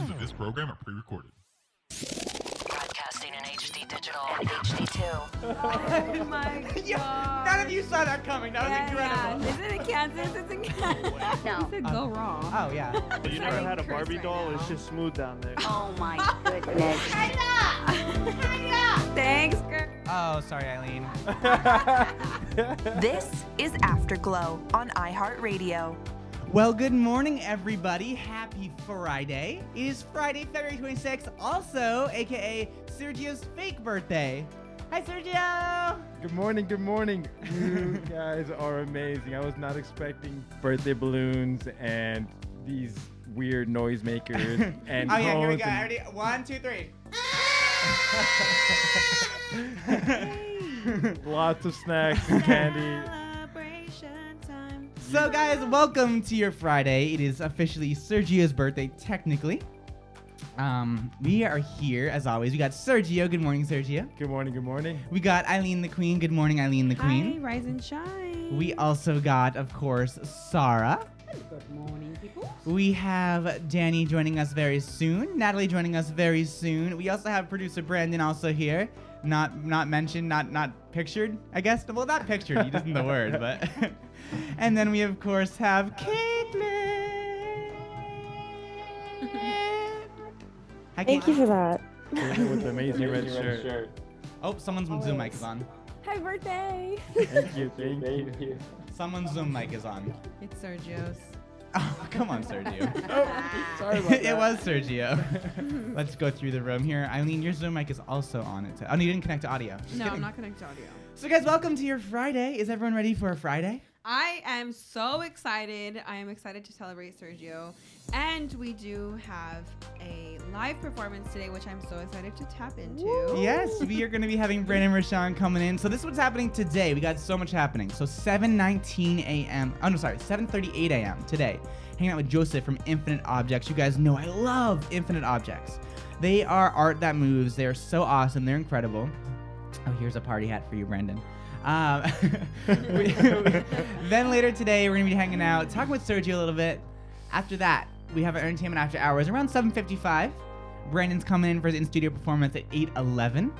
Portions of this program are pre-recorded. Broadcasting in HD digital and HD2. Oh my god. None of you saw that coming. That was yeah, incredible. yeah. Is it in Kansas? It's in Kansas. No. You said go uh, wrong. Oh yeah. You never had a Barbie right doll? now. It's just smooth down there. Oh my goodness. Thanks, girl. Oh, sorry, Eileen. This is Afterglow on iHeartRadio. Well, good morning, everybody. Happy Friday. It is Friday, February 26th, also, aka Sergio's fake birthday. Hi, Sergio. Good morning, good morning. You guys are amazing. I was not expecting birthday balloons and these weird noisemakers and oh yeah, here we go. and- Ready? One, two, three. lots of snacks and candy. Celebration time. So, guys, welcome to your Friday. It is officially Sergio's birthday, technically. Um, we are here as always. We got Sergio. Good morning, Sergio. Good morning, good morning. We got Eileen the Queen. Good morning, Eileen the Queen. Hi, Queen. rise and shine. We also got, of course, Sarah. Good morning, people. We have Danny joining us very soon. Natalie joining us very soon. We also have producer Brandon also here. Not not mentioned, not not pictured, I guess. Well, not pictured. He doesn't the word, but. and then we of course have Caitlin. Hi, Thank you for that. With the amazing red shirt. Oh, someone's Zoom mic is on. Happy birthday! Thank you, thank you. Someone's Zoom mic is on. It's Sergio's. Oh, come on, Sergio. Oh, sorry about that. it was Sergio. Let's go through the room here. Eileen, your Zoom mic is also on it. Oh, no, you didn't connect to audio. Just No, kidding. I'm not connected to audio. So, guys, welcome to your Friday. Is everyone ready for a Friday? I am so excited. I am excited to celebrate Sergio. And we do have a live performance today, which I'm so excited to tap into. Yes, we are going to be having Brandon Rashaun coming in. So this is what's happening today. We got so much happening. So 7:19 a.m. Oh no, sorry, 7:38 a.m. today. Hanging out with Joseph from Infinite Objects. You guys know I love Infinite Objects. They are art that moves. They are so awesome. They're incredible. Oh, here's a party hat for you, Brandon. Um, then later today, we're gonna be hanging out, talking with Sergio a little bit. After that, we have our entertainment after hours around 7:55. Brandon's coming in for his in-studio performance at 8:11.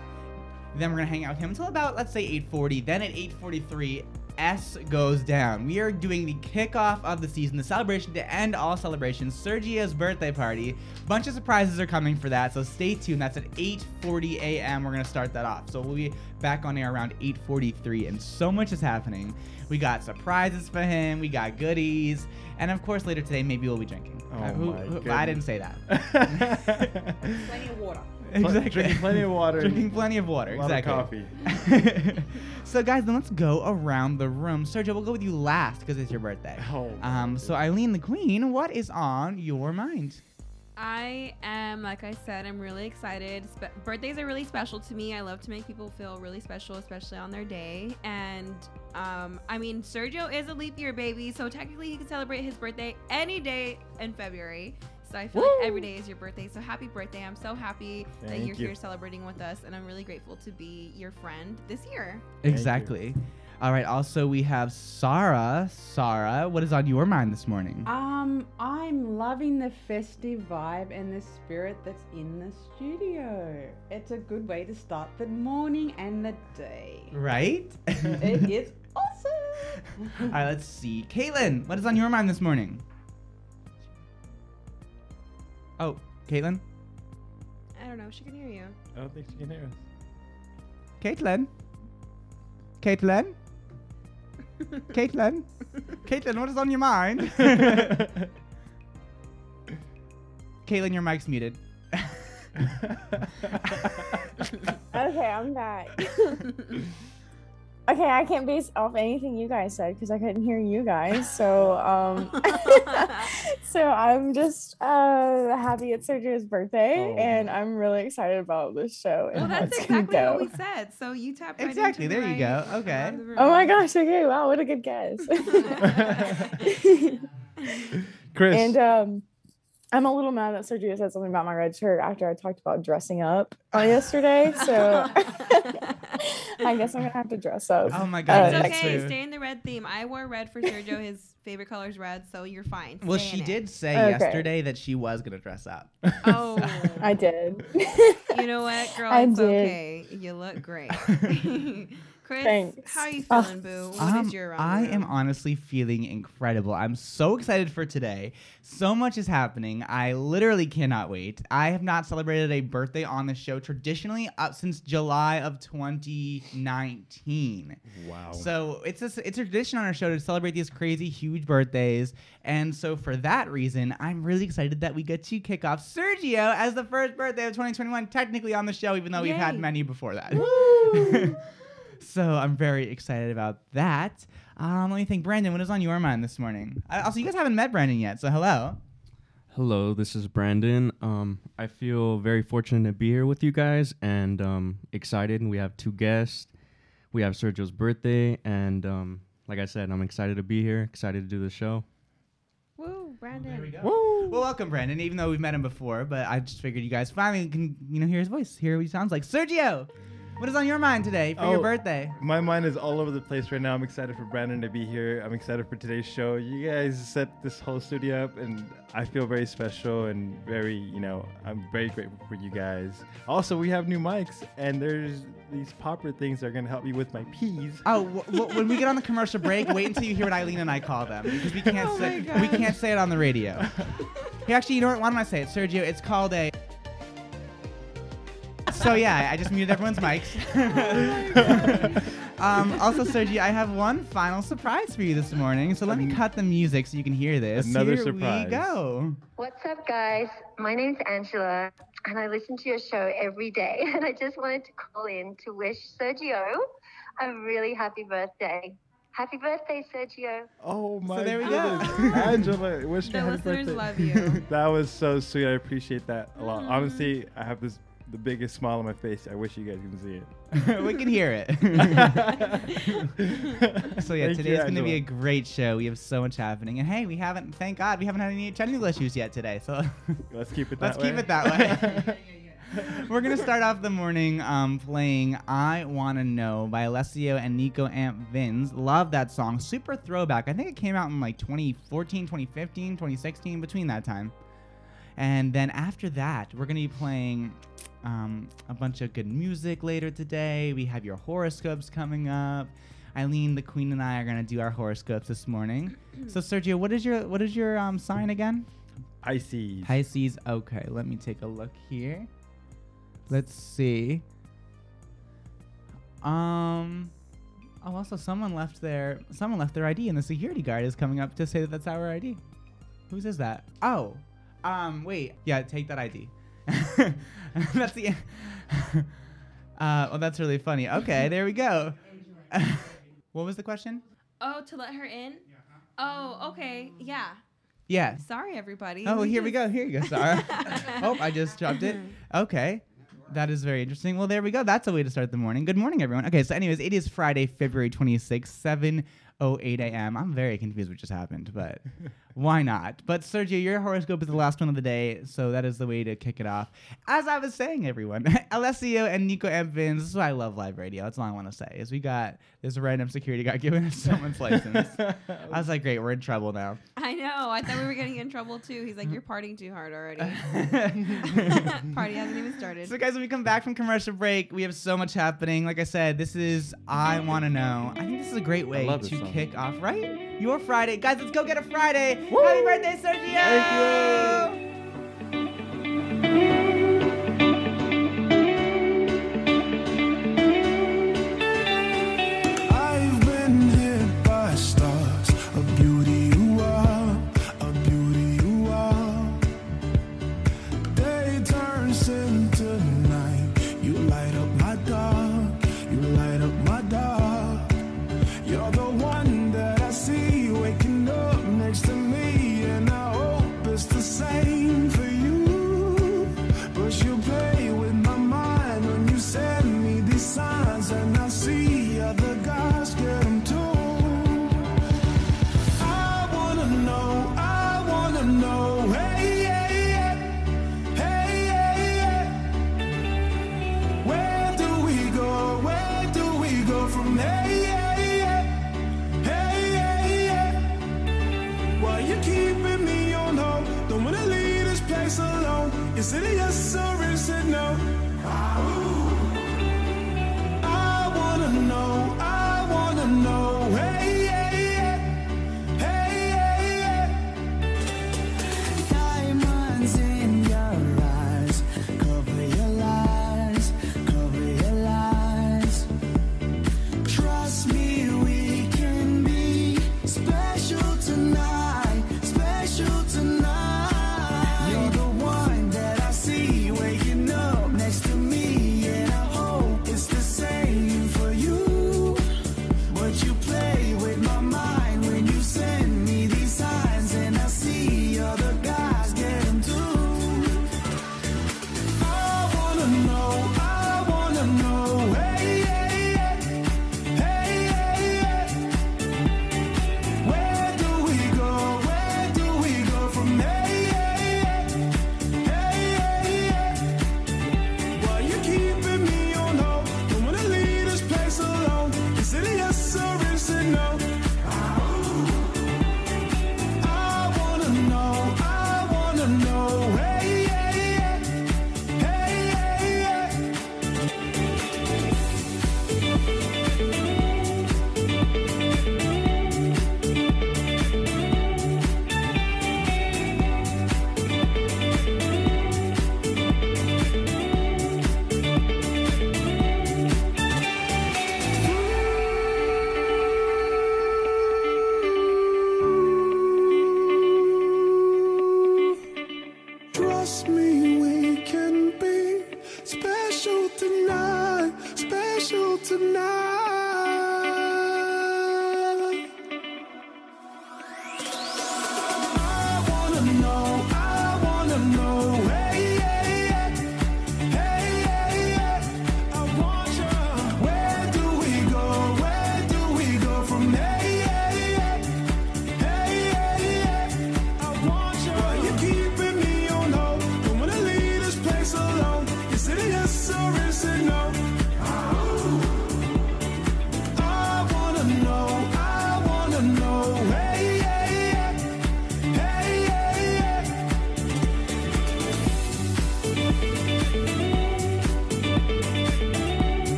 Then we're gonna hang out with him until about let's say 8:40. Then at 8:43, S goes down. We are doing the kickoff of the season, the celebration to end all celebrations, Sergio's birthday party. Bunch of surprises are coming for that, so stay tuned. That's at 8:40 a.m. We're gonna start that off. So we'll be back on air around 8:43, and so much is happening. We got surprises for him. We got goodies, and of course later today maybe we'll be drinking. Oh Uh, who- my who- I didn't say that. Plenty of water. Drinking plenty of water. Drinking plenty of water. A lot of coffee. so guys, then let's go around the room. Sergio, we'll go with you last because it's your birthday. Oh, Um. So Eileen, the Queen, what is on your mind? I am, like I said, I'm really excited. Spe- birthdays are really special to me. I love to make people feel really special, especially on their day. And um, I mean, Sergio is a leap year baby, so technically he can celebrate his birthday any day in February. So I feel like every day is your birthday. So happy birthday! I'm so happy that you're you. here celebrating with us, and I'm really grateful to be your friend this year. Exactly. All right. Also, we have Sarah. Sarah, what is on your mind this morning? Um, I'm loving the festive vibe and the spirit that's in the studio. It's a good way to start the morning and the day. right. it is awesome. All right. Let's see. Caitlin, what is on your mind this morning? Oh, Caitlin. I don't know. She can hear you. I don't think she can hear us. Caitlin. Caitlin. Caitlin. Caitlin, what is on your mind? Caitlin, your mic's muted. Okay, I'm back. Okay, I can't base off anything you guys said because I couldn't hear you guys. So, um, so I'm just uh happy it's Sergio's birthday, Oh. and I'm really excited about this show and Well, that's exactly go. what we said. So you tapped right Exactly, into the there you go. Okay. part of the room. Oh my gosh! Okay, wow, what a good guess. Chris. and um, I'm a little mad that Sergio said something about my red shirt after I talked about dressing up uh, yesterday. So I guess I'm gonna have to dress up. Oh my Uh, god, It's okay. true. Stay in the red theme. I wore red for Sergio. His favorite color is red, so you're fine. Well, Stay she in it. did say Okay. yesterday that she was gonna dress up. Oh, I did. you know what, girl? I it's did. okay. You look great. Chris, Thanks. how are you Oh. feeling, boo? What is Um, your around I the am honestly feeling incredible. I'm so excited for today. So much is happening. I literally cannot wait. I have not celebrated a birthday on the show traditionally up since July of 2019. Wow. So it's a, it's a tradition on our show to celebrate these crazy huge birthdays, and so for that reason, I'm really excited that we get to kick off Sergio as the first birthday of 2021, technically on the show, even though we've had many before that. so I'm very excited about that. Um, let me think, Brandon, what is on your mind this morning? I, also, you guys haven't met Brandon yet, so hello. Hello, this is Brandon. Um, I feel very fortunate to be here with you guys and um, excited. We have two guests. We have Sergio's birthday, and um, like I said, I'm excited to be here, excited to do the show. Woo, Brandon. There we go. Well, welcome, Brandon. Even though we've met him before, but I just figured you guys finally can, you know, hear his voice, hear what he sounds like. Sergio, what is on your mind today for your Oh. birthday? My mind is all over the place right now. I'm excited for Brandon to be here. I'm excited for today's show. You guys set this whole studio up, and I feel very special and very, you know, I'm very grateful for you guys. Also, we have new mics, and there's these popper things that are going to help me with my peas. Oh, w- w- when we get on the commercial break, wait until you hear what Eileen and I call them because we can't Oh say we can't say it on the radio. Hey, actually, you know what? Why don't I say it, Sergio? It's called a. So yeah, I just muted everyone's mics. um, also, Sergio, I have one final surprise for you this morning. So let me cut the music so you can hear this. Another Here surprise. we go. What's up, guys? My name's Angela, and I listen to your show every day. And I just wanted to call in to wish Sergio a really happy birthday. Happy birthday, Sergio. Oh my so there we go. goodness. Angela, wish me The happy listeners birthday. love you. that was so sweet. I appreciate that a lot. Honestly, I have this the biggest smile on my face. I wish you guys can see it. we can hear it. so yeah, Thank today's you, going to be a great show. We have so much happening, and hey, we haven't. Thank God, we haven't had any technical issues yet today. So Let's keep it Let's that keep way. it that way. We're gonna start off the morning um, playing "I Wanna Know" by Alesso and Nico & Vinz. Love that song. Super throwback. I think it came out in like 2014, 2015, 2016, between that time. And then after that, we're gonna be playing um, a bunch of good music later today. We have your horoscopes coming up. Eileen, the Queen, and I are gonna do our horoscopes this morning. so Sergio, what is your what is your um, sign again? Pisces. Pisces. Okay, let me take a look here. Let's see. Um. Oh, also someone left their someone left their ID, and the security guard is coming up to say that that's our ID. Whose is that? Oh, um. Wait. Yeah, take that ID. that's the. uh. Well, that's really funny. Okay, there we go. what was the question? Oh, to let her in? Oh, okay. Yeah. Yeah. Sorry, everybody. Oh, We here we go. Here you go, Sarah. oh, I just dropped it. Okay. That is very interesting. Well, there we go. That's a way to start the morning. Good morning, everyone. Okay, so anyways, it is Friday, February 26th, 7.08 a.m. I'm very confused what just happened, but why not? But Sergio, your horoscope is the last one of the day, so that is the way to kick it off. As I was saying, everyone, Alesso and Nico & Vinz, this is why I love live radio. That's all I want to say, is we got this random security guy giving us someone's license. I was like, great, we're in trouble now. I know. I thought we were getting in trouble too. He's like, you're partying too hard already. Party hasn't even started. So, guys, when we come back from commercial break, we have so much happening. Like I said, this is I Want to Know. I think this is a great way to song. kick off, right? Your Friday. Guys, let's go get a Friday. Happy birthday, Sergio!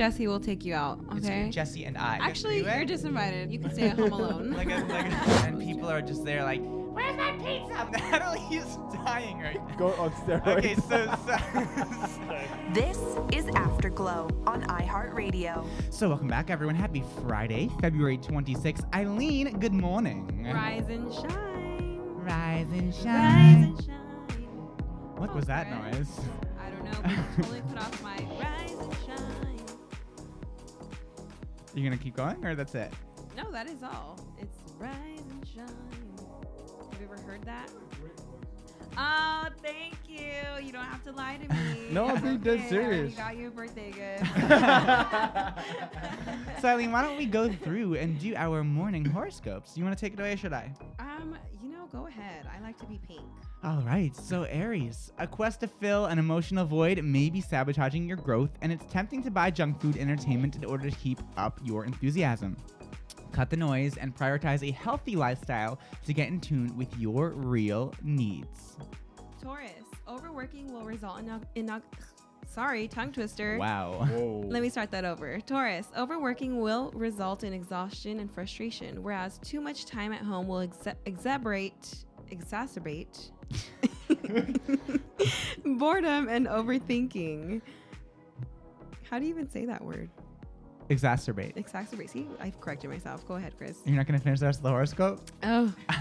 Jesse will take you out. It's Okay. Jesse and I. Actually, You guys you're do it? just invited. You can stay at home alone. like, a, like a, and people are just there like, where's my pizza? Natalie is dying right now. Go on steroids. Okay, so so, This is Afterglow on iHeartRadio. so welcome back, everyone. Happy Friday, February 26th. Eileen, good morning. Rise and shine. Rise and shine. Rise and shine. What was that Chris. noise? I don't know. But I totally put off my You gonna keep going, or that's it? No, that is all. It's rise and shine. Have you ever heard that? Oh, thank you. You don't have to lie to me. No, I'm being dead Okay, I already serious. got you a birthday gift. So Eileen, why don't we go through and do our morning horoscopes? You want to take it away, or should I? um, you know, go ahead. I like to be pink. All right, so Aries, a quest to fill an emotional void may be sabotaging your growth, and it's tempting to buy junk food entertainment in order to keep up your enthusiasm. Cut the noise and prioritize a healthy lifestyle to get in tune with your real needs. Taurus, overworking will result in a, in a sorry, tongue twister. Wow. Whoa. Let me start that over. Taurus, overworking will result in exhaustion and frustration, whereas too much time at home will exa- exacerbate exacerbate boredom and overthinking. How do you even say that word? Exacerbate. Exacerbate. See, I've corrected myself. Go ahead, Chris. You're not going to finish the rest of the horoscope? Oh.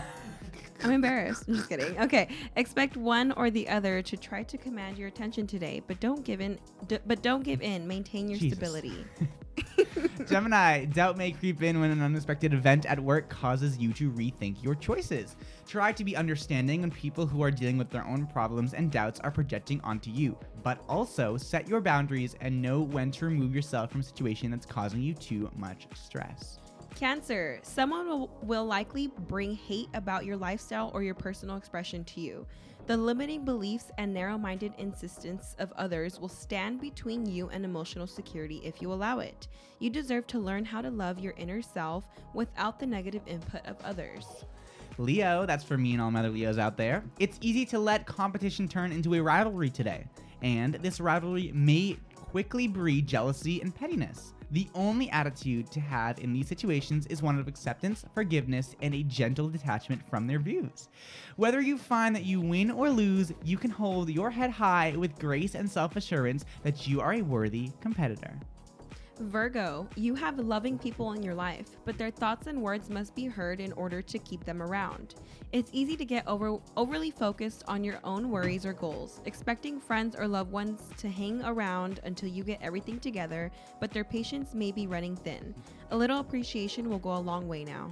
I'm embarrassed. I'm just kidding. Okay. Expect one or the other to try to command your attention today, but don't give in. D- but don't give in. Maintain your Jesus. stability. Gemini, doubt may creep in when an unexpected event at work causes you to rethink your choices. Try to be understanding when people who are dealing with their own problems and doubts are projecting onto you, but also set your boundaries and know when to remove yourself from a situation that's causing you too much stress. Cancer. Someone will, will likely bring hate about your lifestyle or your personal expression to you. The limiting beliefs and narrow minded insistence of others will stand between you and emotional security if you allow it. You deserve to learn how to love your inner self without the negative input of others. Leo, that's for me and all my other Leos out there. It's easy to let competition turn into a rivalry today, and this rivalry may quickly breed jealousy and pettiness. The only attitude to have in these situations is one of acceptance, forgiveness, and a gentle detachment from their views. Whether you find that you win or lose, you can hold your head high with grace and self assurance that you are a worthy competitor. Virgo, you have loving people in your life, but their thoughts and words must be heard in order to keep them around. It's easy to get over overly focused on your own worries or goals, expecting friends or loved ones to hang around until you get everything together, but their patience may be running thin. A little appreciation will go a long way now.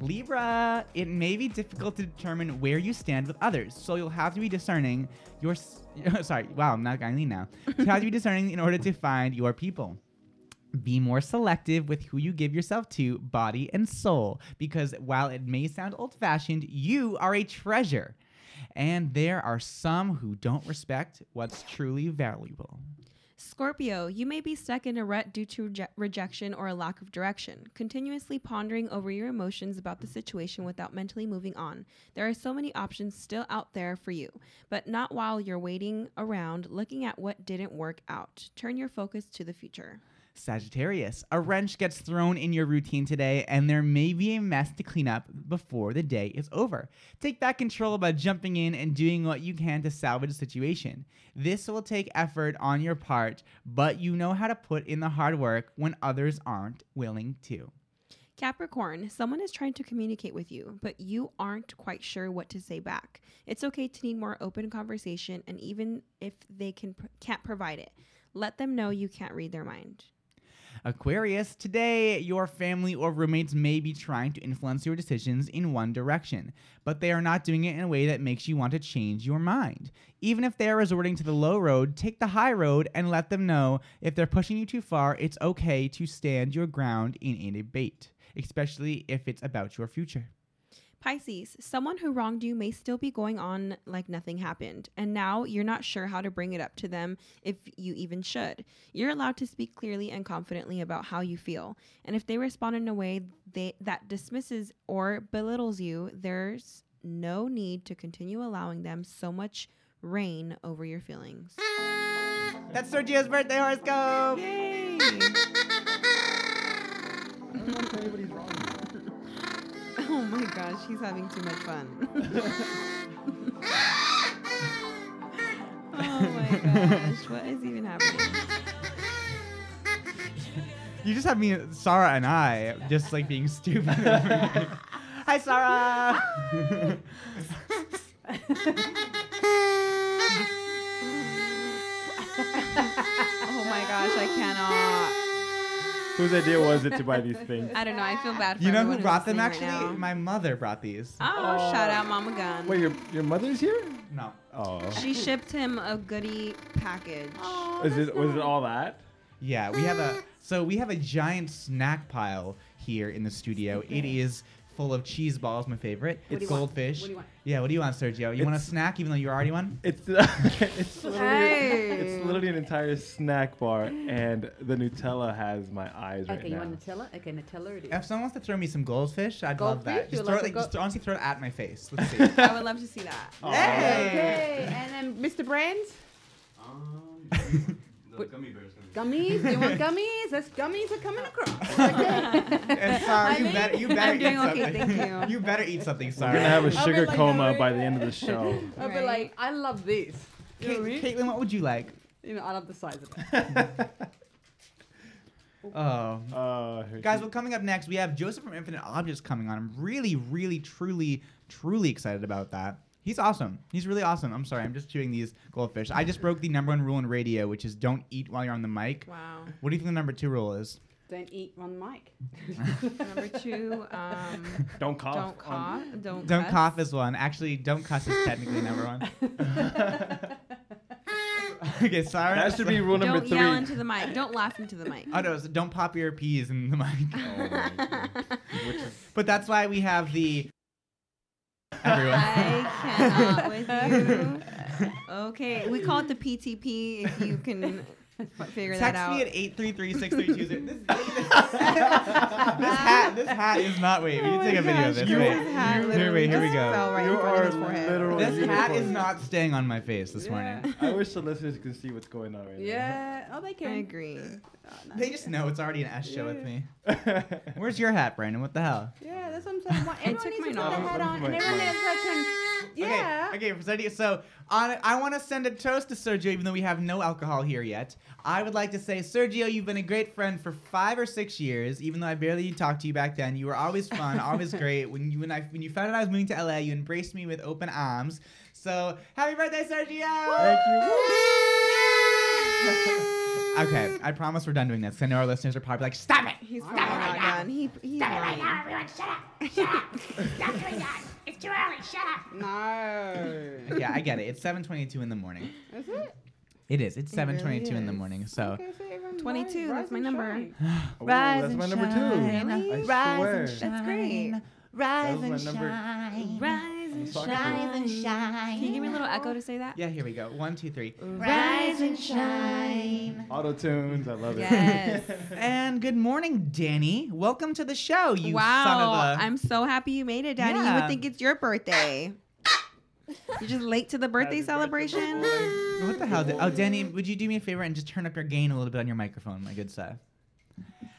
Libra, it may be difficult to determine where you stand with others, so you'll have to be discerning your. Sorry, wow, I'm not Eileen now. You have to be discerning in order to find your people. Be more selective with who you give yourself to, body and soul, because while it may sound old fashioned, you are a treasure. And there are some who don't respect what's truly valuable. Scorpio, you may be stuck in a rut due to reje- rejection or a lack of direction, continuously pondering over your emotions about the situation without mentally moving on. There are so many options still out there for you, but not while you're waiting around looking at what didn't work out. Turn your focus to the future. Sagittarius, a wrench gets thrown in your routine today, and there may be a mess to clean up before the day is over. Take back control by jumping in and doing what you can to salvage the situation. This will take effort on your part, but you know how to put in the hard work when others aren't willing to. Capricorn, someone is trying to communicate with you, but you aren't quite sure what to say back. It's okay to need more open conversation, and even if they can can't provide it, let them know you can't read their mind. Aquarius, today your family or roommates may be trying to influence your decisions in one direction, but they are not doing it in a way that makes you want to change your mind. Even if they are resorting to the low road, take the high road and let them know if they're pushing you too far, it's okay to stand your ground in a debate, especially if it's about your future. Pisces, someone who wronged you may still be going on like nothing happened, and now you're not sure how to bring it up to them if you even should. You're allowed to speak clearly and confidently about how you feel, and if they respond in a way they, that dismisses or belittles you, there's no need to continue allowing them so much reign over your feelings. That's Sergio's birthday horoscope! Yay! oh my gosh, he's having too much fun. oh my gosh, what is even happening? You just have me, Sarah and I, just like being stupid. Hi, Sarah! Oh my gosh, I cannot. Whose idea was it to buy these things? I don't know. I feel bad for you You know who who's brought them listening actually? right now. My mother brought these. Oh, shout out Mama Gun. Wait, your your mother's here? No. Oh. She shipped him a goodie package. Is it was it all that? Yeah, we have a so we have a giant snack pile here in the studio. It is full of cheese balls, my favorite. What it's goldfish. What do you want? Yeah, what do you want, Sergio? You want a snack even though you're already won? It's it's literally Hey. it's literally an entire snack bar, and the Nutella has my eyes right now. Okay, you now. want Nutella? Okay, Nutella it is. If someone wants to throw me some goldfish, I'd love that. Just throw like it, like, gold- just honestly throw it at my face. Let's see. I would love to see that. Aw. Hey! Okay, and then Mr. Brands, Um, the gummy bears. Gummies. Do you want gummies? That's gummies are coming across. Okay. and Sarah, you mean, better you better I'm eat doing okay, something. thank you. you better eat something, Sorry. We're gonna have a I'll sugar like, coma no, by the end of the show. I'll be like, I love this. You know what Caitlin, what would you like? You know, I love the size of it. Oh. Uh, Guys, well, coming up next, we have Joseph from Infinite Objects coming on. I'm really, really, truly, truly excited about that. He's awesome. He's really awesome. I'm sorry, I'm just chewing these goldfish. I just broke the number one rule in radio, which is don't eat while you're on the mic. Wow. What do you think the number two rule is? Don't eat on the mic. Number two, um, don't cough. don't cough. Don't, Don't cuss. cough is one. Actually, don't cuss is technically number one. okay, sorry. That should be rule number three. Don't yell into the mic. Don't laugh into the mic. Oh no, so don't pop your peas in the mic. Oh my God. Which is but that's why we have the Everyone. I cannot with you. Okay, we call it the PTP if you can f- figure that Text out. me at 833-6320. This, this hat, this hat is not. Wait, we need to take a video of this. You- Wait, His hat here, wait, here we go. right You are literally This hat is not staying on my face this morning. I wish the listeners could see what's going on right now. Yeah. Oh, they can. I agree. They oh, just know it's already an S show with me. Where's your hat, Brandon? What the hell? Yeah, that's what I'm saying. Why- Everyone took needs to mine put off. the hat on, Mine- and everyone mine. else like can. Yeah. Okay, okay, so, so on, I want to send a toast to Sergio, even though we have no alcohol here yet. I would like to say, Sergio, you've been a great friend for five or six years. Even though I barely talked to you back then, you were always fun, always great. When you when I when you found out I was moving to LA, you embraced me with open arms. So happy birthday, Sergio! Thank you. okay, I promise we're done doing this. I know our listeners are probably like, stop it! He's probably not done. He, he's lying. No. Yeah, I get it. It's 7:22 in the morning. Is it? It is. It's It really 7:22 in the is. morning. So. Okay, so everyone 22, rise- that's my rise and number. shine. Ooh, that's my number two. Really? I swear. That's great. That was my number. Rise and talking shine. Can you give me a little echo to say that? Yeah, here we go. One, two, three. Rise and shine. Auto tunes. I love it. Yes. And good morning, Danny. Welcome to the show, you wow. son of a. I'm so happy you made it, Daddy. You would think it's your birthday. You're just late to the birthday celebration. What the hell? Da- Oh, Danny, would you do me a favor and just turn up your gain a little bit on your microphone, my good sir?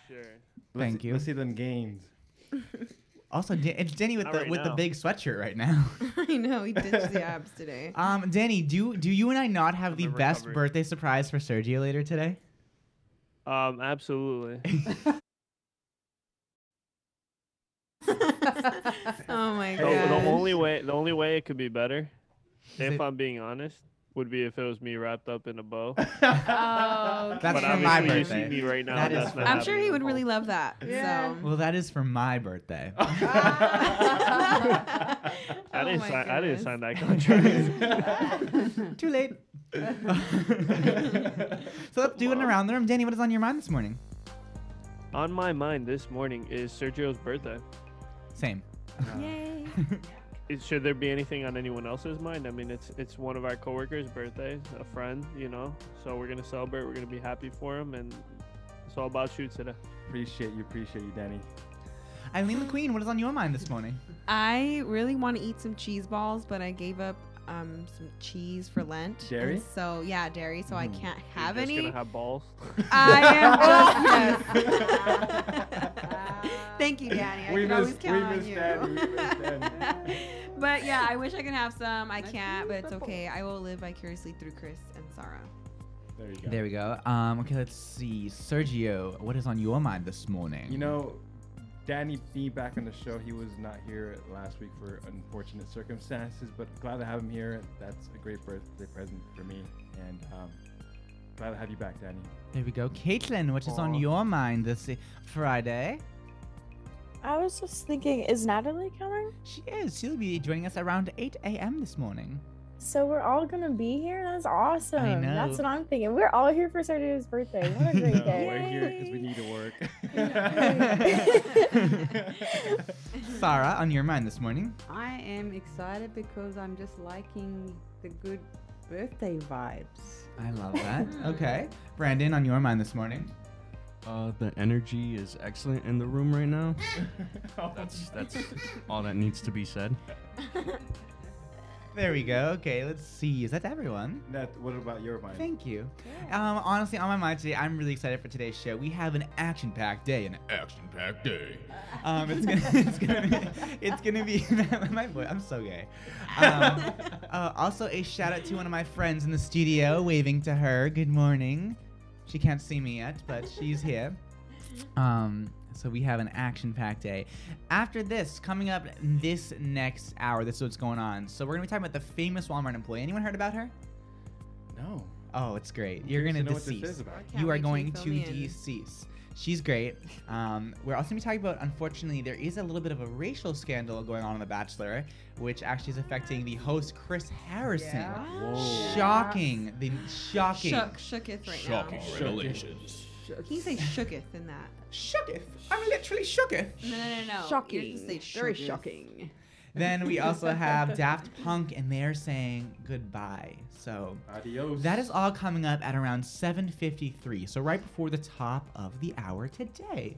Sure. Let's Thank see- you. Let's see them gains. Also, it's Danny with Not the right with the big sweatshirt right now. I know he ditched the abs today. Um, Danny, do do you and I not have the in best recovery. birthday surprise for Sergio later today? Um, absolutely. oh my god. the only way, the only way it could be better, if I'm being honest, would be if it was me wrapped up in a bow. Oh, That's but for my birthday. you see me right now. That is that's not I'm sure he would really love that. Yeah. So. Well, that is for my birthday. I Oh didn't my sign. I didn't sign that contract. Too late. so let's do it around the room. Danny, what is on your mind this morning? On my mind this morning is Sergio's birthday. Same. Yay. Is, should there be anything on anyone else's mind? I mean, it's it's one of our coworkers' birthday, a friend, you know. So we're gonna celebrate. We're gonna be happy for him, and it's all about you today. Appreciate you. Appreciate you, Danny. Eileen McQueen, what is on your mind this morning? I really want to eat some cheese balls, but I gave up um, some cheese for Lent. and Dairy? So yeah, dairy. So I Mm. can't You're have just any. gonna have balls. I am just yes. Thank you, Danny. I We can always miss- count we on miss you. Danny, we miss Danny. but yeah, I wish I could have some. I can't, but it's okay. I will live vicariously through Chris and Sarah. There you go. There we go. Um, okay, let's see. Sergio, what is on your mind this morning? You know, Danny being back on the show, he was not here last week for unfortunate circumstances, but glad to have him here. That's a great birthday present for me, and um, glad to have you back, Danny. There we go. Caitlin, what is on your mind this Friday? I was just thinking, is Natalie coming? She is. She'll be joining us around 8 a.m. this morning. So we're all gonna be here. That's awesome. know. That's what I'm thinking. We're all here for Sergio's birthday. What a great No, day. we're here because we need to work. Sarah, on your mind this morning? I am excited because I'm just liking the good birthday vibes. I love that. okay. Brandon, on your mind this morning? Uh, the energy is excellent in the room right now. That's that's all that needs to be said. There we go. Okay, let's see. Is that everyone? That, what about your mind? Thank you. Um, honestly, on my mind today, I'm really excited for today's show. We have an action-packed day, an action-packed day. Um, it's gonna, it's gonna be, it's gonna be. my boy, I'm so gay. Um, uh, also, a shout out to one of my friends in the studio, waving to her. Good morning. She can't see me yet, but she's here. Um, so we have an action-packed day. After this, coming up this next hour, this is what's going on. So we're gonna be talking about the famous Walmart employee. Anyone heard about her? No. Oh, it's great. You're gonna to know what this decease. is about. You are going you to fill in. decease. She's great. Um, we're also gonna be talking about. Unfortunately, there is a little bit of a racial scandal going on on The Bachelor, which actually is affecting the host Chris Harrison. Whoa. Shocking. The shocking. Shook, shooketh right Shocking now. Shocking revelations. Can you say shooketh in that? Shooketh. I'm literally shooketh. No, no, no, no. Shocking. You have to say Very shooketh. shocking. Then we also have Daft Punk, and they're saying goodbye. So Adios. that is all coming up at around 7:53. So right before the top of the hour today.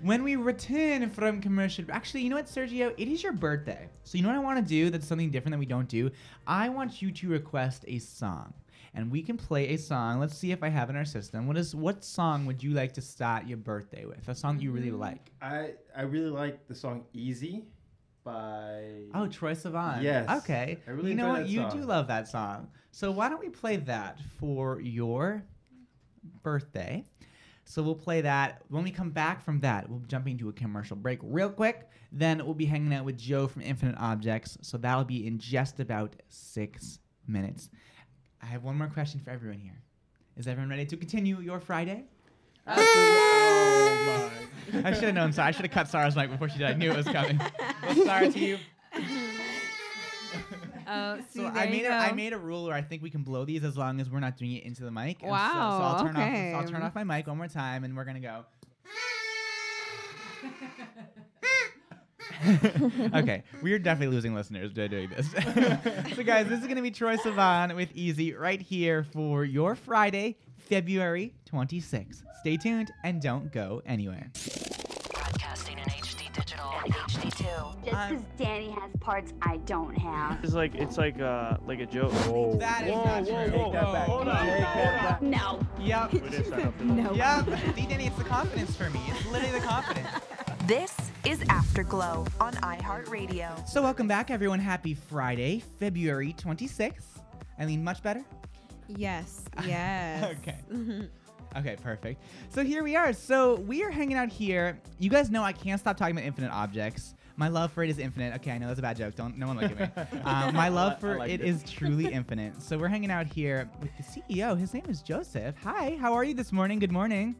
When we return from commercial, actually, you know what, Sergio? It is your birthday. So you know what I want to do? That's something different that we don't do. I want you to request a song, and we can play a song. Let's see if I have in our system. What is what song would you like to start your birthday with? A song you really mm-hmm. like? I I really like the song "Easy" by. Oh, Troye Sivan. Yes. Okay. I really you know what? You do love that song. So why don't we play that for your birthday? So we'll play that. When we come back from that, we'll jump into a commercial break real quick. Then we'll be hanging out with Joe from Infinite Objects. So that'll be in just about six minutes. I have one more question for everyone here. Is everyone ready to continue your Friday? Oh my. I should have known. Sorry, I should have cut Sarah's mic before she did. I knew it was coming. well, Sarah, to you. Oh, see, So there I you made a, I go. made a rule where I think we can blow these as long as we're not doing it into the mic. And so- So, I'll turn okay. off. I'll turn off my mic one more time, and we're gonna go. okay, we are definitely losing listeners by doing this. so, guys, this is gonna be Troye Sivan with Easy right here for your Friday, February 26th. Stay tuned and don't go anywhere. Broadcasting in HD digital HD2. Just because Danny has parts I don't have. It's like it's like uh like a joke. Whoa. That is whoa, not whoa, true. whoa, Take that back. Hold on. Take that hold on. No. Yep. We didn't sign up for that. No. Yep. See, Danny, it's the confidence for me. It's literally the confidence. This is Afterglow on iHeartRadio. So welcome back, everyone. Happy Friday, February 26th. I mean, much better? Yes. Yes. Okay. Okay, perfect. So here we are. So we are hanging out here. You guys know I can't stop talking about infinite objects. My love for it is infinite. Okay, I know that's a bad joke. Don't no one look at me. Um, my love for like it it. is truly infinite. So we're hanging out here with the CEO. His name is Joseph. Hi, how are you this morning? Good morning.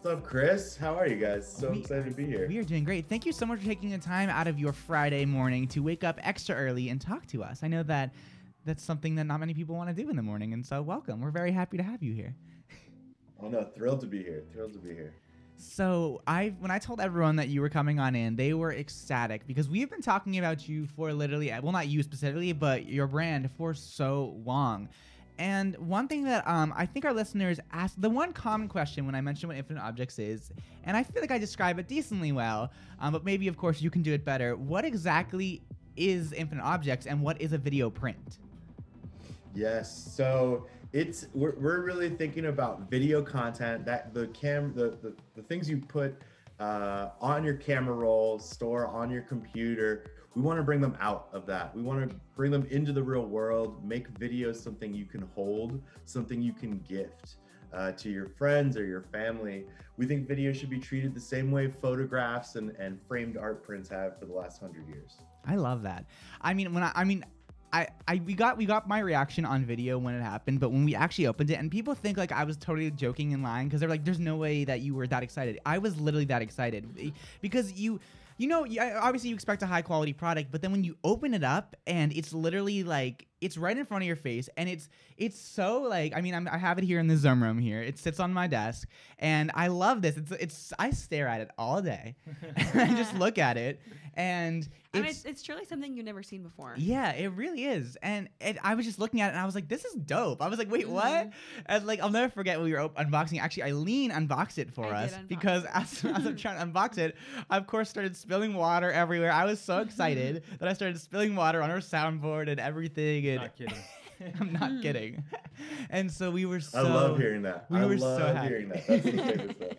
What's up, Chris? How are you guys? So We- excited to be here. We are doing great. Thank you so much for taking the time out of your Friday morning to wake up extra early and talk to us. I know that that's something that not many people want to do in the morning, and so welcome. We're very happy to have you here. Oh no, thrilled to be here. Thrilled to be here. So I, when I told everyone that you were coming on in, they were ecstatic because we've been talking about you for literally, well, not you specifically, but your brand for so long. And one thing that um, I think our listeners ask, the one common question when I mention what Infinite Objects is, and I feel like I describe it decently well, um, but maybe of course you can do it better. What exactly is Infinite Objects, and what is a video print? Yes. So it's we're, we're really thinking about video content that the cam the the, the things you put uh, on your camera roll, store on your computer. We want to bring them out of that. We want to bring them into the real world, make videos something you can hold, something you can gift uh, to your friends or your family. We think video should be treated the same way photographs and, and framed art prints have for the last hundred years. I love that. I mean, when I, I mean, I, I, we got, we got my reaction on video when it happened, but when we actually opened it, and people think like I was totally joking and lying because they're like, "There's no way that you were that excited." I was literally that excited because you. You know, obviously you expect a high quality product, but then when you open it up and it's literally like it's right in front of your face, and it's it's so like I mean I'm, I have it here in the Zoom room here. It sits on my desk, and I love this. It's it's I stare at it all day. and I just look at it, and I mean, it's it's, it's truly something you've never seen before. yeah, it really is. And it, I was just looking at it and I was like, this is dope. I was like, wait, mm-hmm. what? And like, I'll never forget when we were op- unboxing. Actually, Eileen unboxed it for I us did because it. as, as I'm trying to unbox it, I of course started spilling water everywhere. I was so excited mm-hmm. that I started spilling water on our soundboard and everything. And Not kidding. I'm not kidding. And so we were so. I love hearing that. We I were love so happy. hearing that. That's the favorite stuff.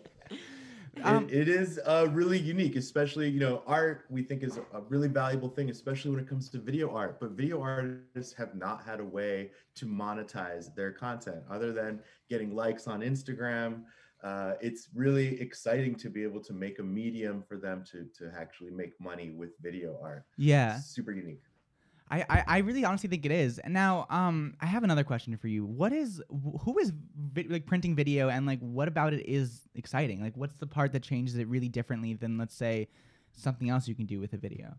Um, it, it is uh, really unique, especially you know art. We think is a really valuable thing, especially when it comes to video art. But video artists have not had a way to monetize their content other than getting likes on Instagram. Uh, it's really exciting to be able to make a medium for them to to actually make money with video art. Yeah. It's super unique. I, I, I really honestly think it is. And now, um, I have another question for you. What is who is vi- like printing video, and like what about it is exciting? Like, what's the part that changes it really differently than let's say something else you can do with a video?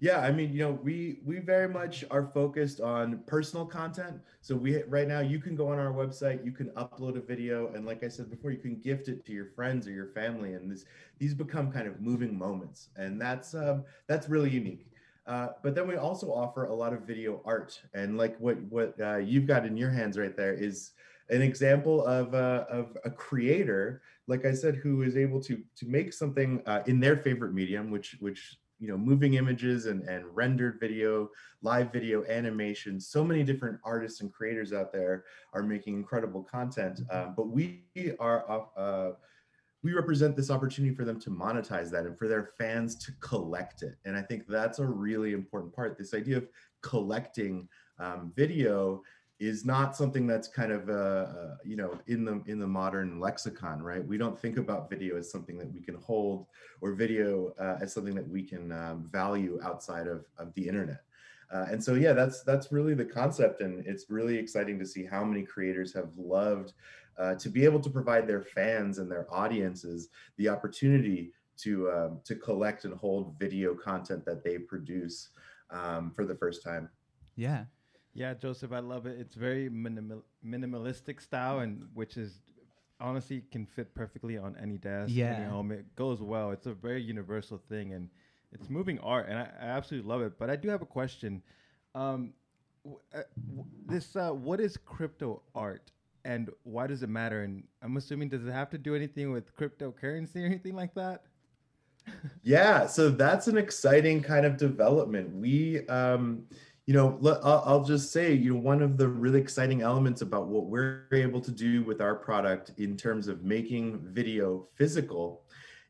Yeah, I mean, you know, we we very much are focused on personal content. So we right now you can go on our website, you can upload a video, and like I said before, you can gift it to your friends or your family, and this these become kind of moving moments, and that's um, that's really unique. Uh, but then we also offer a lot of video art, and like what what uh, you've got in your hands right there is an example of uh, of a creator, like I said, who is able to to make something uh, in their favorite medium, which which you know moving images and and rendered video, live video, animation. So many different artists and creators out there are making incredible content, um, but we are. We represent this opportunity for them to monetize that and for their fans to collect it. And I think that's a really important part. This idea of collecting um, video is not something that's kind of uh, uh, you know in the in the modern lexicon, right? We don't think about video as something that we can hold or video uh, as something that we can um, value outside of, of the internet. Uh, and so yeah that's that's really the concept and it's really exciting to see how many creators have loved uh, to be able to provide their fans and their audiences the opportunity to um, to collect and hold video content that they produce um, for the first time Yeah. Yeah, Joseph, I love it. It's very minimal, minimalistic style, and which is honestly can fit perfectly on any desk, yeah. any Yeah. home. It goes well. It's a very universal thing, and it's moving art, and I, I absolutely love it. But I do have a question. Um, w- uh, w- this uh, what is crypto art, and why does it matter? And I'm assuming does it have to do anything with cryptocurrency or anything like that? Yeah, so that's an exciting kind of development. We, um, you know, I'll just say, you know, one of the really exciting elements about what we're able to do with our product in terms of making video physical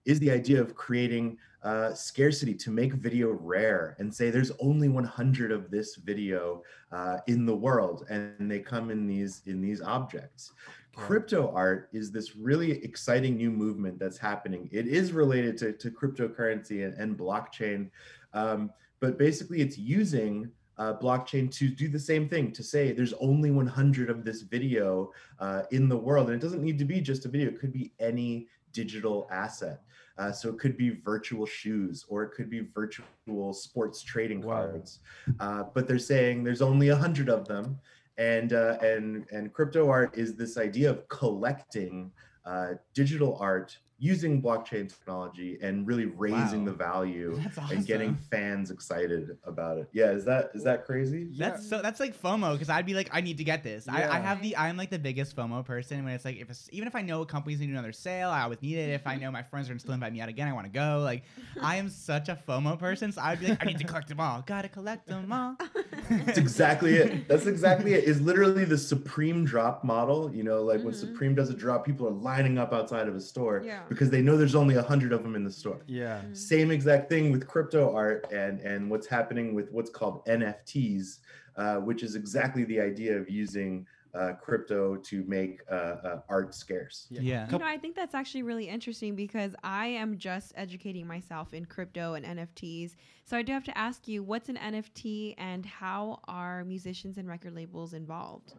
is the idea of creating uh, scarcity to make video rare and say there's only 100 of this video uh, in the world and they come in these in these objects. Crypto art is this really exciting new movement that's happening. It is related to, to cryptocurrency and, and blockchain um, but basically it's using uh, blockchain to do the same thing to say there's only 100 of this video uh, in the world. And it doesn't need to be just a video. It could be any digital asset uh, so it could be virtual shoes or it could be virtual sports trading cards. Uh, but they're saying there's only a 100 of them. And uh, and and crypto art is this idea of collecting uh, digital art using blockchain technology and really raising Wow. the value That's and getting fans excited about it. Yeah, is that is that crazy? That's so that's like FOMO because I'd be like, I need to get this. I, I have the I'm like the biggest FOMO person when it's like if it's, even if I know a company's doing another sale, I always need it. If I mm-hmm. know my friends are gonna still invite me out again, I want to go. Like I am such a FOMO person, so I'd be like, I need to collect them all. Gotta collect them all. That's exactly it. That's exactly it. Is literally the Supreme drop model. You know, like when mm-hmm. Supreme does a drop, people are lining up outside of a store Yeah. Because they know there's only a hundred of them in the store. Yeah. Same exact thing with crypto art and and what's happening with what's called NFTs, uh, which is exactly the idea of using uh, crypto to make uh, uh, art scarce. Yeah. You know, I think that's actually really interesting because I am just educating myself in crypto and NFTs. So I do have to ask you, what's an NFT and how are musicians and record labels involved?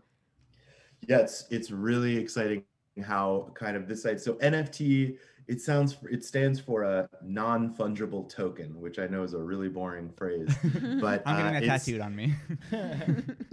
yeah it's it's really exciting how kind of this side so nft it sounds it stands for a non-fungible token which i know is a really boring phrase but I'm getting uh, that tattooed on me.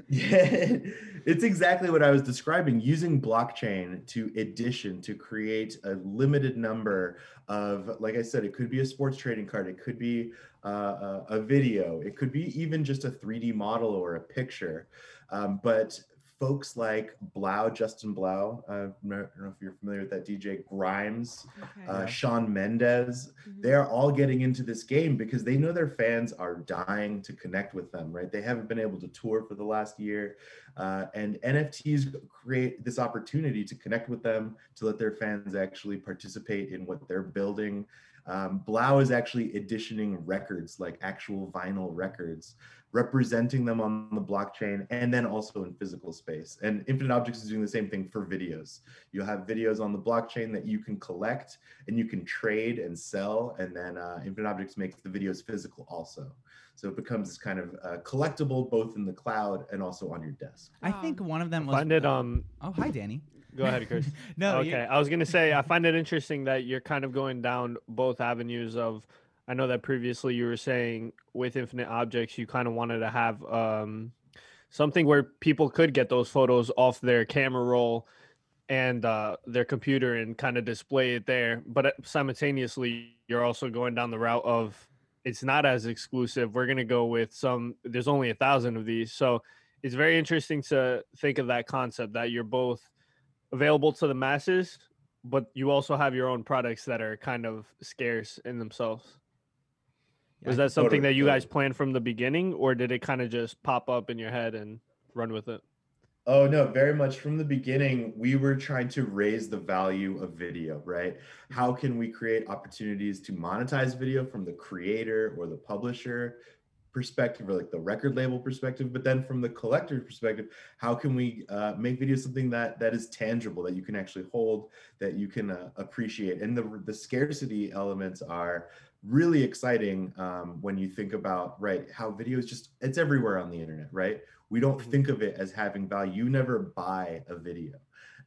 yeah, it's exactly what I was describing using blockchain to addition to create a limited number of, like I said, it could be a sports trading card, it could be uh, a, a video, it could be even just a 3D model or a picture. Um, but folks like Blau, Justin Blau, uh, I don't know if you're familiar with that DJ, Grimes, Okay. uh, Shawn Mendes, they're all getting into this game because they know their fans are dying to connect with them, right? They haven't been able to tour for the last year. Uh, and NFTs create this opportunity to connect with them, to let their fans actually participate in what they're building. Um, Blau is actually editioning records, like actual vinyl records, representing them on the blockchain and then also in physical space. And Infinite Objects is doing the same thing for videos. You'll have videos on the blockchain that you can collect and you can trade and sell. And then uh, Infinite Objects makes the videos physical also. So it becomes this kind of uh, collectible both in the cloud and also on your desk. I think one of them was. find it um Oh, hi, Danny. Go ahead, Chris. No, okay. you- I was gonna say I find it interesting that you're kind of going down both avenues of I know that previously you were saying with Infinite Objects, you kind of wanted to have um, something where people could get those photos off their camera roll and uh, their computer and kind of display it there. But uh, simultaneously, you're also going down the route of it's not as exclusive. We're gonna go with some. There's only a thousand of these, so it's very interesting to think of that concept that you're both available to the masses, but you also have your own products that are kind of scarce in themselves. Was that something Totally, that you guys planned from the beginning, or did it kind of just pop up in your head and run with it? Oh no, very much from the beginning, we were trying to raise the value of video, right? How can we create opportunities to monetize video from the creator or the publisher perspective or like the record label perspective, but then from the collector perspective, how can we uh, make video something that that is tangible, that you can actually hold, that you can uh, appreciate? And the the scarcity elements are really exciting um, when you think about right how video is just it's everywhere on the internet, right? We don't think of it as having value. You never buy a video,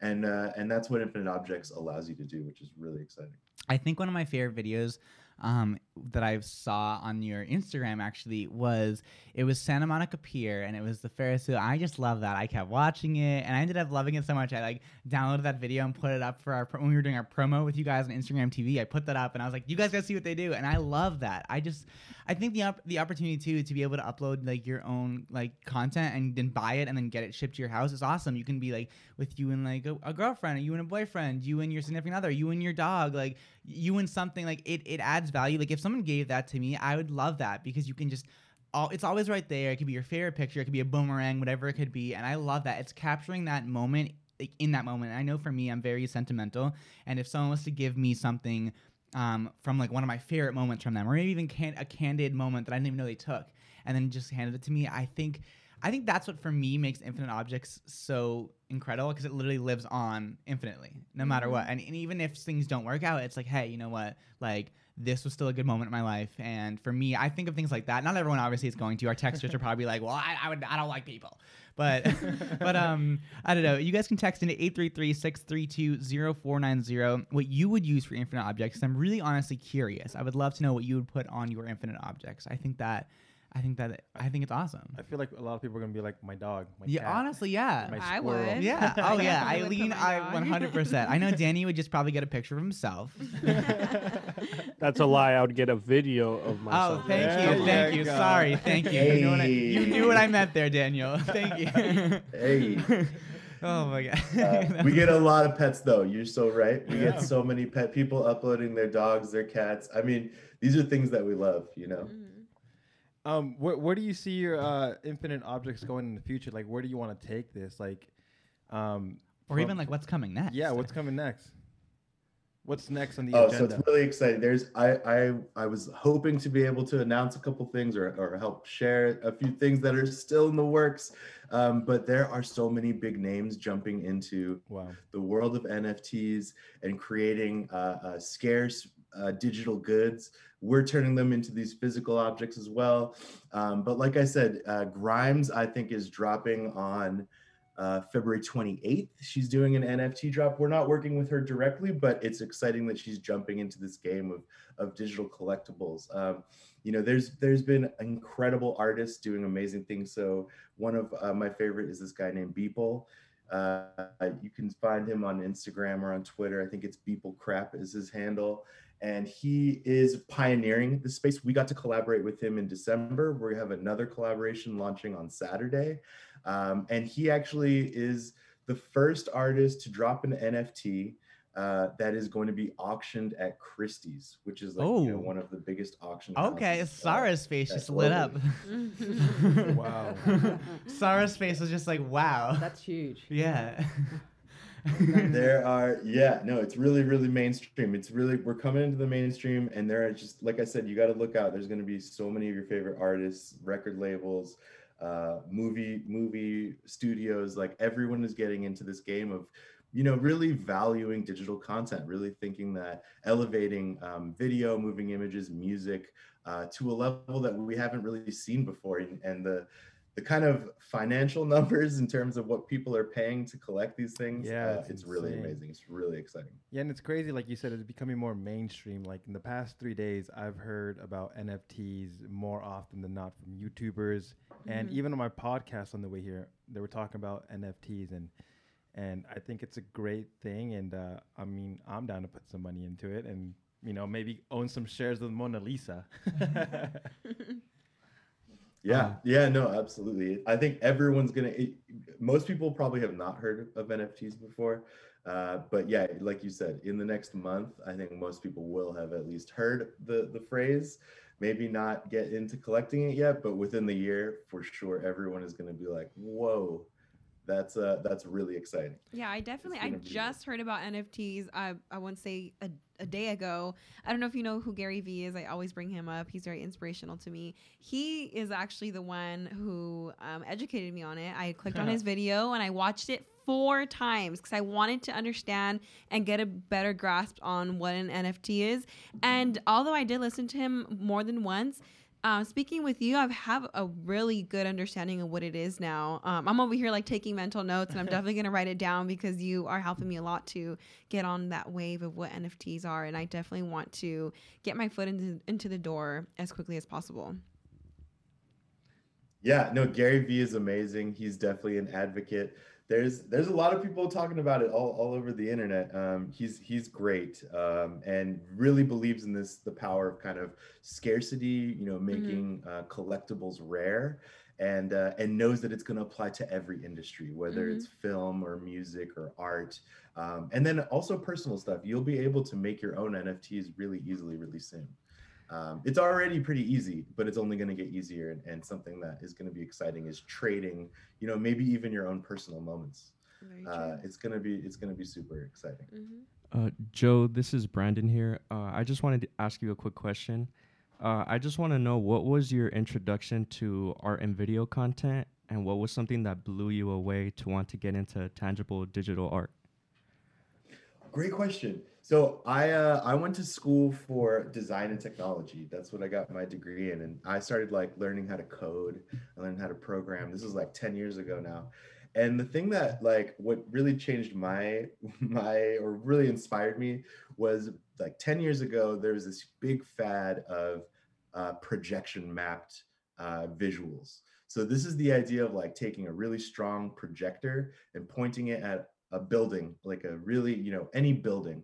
and uh, and that's what Infinite Objects allows you to do, which is really exciting. I think one of my favorite videos um, that I saw on your Instagram actually was it was Santa Monica Pier and it was the Ferris wheel. I just love that. I kept watching it and I ended up loving it so much. I like downloaded that video and put it up for our pro- when we were doing our promo with you guys on Instagram TV. I put that up and I was like, you guys gotta see what they do, and I love that. I just I think the op- the opportunity too to be able to upload like your own like content and then buy it and then get it shipped to your house is awesome. You can be like with you and like a, a girlfriend, you and a boyfriend, you and your significant other, you and your dog, like you and something like it. It adds value. Like if someone gave that to me, I would love that because you can just. All, it's always right there. It could be your favorite picture. It could be a boomerang, whatever it could be. And I love that. It's capturing that moment like in that moment. I know for me, I'm very sentimental. And if someone was to give me something um, from like one of my favorite moments from them, or maybe even can- a candid moment that I didn't even know they took, and then just handed it to me, I think, I think that's what for me makes Infinite Objects so incredible because it literally lives on infinitely, no matter what. And, and even if things don't work out, it's like, hey, you know what? Like this was still a good moment in my life. And for me, I think of things like that. Not everyone obviously is going to. Our texters are probably like, well, I, I would, I don't like people. But, but um, I don't know. You guys can text into 833-632-0490 what you would use for infinite objects. I'm really honestly curious. I would love to know what you would put on your infinite objects. I think that, I think that, I think it's awesome. I feel like a lot of people are gonna be like my dog. My Yeah, cat, honestly, yeah. my I squirrel." would. Yeah. Oh yeah. definitely would Eileen, I dog. 100. percent I know Danny would just probably get a picture of himself. That's a lie. I would get a video of myself. Oh, thank There you, you thank you. go. Sorry, thank you. You, knew what I, you knew what I meant there, Daniel. Thank you. Hey. oh my god. Uh, we get a lot of pets though. You're so right. We Yeah. get so many pet people uploading their dogs, their cats. I mean, these are things that we love, you know. Mm-hmm. Um, where, where do you see your uh, infinite objects going in the future? Like, where do you want to take this? Like, um, or from- even like what's coming next. yeah, what's coming next? What's next on the Oh, so it's really exciting. There's I I I was hoping to be able to announce a couple things or or help share a few things that are still in the works. Um, but there are so many big names jumping into wow. the world of NFTs and creating uh, uh, scarce uh, digital goods. We're turning them into these physical objects as well. Um, but like I said, uh, Grimes, I think, is dropping on uh, February 28th. She's doing an NFT drop. We're not working with her directly, but it's exciting that she's jumping into this game of, of digital collectibles. Um, you know, there's there's been incredible artists doing amazing things. So one of uh, my favorite is this guy named Beeple. Uh, you can find him on Instagram or on Twitter. I think it's Beeple Crap is his handle. And he is pioneering the space. We got to collaborate with him in December. We have another collaboration launching on Saturday. Um, and he actually is the first artist to drop an NFT uh, that is going to be auctioned at Christie's, which is like you know, Oh. one of the biggest auction. Okay, houses, uh, Sarah's face just lit up. Wow. Sarah's face was just like, wow. That's huge. Yeah. there are yeah no it's really really mainstream. It's really we're coming into the mainstream and there are just like i said you got to look out. There's going to be so many of your favorite artists record labels uh movie movie studios like everyone is getting into this game of you know really valuing digital content really thinking that elevating um, video moving images music uh, to a level that we haven't really seen before and, and the the kind of financial numbers in terms of what people are paying to collect these things, Yeah, uh, it's it's really amazing. It's really exciting. Yeah, and it's crazy, like you said, it's becoming more mainstream. Like in the past three days, I've heard about NFTs more often than not from YouTubers, and Mhm. even on my podcast on the way here, they were talking about NFTs, and and I think it's a great thing. And uh, I mean, I'm down to put some money into it, and you know, maybe own some shares of Mona Lisa. Yeah, Um, yeah, no, absolutely. I think everyone's gonna. It, most people probably have not heard of NFTs before, uh, but yeah, like you said, in the next month, I think most people will have at least heard the the phrase. Maybe not get into collecting it yet, but within the year, for sure, everyone is gonna be like, "Whoa, that's uh, that's really exciting." Yeah, I definitely. I just heard about NFTs. I I want to say a, a day ago. I don't know if you know who Gary Vee is. I always bring him up. He's very inspirational to me. He is actually the one who um, educated me on it. I clicked on his video and I watched it four times because I wanted to understand and get a better grasp on what an NFT is. And although I did listen to him more than once. Um, speaking with you, I have a really good understanding of what it is now. Um, I'm over here like taking mental notes, and I'm definitely gonna write it down because you are helping me a lot to get on that wave of what NFTs are, and I definitely want to get my foot into into the door as quickly as possible. Yeah, no, Gary Vee is amazing. He's definitely an advocate. There's there's a lot of people talking about it all, all over the internet. Um, he's he's great um, and really believes in this the power of kind of scarcity. You know, making uh, collectibles rare, and uh, and knows that it's going to apply to every industry, whether Mhm. it's film or music or art, um, and then also personal stuff. You'll be able to make your own NFTs really easily, really soon. Um, it's already pretty easy, but it's only going to get easier. And, and something that is going to be exciting is trading. You know, maybe even your own personal moments. Uh, it's gonna be it's gonna be super exciting. Uh, Joe, this is Brandon here. Uh, I just wanted to ask you a quick question. Uh, I just want to know what was your introduction to art and video content, and what was something that blew you away to want to get into tangible digital art? Great question. So I uh, I went to school for design and technology. That's what I got my degree in, and I started like learning how to code. I learned how to program. This is like ten years ago now. And the thing that like what really changed my my or really inspired me was like ten years ago there was this big fad of uh, projection mapped uh, visuals. So this is the idea of like taking a really strong projector and pointing it at a building, like a really, you know, any building,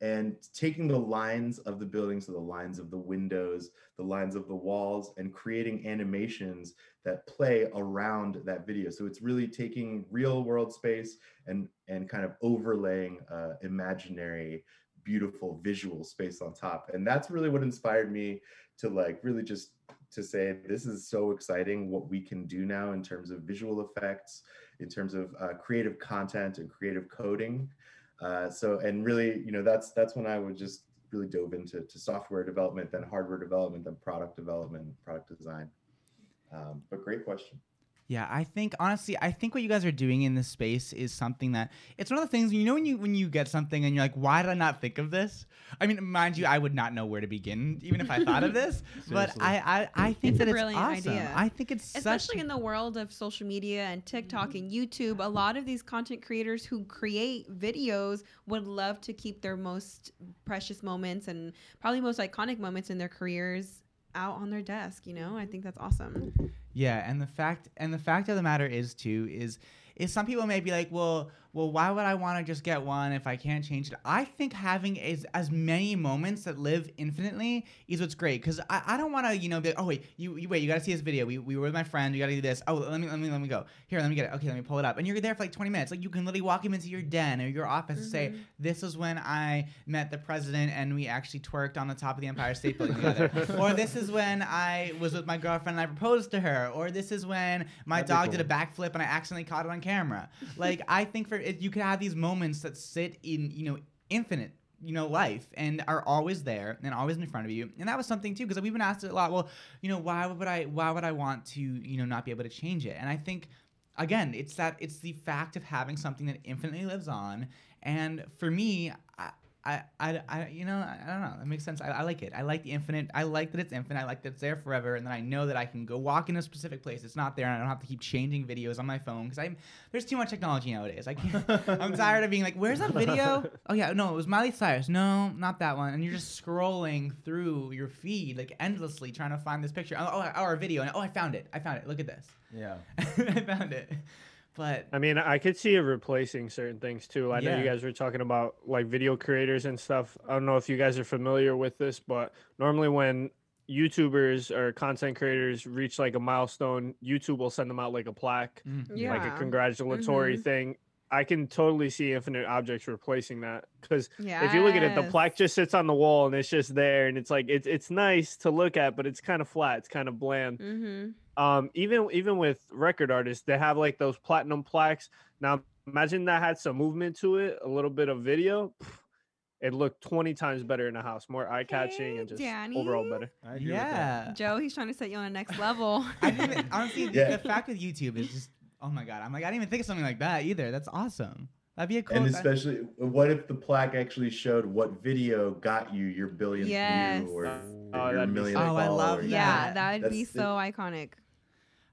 and taking the lines of the building, so the lines of the windows, the lines of the walls, and creating animations that play around that video. So it's really taking real world space and and kind of overlaying uh, imaginary, beautiful visual space on top. And that's really what inspired me to like really just to say this is so exciting what we can do now in terms of visual effects in terms of uh, creative content and creative coding uh, so and really you know that's that's when i would just really dove into to software development then hardware development then product development product design. Um, but great question Yeah, I think honestly, I think what you guys are doing in this space is something that it's one of the things you know when you when you get something and you're like, why did I not think of this? I mean, mind you, I would not know where to begin even if I thought of this. but I, I I think it's that a it's brilliant awesome. idea. I think it's especially such in the world of social media and TikTok and YouTube. A lot of these content creators who create videos would love to keep their most precious moments and probably most iconic moments in their careers out on their desk. You know, I think that's awesome. Yeah, and the fact and the fact of the matter is too is is some people may be like, well, well, why would I want to just get one if I can't change it? I think having as, as many moments that live infinitely is what's great because I, I don't want to you know be like, oh wait you, you wait you got to see this video. We, we were with my friend you got to do this. Oh let me let me let me go. Here let me get it. Okay let me pull it up. And you're there for like 20 minutes. Like you can literally walk him into your den or your office and say Mhm. this is when I met the president and we actually twerked on the top of the Empire State Building together. Or this is when I was with my girlfriend and I proposed to her. Or this is when my That'd dog did a backflip and I accidentally caught it on camera. Like I think for it, you could have these moments that sit in you know infinite you know life and are always there and always in front of you. And that was something too because we've been asked a lot well you know why would i why would i want to you know not be able to change it? And i think again it's that it's the fact of having something that infinitely lives on. And for me I, I, I, you know, I, I don't know. It makes sense. I, I like it. I like the infinite. I like that it's infinite. I like that it's there forever, and then I know that I can go walk in a specific place. It's not there, and I don't have to keep changing videos on my phone because I'm there's too much technology nowadays. I can't. I'm tired of being like, where's that video? Oh yeah, no, it was Miley Cyrus. No, not that one. And you're just scrolling through your feed like endlessly trying to find this picture. Oh, oh, or a video, and oh, I found it. I found it. Look at this. Yeah. I found it. But I mean, I could see it replacing certain things too. I know you guys were talking about like video creators and stuff. I don't know if you guys are familiar with this, but normally when YouTubers or content creators reach like a milestone, YouTube will send them out like a plaque, Mm. like Yeah. a congratulatory Mhm. thing. I can totally see Infinite Objects replacing that because if you look at it, the plaque just sits on the wall and it's just there, and it's like it's it's nice to look at, but it's kind of flat. It's kind of bland Mm-hmm. Um even even with record artists they have like those platinum plaques now imagine that had some movement to it a little bit of video it looked 20 times better in a house more eye-catching and just overall better I agree with that. yeah. Joe, he's trying to set you on a next level. I didn't even, honestly, Yeah. the fact with YouTube is just, oh my god. I'm like, I didn't even think of something like that either. That's awesome. That'd be a cool. And that- especially, what if the plaque actually showed what video got you your billionth Yes. view or Oh, your that'd be millionth. Oh, I love that. yeah, that would be That's the- so iconic.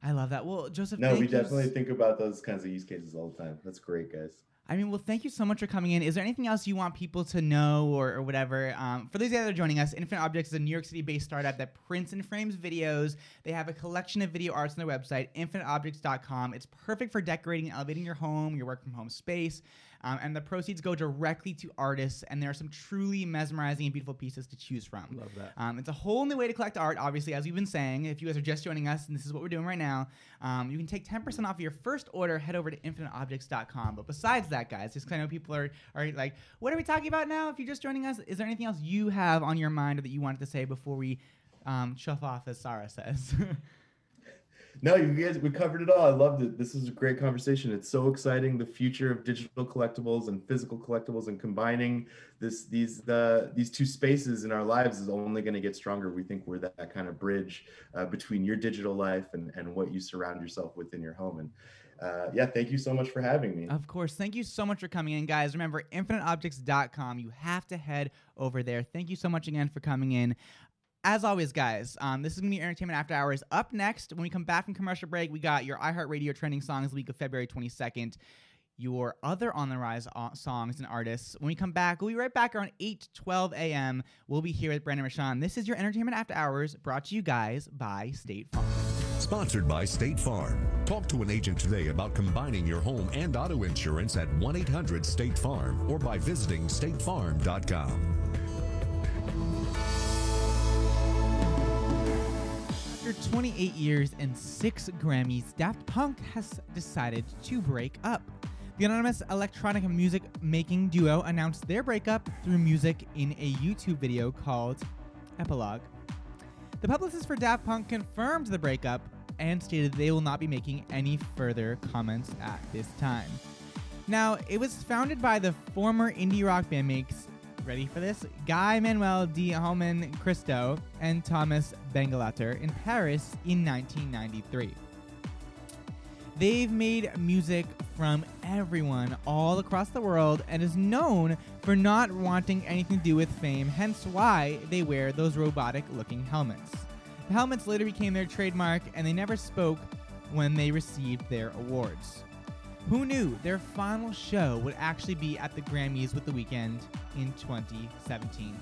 I love that. Well, Joseph, No, thank we you s- definitely think about those kinds of use cases all the time. That's great, guys. I mean, well, thank you so much for coming in. Is there anything else you want people to know or, or whatever? Um, for those that are joining us, Infinite Objects is a New York City based startup that prints and frames videos. They have a collection of video arts on their website, infiniteobjects.com. It's perfect for decorating and elevating your home, your work from home space. Um, and the proceeds go directly to artists, and there are some truly mesmerizing and beautiful pieces to choose from. Love that. Um, it's a whole new way to collect art, obviously, as we've been saying. If you guys are just joining us, and this is what we're doing right now, um, you can take 10% off your first order. Head over to infiniteobjects.com. But besides that, guys, just I know people are, are like, what are we talking about now? If you're just joining us, is there anything else you have on your mind or that you wanted to say before we um, chuff off, as Sarah says? No, you guys, we covered it all. I loved it. This is a great conversation. It's so exciting. The future of digital collectibles and physical collectibles, and combining this, these, the, these two spaces in our lives is only going to get stronger. We think we're that, that kind of bridge uh, between your digital life and, and what you surround yourself with in your home. And uh, yeah, thank you so much for having me. Of course. Thank you so much for coming in, guys. Remember, infiniteobjects.com. You have to head over there. Thank you so much again for coming in. As always, guys, um, this is going to be Entertainment After Hours. Up next, when we come back from commercial break, we got your iHeartRadio trending songs week of February 22nd, your other On the Rise uh, songs and artists. When we come back, we'll be right back around 8 12 a.m. We'll be here with Brandon Rashaun. This is your Entertainment After Hours brought to you guys by State Farm. Sponsored by State Farm. Talk to an agent today about combining your home and auto insurance at 1 800 State Farm or by visiting statefarm.com. After 28 years and six Grammys, Daft Punk has decided to break up. The anonymous electronic music making duo announced their breakup through music in a YouTube video called Epilogue. The publicist for Daft Punk confirmed the breakup and stated they will not be making any further comments at this time. Now, it was founded by the former indie rock bandmates, ready for this? Guy Manuel de Homen Cristo and Thomas Bangalter in Paris in 1993. They've made music from everyone all across the world and is known for not wanting anything to do with fame, hence why they wear those robotic looking helmets. The helmets later became their trademark and they never spoke when they received their awards. Who knew their final show would actually be at the Grammys with The Weeknd in 2017?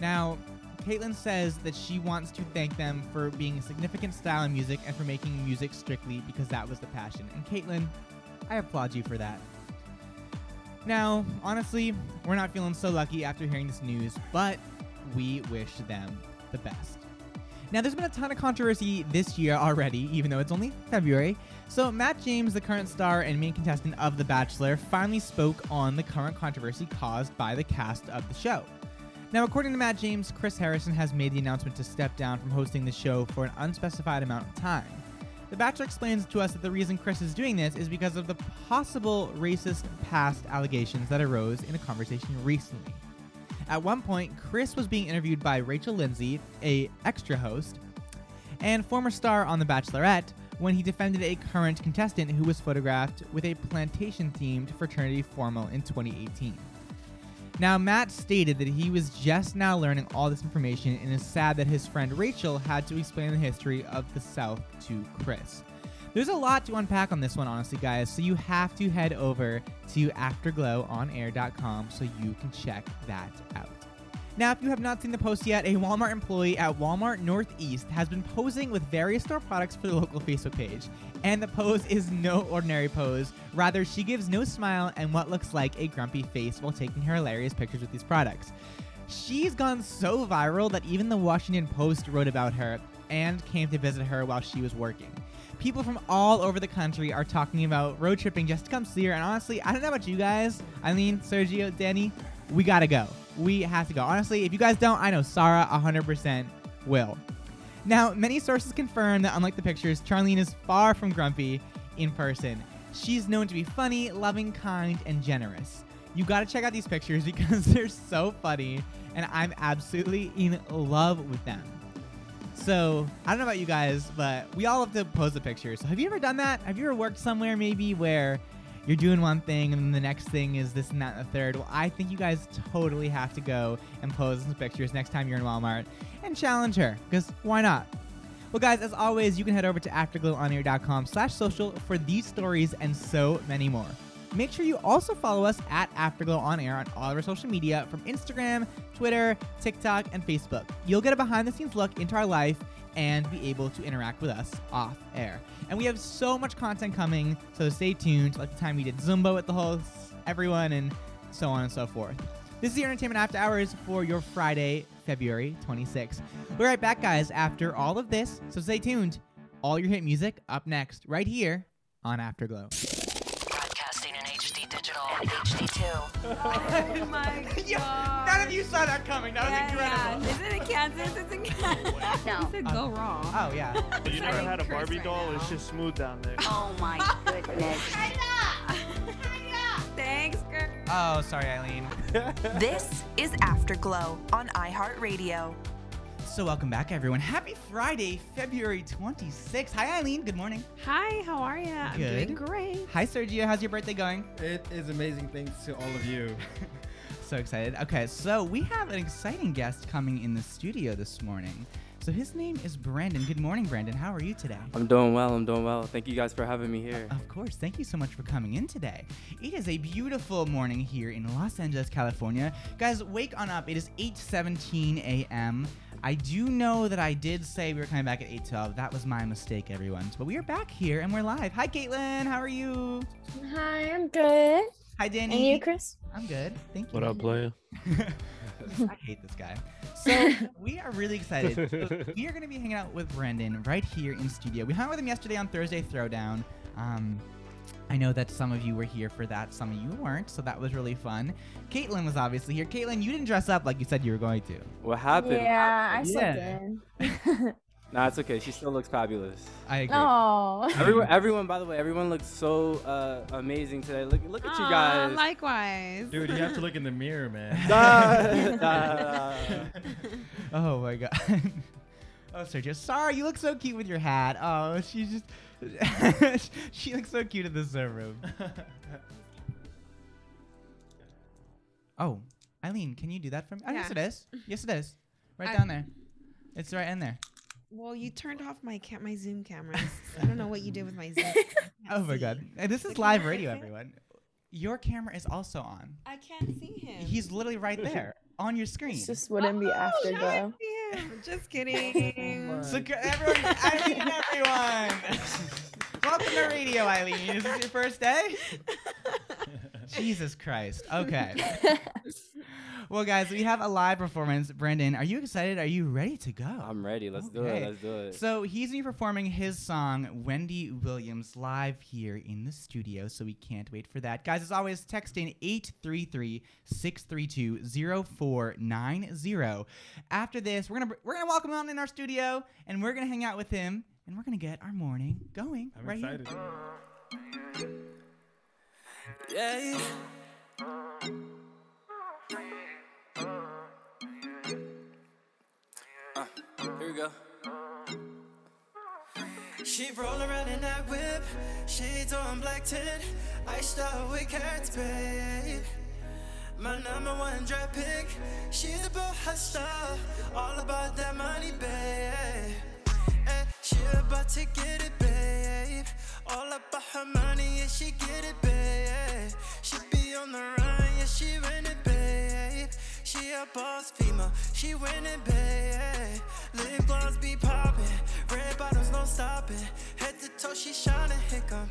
Now, Caitlin says that she wants to thank them for being a significant style in music and for making music strictly because that was the passion. And Caitlin, I applaud you for that. Now, honestly, we're not feeling so lucky after hearing this news, but we wish them the best. Now, there's been a ton of controversy this year already, even though it's only February. So, Matt James, the current star and main contestant of The Bachelor, finally spoke on the current controversy caused by the cast of the show. Now, according to Matt James, Chris Harrison has made the announcement to step down from hosting the show for an unspecified amount of time. The Bachelor explains to us that the reason Chris is doing this is because of the possible racist past allegations that arose in a conversation recently. At one point, Chris was being interviewed by Rachel Lindsay, a extra host, and former star on The Bachelorette, when he defended a current contestant who was photographed with a plantation-themed fraternity formal in 2018. Now, Matt stated that he was just now learning all this information and is sad that his friend Rachel had to explain the history of the South to Chris. There's a lot to unpack on this one, honestly, guys, so you have to head over to afterglowonair.com so you can check that out. Now, if you have not seen the post yet, a Walmart employee at Walmart Northeast has been posing with various store products for the local Facebook page. And the pose is no ordinary pose. Rather, she gives no smile and what looks like a grumpy face while taking her hilarious pictures with these products. She's gone so viral that even the Washington Post wrote about her and came to visit her while she was working. People from all over the country are talking about road tripping just to come see her. And honestly, I don't know about you guys. Eileen, Sergio, Danny, we gotta go. We have to go. Honestly, if you guys don't, I know Sarah 100% will. Now, many sources confirm that unlike the pictures, Charlene is far from grumpy in person. She's known to be funny, loving, kind, and generous. You gotta check out these pictures because they're so funny, and I'm absolutely in love with them. So, I don't know about you guys, but we all have to pose the pictures. So have you ever done that? Have you ever worked somewhere maybe where you're doing one thing and then the next thing is this and that and the third? Well, I think you guys totally have to go and pose some pictures next time you're in Walmart and challenge her, because why not? Well, guys, as always, you can head over to afterglowonair.com slash social for these stories and so many more. Make sure you also follow us at Afterglow On Air on all of our social media from Instagram, Twitter, TikTok, and Facebook. You'll get a behind the scenes look into our life and be able to interact with us off air. And we have so much content coming, so stay tuned. Like the time we did Zumba with the hosts, everyone, and so on and so forth. This is your entertainment after hours for your Friday, February 26th. We're right back, guys, after all of this, so stay tuned. All your hit music up next, right here on Afterglow. Broadcasting in HD digital and HD2. Oh my god. None of you saw that coming. That yeah, was incredible. Yeah. Is it in Kansas? It's in Kansas. No. You said go wrong. Oh, yeah. You never had a Barbie right doll? now. It's just smooth down there. Oh my goodness. Thanks, girl. Oh, sorry, Eileen. This is Afterglow on iHeartRadio. So, welcome back, everyone. Happy Friday, February 26th. Hi, Eileen. Good morning. Hi, how are you? I'm doing great. Hi, Sergio. How's your birthday going? It is amazing. Thanks to all of you. So excited. Okay, so we have an exciting guest coming in the studio this morning. So his name is Brandon. Good morning, Brandon. How are you today? I'm doing well. I'm doing well. Thank you guys for having me here. Of course. Thank you so much for coming in today. It is a beautiful morning here in Los Angeles, California. Guys, wake on up. It is 8:17 a.m. I do know that I did say we were coming back at 8:12. That was my mistake, everyone. But we are back here and we're live. Hi, Caitlin. How are you? Hi, I'm good. Hi, Danny. And you, Chris? I'm good. Thank you. What up, player? I hate this guy. So we are really excited. So we are going to be hanging out with Brandon right here in studio. We hung out with him yesterday on Thursday Throwdown. Um, I know that some of you were here for that, some of you weren't, so that was really fun. Caitlin was obviously here. Caitlin, you didn't dress up like you said you were going to. What happened? Yeah, I slept Yeah. in. Nah, it's okay. She still looks fabulous. I agree. Oh. Everyone, everyone, by the way, everyone looks so uh, amazing today. Look, look at you guys. Likewise. Dude, you have to look in the mirror, man. Nah, nah. Oh my god. oh, Sergio. Sorry, you look so cute with your hat. Oh, she just. she looks so cute in the Zoom room. Oh, Eileen, can you do that for me? Oh, yes, it is. Yes, it is. Right I- down there. It's right in there. Well, you turned off my ca- my Zoom cameras. I don't know what you did with my Zoom. Oh my god. And this is live radio, everyone. Your camera is also on. I can't see him. He's literally right there on your screen. This just wouldn't be oh, afterglow. Yeah, just kidding. So, c- everyone, Eileen, everyone. Welcome to radio, Eileen. Is this your first day? Jesus Christ. Okay. Well, guys, we have a live performance. Brandon, are you excited? Are you ready to go? I'm ready. Let's do it. Let's do it. So he's gonna be performing his song "Wendy Williams" live here in the studio. So we can't wait for that, guys. As always, text in 833-632-0490. After this, we're gonna br- we're gonna welcome him on in our studio, and we're gonna hang out with him, and we're gonna get our morning going I'm right excited. Yeah. We go. She roll around in that whip, shades on black tint, iced out with carats, babe. My number one draft pick. She's about her stuff. All about that money, babe. Eh, she about to get it, babe. All about her money, yeah, she get it, babe. She be on the run, yeah, she win it, babe. She a boss female, she winning, babe. Lip gloss be popping, red bottoms no stopping. Head to toe, she shining, hickam.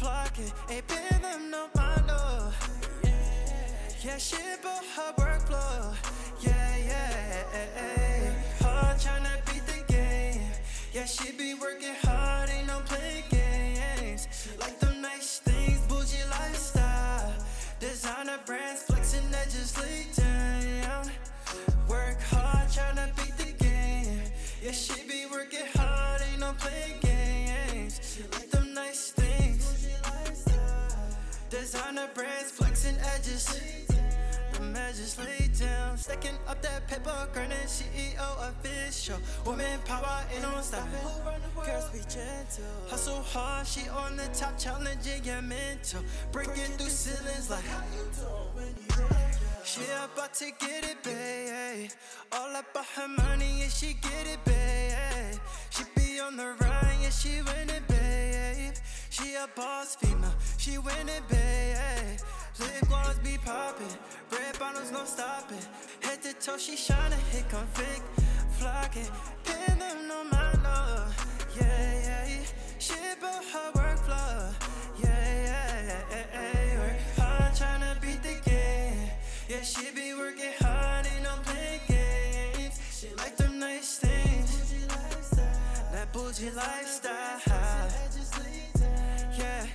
Flocking, ain't been them no mind. Yeah, she about her workflow. Yeah, yeah. Hard tryna beat the game. Yeah, she be working hard, ain't no playing games. Like them nice things, bougie lifestyle. Designer brands Designer brands flexing edges. The measures lay down, stacking up that paper, grinding CEO official. Woman power ain't no stopping. Girls be gentle, hustle hard, she on the top, challenging your mental. Breaking through ceilings like how you doing? She about to get it, babe. All about her money, yeah, she get it, babe. She be on the run, yeah, she win it, babe. She a boss female, she win it, babe. Lip gloss be popping, red bottles no stopping. Head to toe, she shining, hit config, flocking. Pin them no mind, no. Yeah, yeah, yeah. She about her workflow. Yeah, yeah, yeah, yeah. Work hard, tryna beat the game. Yeah, she be working hard, ain't no playing games. She like them nice things. That bougie lifestyle.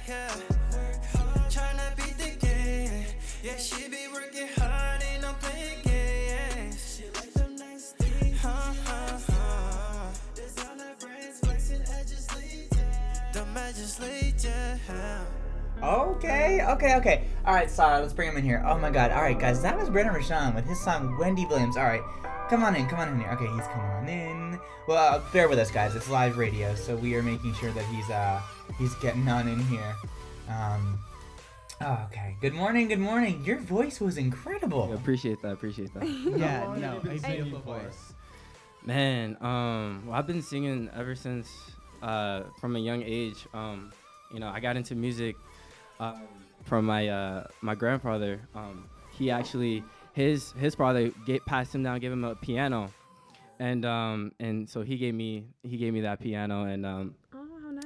Yeah. Tryna beat the game. Yeah, she be working hard, ain't no playing games. She like them nice things. Huh, huh, huh. Designer brands flexing edges lead down. Them edges lead. Okay, okay, okay. All right, sorry, let's bring him in here. Oh my God. All right, guys, that was Brandon Rashaun with his song Wendy Williams. All right, come on in, come on in here. Okay, he's coming on in. Well, uh, bear with us, guys. It's live radio, so we are making sure that he's uh he's getting on in here. Um. oh, okay. Good morning. Good morning. Your voice was incredible. appreciate that. Appreciate that. yeah. No. A beautiful voice. Man, um, well, I've been singing ever since uh, from a young age. Um, you know, I got into music um, from my uh, my grandfather. Um, he actually his his father get, passed him down, gave him a piano, and um, and so he gave me he gave me that piano, and um, how nice.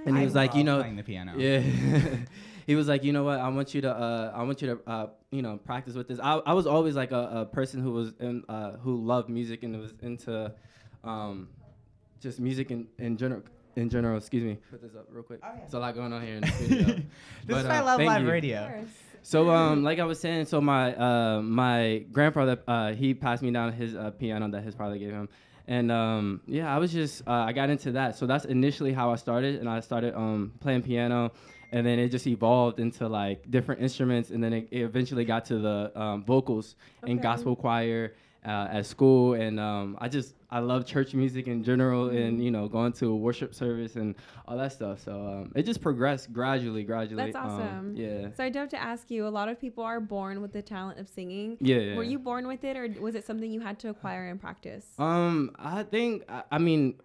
And he I was like, you know, playing the piano. Yeah, he was like, you know what? I want you to, uh, I want you to, uh, you know, practice with this. I, I was always like a, a person who was in, uh, who loved music and was into, um, just music in, in general. In general, excuse me. Put this up real quick. Oh, yeah. There's a lot going on here in the studio. This But, is why I uh, love thank live you. radio. So um, like I was saying, so my uh, my grandfather uh, he passed me down his uh, piano that his father gave him, and um, yeah, I was just uh, I got into that. So that's initially how I started, and I started um, playing piano, and then it just evolved into like different instruments, and then it, it eventually got to the um, vocals and Okay. gospel choir uh, at school, and um, I just I love church music in general, and you know going to a worship service and all that stuff. So um, it just progressed gradually, gradually. That's Um, awesome. yeah. So I do have to ask you. A lot of people are born with the talent of singing. Yeah, yeah, Were you born with it, or was it something you had to acquire and practice? Um, I think I, I mean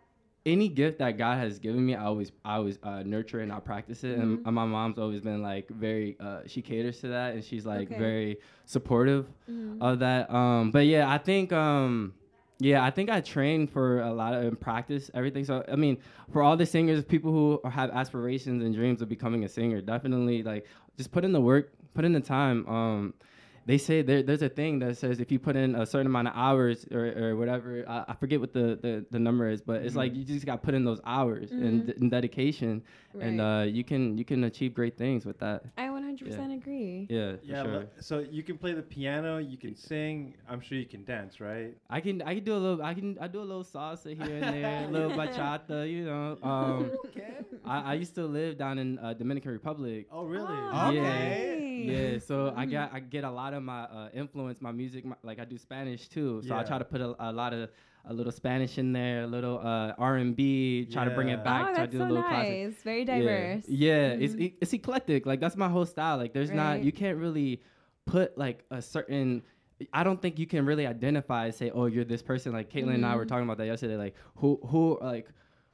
any gift that God has given me, I always I always uh, nurture and I practice it. And, Mhm. and my mom's always been like very uh, she caters to that and she's like Okay. very supportive Mhm. of that. Um, but yeah, I think um. Yeah, I think I train for a lot of and practice everything. So I mean, for all the singers, people who have aspirations and dreams of becoming a singer, definitely like just put in the work, put in the time. Um, they say there, there's a thing that says if you put in a certain amount of hours or, or whatever, I, I forget what the, the, the number is, but it's like Mhm. you just got to put in those hours and, Mhm. and dedication, and Right. uh, you can you can achieve great things with that. I 100% agree. Yeah, for Yeah, sure. lo- so you can play the piano, you can sing. I'm sure you can dance, right? I can I can do a little I can I do a little salsa here and there, a little bachata, you know. Um, I, I used to live down in uh, Dominican Republic. Oh, really? Okay. Yeah, yeah. So I got I get a lot of my uh, influence, my music, my, like I do Spanish too. So I try to put a, a lot of a little Spanish in there, a little uh, R and B, try to bring it back. Oh, try that's to do so a little classic. nice. Very diverse. Yeah, it's Mhm. e- it's eclectic. Like that's my whole style. Like there's not you can't really put like a certain. I don't think you can really identify, say, oh, you're this person. Like Caitlin and I were Mhm. talking about that yesterday. Like, who, who, like,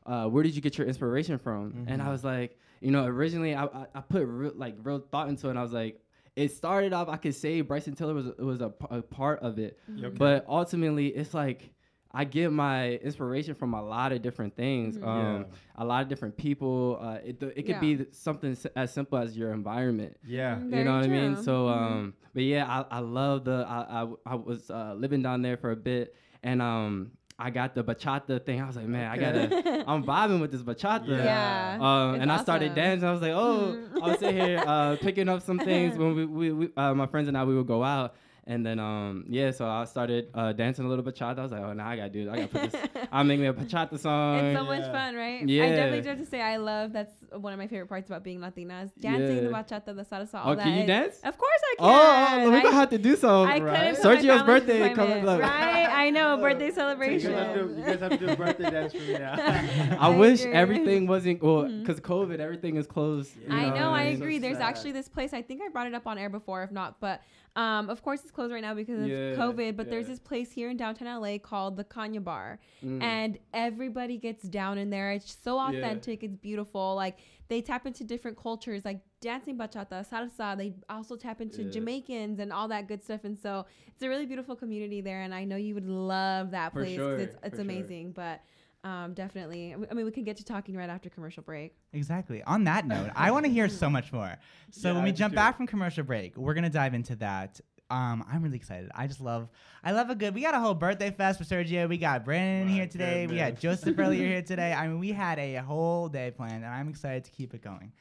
uh, where did you get your inspiration from? And I Mhm. was like, you know, originally I, I, I put real, like real thought into it. And I was like, it started off. I could say Bryson Tiller was was a, p- a part of it. Okay. but ultimately, it's like I get my inspiration from a lot of different things. Mhm. Um, Yeah. a lot of different people. Uh, it it could Yeah. be th- something s- as simple as your environment. Yeah. Mm, you know what I mean. true. So, Mhm. um, but yeah, I, I love the. I I, I was uh, living down there for a bit, and um. I got the bachata thing. I was like, man, I gotta. I'm vibing with this bachata. Yeah. Um, It's and I started dancing. I was like, oh, I was sitting here uh, picking up some things when we, we, we uh, my friends and I we would go out. And then um yeah, so I started uh, dancing a little bachata. I was like, oh, now I gotta do it. I gotta put this. I'm making me a bachata song. It's so much fun, right? Yeah. I definitely do have to say I love that's one of my favorite parts about being Latinas. Dancing the bachata, the salsa, all Oh, that. can you dance? Of course I Oh, can. oh, we I- gonna have to do some. I right? couldn't put my Sergio's birthday coming up. Right, I know, birthday You celebration. guys, to, you guys have to do a birthday dance for me now. I, wish agree. everything wasn't well because COVID, everything is closed. you I know, I and- agree. There's actually this place. I think I brought it up on air before, if not, but um, of course it's closed right now because of Yeah, COVID. But there's this place here in downtown LA called the Kanya Bar, Mm. and everybody gets down in there. It's so Yeah. authentic. It's beautiful. Like they tap into different cultures, like dancing bachata, salsa. They also tap into Yeah. Jamaicans and all that good stuff. And so it's a really beautiful community there, and I know you would love that For place. sure, it's it's for sure. amazing, but. Um, definitely. I mean, we can get to talking right after commercial break. Exactly. On that note, I want to hear so much more. So Yeah, when we jump back from commercial break, we're gonna dive into that. Um, I'm really excited. I just love, I love a good. We got a whole birthday fest for Sergio. We got Brandon here today. We had. Joseph earlier here today. I mean, we had a whole day planned, and I'm excited to keep it going.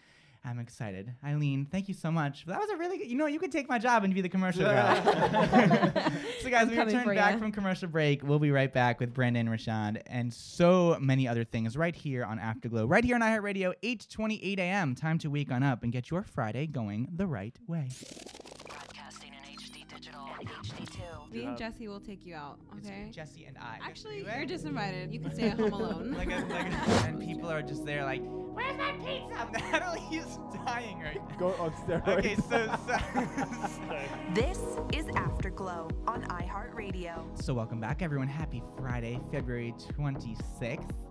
I'm excited. Eileen, thank you so much. That was a really good. You know, you could take my job and be the commercial girl. so guys, I'm we coming return back ya. from commercial break. We'll be right back with Brandon Rashaun and so many other things right here on Afterglow, right here on iHeartRadio, 8:28 a.m. Time to wake on up and get your Friday going the right way. HD2. Me and Jesse will take you out. Okay. Jesse and I. Actually, you're just invited. You can stay at home alone. like, a, like a, and people are just there like, where's my pizza? Natalie is dying right now. Go on steroids. Okay, so, so This is Afterglow on iHeartRadio. So welcome back, everyone. Happy Friday, February 26th.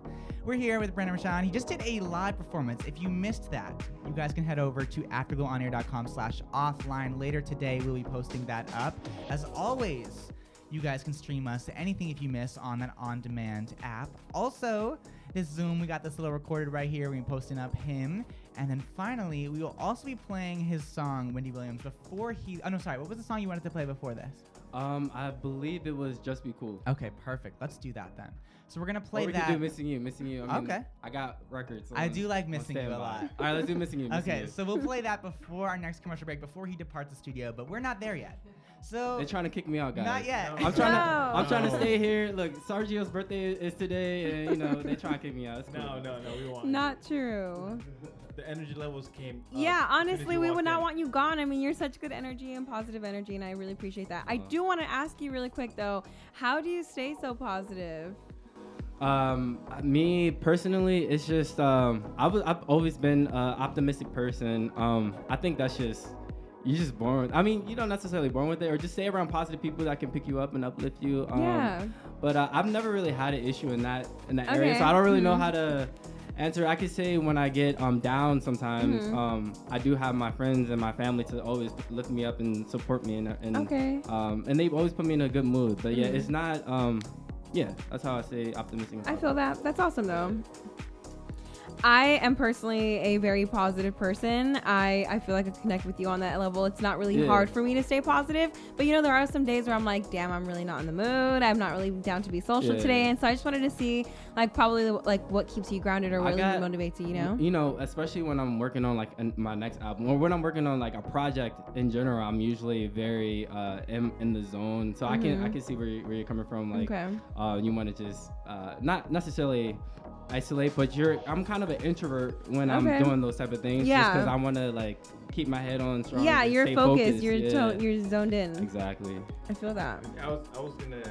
We're here with Brandon Rashaun. He just did a live performance. If you missed that, you guys can head over to afterglowonair.com slash offline. Later today, we'll be posting that up. As always, you guys can stream us anything if you miss on that on-demand app. Also, this Zoom, we got this little recorded right here. We're posting up him. And then finally, we will also be playing his song, Wendy Williams, before he... Oh, no, sorry. What was the song you wanted to play before this? Um, I believe it was Just Be Cool. Okay, perfect. Let's do that then. So we're gonna play or we that. Could do Missing You, Missing You. I mean, Okay. I got records. I do like on missing you a lot. All right, let's do Missing You. Missing okay, You. so we'll play that before our next commercial break, before he departs the studio, but we're not there yet. So They're trying to kick me out, guys. Not yet. I'm trying to. No. I'm trying to stay here. Look, Sergio's birthday is today, and you know they trying to kick me out. It's cool. No, no, no, we want. Not true. The energy levels came. up Yeah, as soon as honestly, we walked would not in. want you gone. I mean, you're such good energy and positive energy, and I really appreciate that. I uh-huh. do want to ask you really quick though, how do you stay so positive? Um, me personally, it's just um, I was I've always been an optimistic person. Um, I think that's just you're just born. With, I mean, you don't necessarily born with it, or just stay around positive people that can pick you up and uplift you. Um, Yeah. But uh, I've never really had an issue in that in that area, so I don't really know Mhm. how to answer. I could say when I get um down sometimes, Mhm. um, I do have my friends and my family to always lift me up and support me, and, and Okay. um, and they've always put me in a good mood. But yeah, Mhm. it's not um. Yeah, that's how I say optimistic. I feel that. That's awesome though. I am personally a very positive person. I, I feel like I connect with you on that level. It's not really Yeah. hard for me to stay positive, but you know there are some days where I'm like, damn, I'm really not in the mood. I'm not really down to be social Yeah. today, and so I just wanted to see like probably like what keeps you grounded or I really motivates you. You know? You know, especially when I'm working on like an, my next album or when I'm working on like a project in general, I'm usually very uh, in, in the zone. So I can I Mhm. can see where, you- where you're coming from. Like, Okay. uh, you want to just uh, not necessarily isolate, but you're I'm kind of an introvert when Okay. I'm doing those type of things. Yeah. because I want to like keep my head on strong. yeah, and you're stay focused. You're yeah. to- you're zoned in. exactly. I feel that. I was, I was gonna,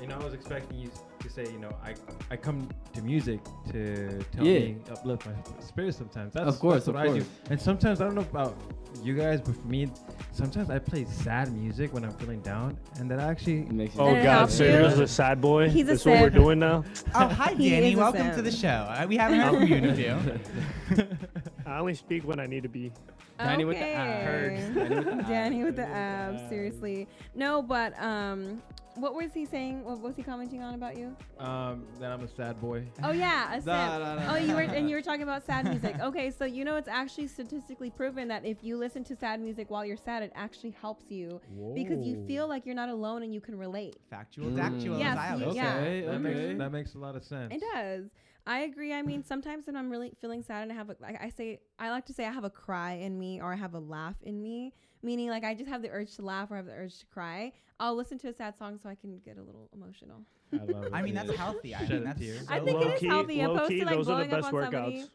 you know, I was expecting you to say, you know, I, I come to music to to help Yeah. me uplift my spirit. Sometimes that's Of course, that's what of I do. And sometimes I don't know about you guys, but for me, sometimes I play sad music when I'm feeling down, and that actually makes Oh God, Sergio's a sad boy. He's a That's what we're doing now. Oh, hi, Danny. Welcome to the show. Uh, we haven't heard from you in a few. I only speak when I need to be. Danny with the Okay. abs. Danny with the abs. Danny with the abs. Seriously. No, but um, what was he saying? What was he commenting on about you? um, that I'm a sad boy. Oh yeah, a simp. Nah, nah, nah. Oh, you were and you were talking about sad music. Okay, so you know it's actually statistically proven that if you listen to sad music while you're sad, it actually helps you because you feel like you're not alone and you can relate. Factual, Mm. dactual, Yes, as you- always yeah. say. That Okay. makes that makes a lot of sense. It does. I agree. I mean, sometimes when I'm really feeling sad and I have a, like I say, I like to say I have a cry in me or I have a laugh in me, meaning like I just have the urge to laugh or I have the urge to cry. I'll listen to a sad song so I can get a little emotional. I love it. I mean, that's healthy. I mean, that's tear. so I think it is Low-key- healthy opposed low-key, to like those are the best workouts.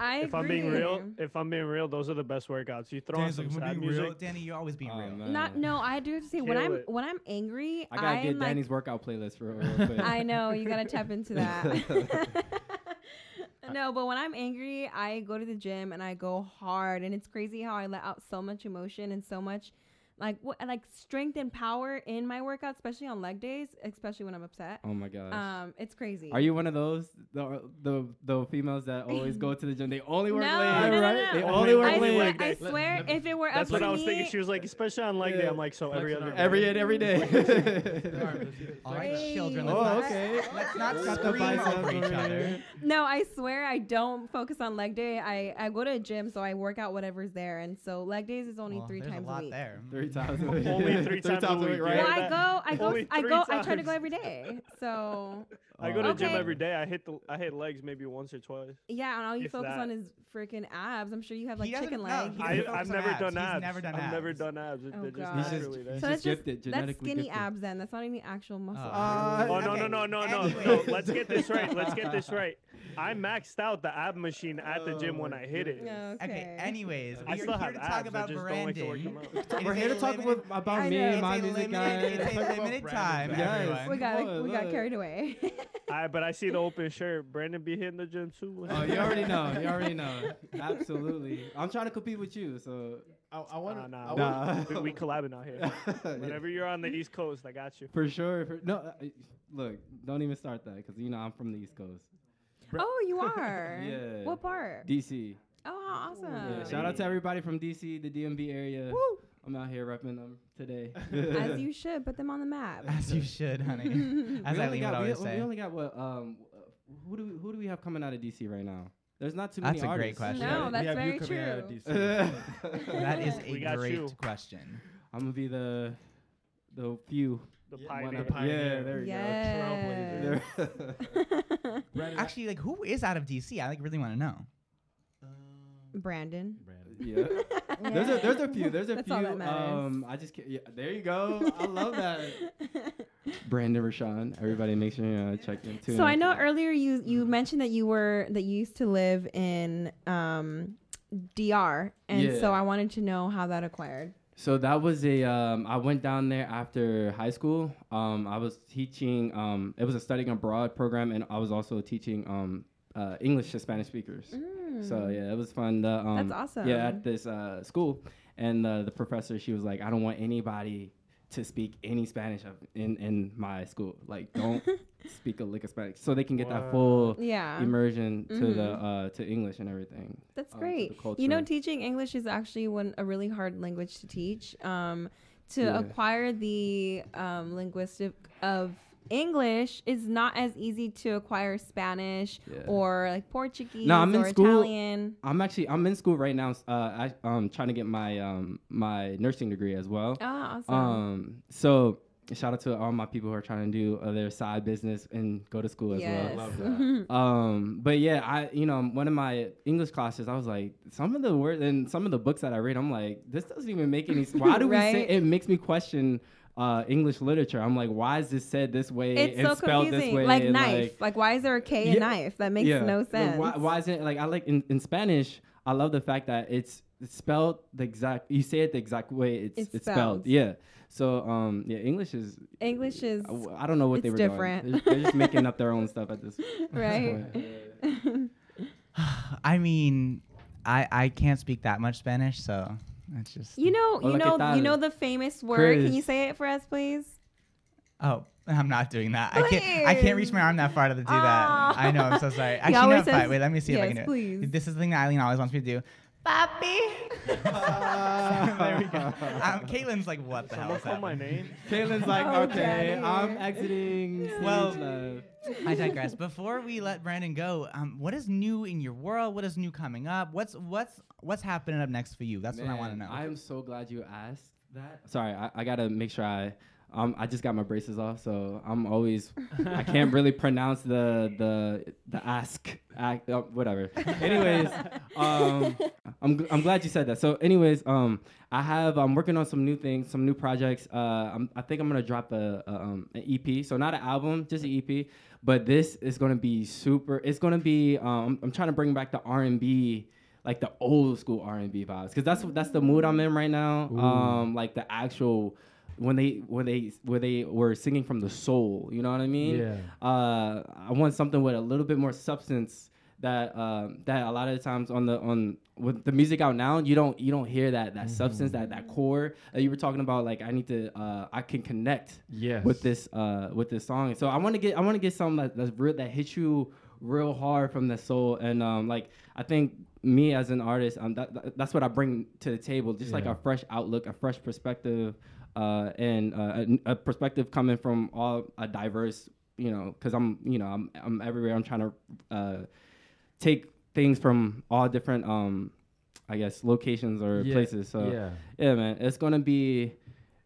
I agree. if I'm being real, if I'm being real, those are the best workouts. You throw on some like, sad music. real? Danny, you're always being Oh, real. man. Not no, I do have to say when Kill I'm it. when I'm angry, I gotta I'm get like Danny's workout playlist for real quick. I know you gotta tap into that. Uh, no, but when I'm angry, I go to the gym and I go hard, and it's crazy how I let out so much emotion and so much, like what, like strength and power in my workout, especially on leg days, especially when I'm upset. Oh my gosh. Um, it's crazy. Are you one of those the the, the females that always go to the gym? They only work No, legs, no, no, right? no. They Only only work I swear, legs. I swear if it were upset, That's up what to I was me, thinking. She was like, especially on leg day. I'm like, so every other Every day. day, every day. All right, children. Oh, Let's not, okay. Let's not Got the scream biceps over each other. No, I swear I don't focus on leg day. I, I go to a gym, so I work out whatever's there, and so leg days is only Well, three times a lot week. there. Three times a week. Only three times a week, right? Well, Yeah, I go, I go, I three go, I try to go every day. So I go to gym every day. I hit the I hit legs maybe once or twice. yeah, and all you focus that. on is freaking abs. I'm sure you have like doesn't- chicken legs. he I, doesn't I've never abs. done He's abs. never done I've never done abs. They're Oh, just God. He's just- so that's just gifted, that's genetically skinny gifted. abs. Then that's not any actual muscle. Uh, Oh no no no no no no! Let's get this right. Let's get this right. I maxed out the ab machine at the gym when I hit it. okay. Okay, anyways, I we still are here have to talk abs. I about just don't like to work them Brandon. out. We're here a to talk limited- with, about me know. and my It's a music limited- guy. It's a limited time. Yes. we got Look, we got look. carried away. I but I see the open shirt. Brandon be hitting the gym too. Oh, you already know. You already know. Absolutely. I'm trying to compete with you, so I, I want Nah, to. nah, Nah. we, we collabing out here. Whenever you're on the East Coast, I got you. for sure. For, no, uh, look, don't even start that because you know I'm from the East Coast, oh, you are. Yeah. What part? DC. Oh, how awesome. Yeah, shout out to everybody from DC, the DMV area. I'm out here repping them today. As you should put them on the map. As you should, honey. As we I only got, we, always we say. only got what? Um, who do we, who do we have coming out of DC right now? There's not too many. That's a great question. No, that's very you coming out of true. That is a great you. question. I'm gonna be the the few. The Yeah, pioneer. of pioneer. Yeah, there you Yes. go. There- Brandon, Actually, like, who is out of DC? I like really want to know. Brandon. Brandon. yeah. There's a there's a few. There's a That's few. all that matters. um, I just ca- yeah, there you go. I love that. Brandon Rashaun. Everybody, make sure you uh, check in. too. So I know to- earlier you you mentioned that you were that you used to live in um, DR, and Yeah. so I wanted to know how that acquired. So that was a. Um, I went down there after high school. Um, I was teaching. Um, it was a studying abroad program, and I was also teaching um, uh, English to Spanish speakers. So yeah, it was fun. The, um, Mm. That's awesome. Yeah, at this uh, school, and uh, the professor, she was like, "I don't want anybody to speak any Spanish in in my school. Like, don't speak a lick of Spanish, so they can get that full Yeah. immersion to the Mhm. uh, to English and everything. That's um, great. You know, teaching English is actually one a really hard language to teach. Um, to Yeah. acquire the um, linguistic of English is not as easy to acquire Spanish Yeah. or like Portuguese No, I'm in or school. Italian. I'm actually I'm in school right now. Uh, I'm trying to get my um my nursing degree as well. Ah, awesome. Um, so shout out to all my people who are trying to do uh, their side business and go to school as Yes. well. Love that. um, but yeah, I you know one of my English classes, I was like some of the words and some of the books that I read, I'm like this doesn't even make any. s- Why do we say it makes me question. Uh, English literature. I'm like, why is this said this way It's and so spelled confusing. this way? Like knife. Like, why is there a K in Yeah, knife? That makes yeah. no Like, sense. Why, why isn't it like I like in, in Spanish? I love the fact that it's it's spelled the exact. You say it the exact way it's It's it's, spelled. spelled. Yeah. So um yeah, English is. English is. I don't know what they it's were different. doing. They're, they're just making up their own stuff at this. Point. Right. I mean, I I can't speak that much Spanish, so It's just You know, you know, you know the famous word. Can you say it for us, please? Oh, I'm not doing that. I can't. I can't reach my arm that far to do that. I know. I'm so sorry. Actually, always no, fine. says- Wait, let me see if I can do it. please. This is the thing that Eileen always wants me to do. Papi. there we go. Um, Caitlin's like, what the hell Someone is call that? my name. Caitlin's like, Oh, okay, Daddy. I'm exiting. stage Well, left." I digress. Before we let Brandon go, um, what is new in your world? What is new coming up? What's what's what's happening up next for you? That's what I want to Man, know. I am so glad you asked that. Sorry, I, I gotta make sure I. Um, I just got my braces off, so I'm always. I can't really pronounce the the the ask, act, uh, whatever. anyways, um, I'm g- I'm glad you said that. So, anyways, um, I have I'm working on some new things, some new projects. Uh, I'm, I think I'm gonna drop a, a um an EP, so not an album, just an EP. But this is gonna be super. It's gonna be. Um, I'm trying to bring back the R&B like the old school R and B vibes, because that's that's the mood I'm in right now. Um, like the actual when they when they where they were singing from the soul. You know what I mean? Yeah. Uh, I want something with a little bit more substance. That um, that a lot of the times on the on with the music out now, you don't you don't hear that that substance that that core that you were talking about. Like I need to uh, I can connect Yes. with this uh with this song. So I want to get I want to get something that, that's real that hits you real hard from the soul. And um like I think me as an artist, um that, that- that's what I bring to the table. Just like a fresh outlook, a fresh perspective, uh and uh, a, a perspective coming from all a diverse, you know, because I'm you know I'm I'm everywhere. I'm trying to uh take things from all different um I guess locations or Yeah, places. So yeah. yeah, man, it's gonna be.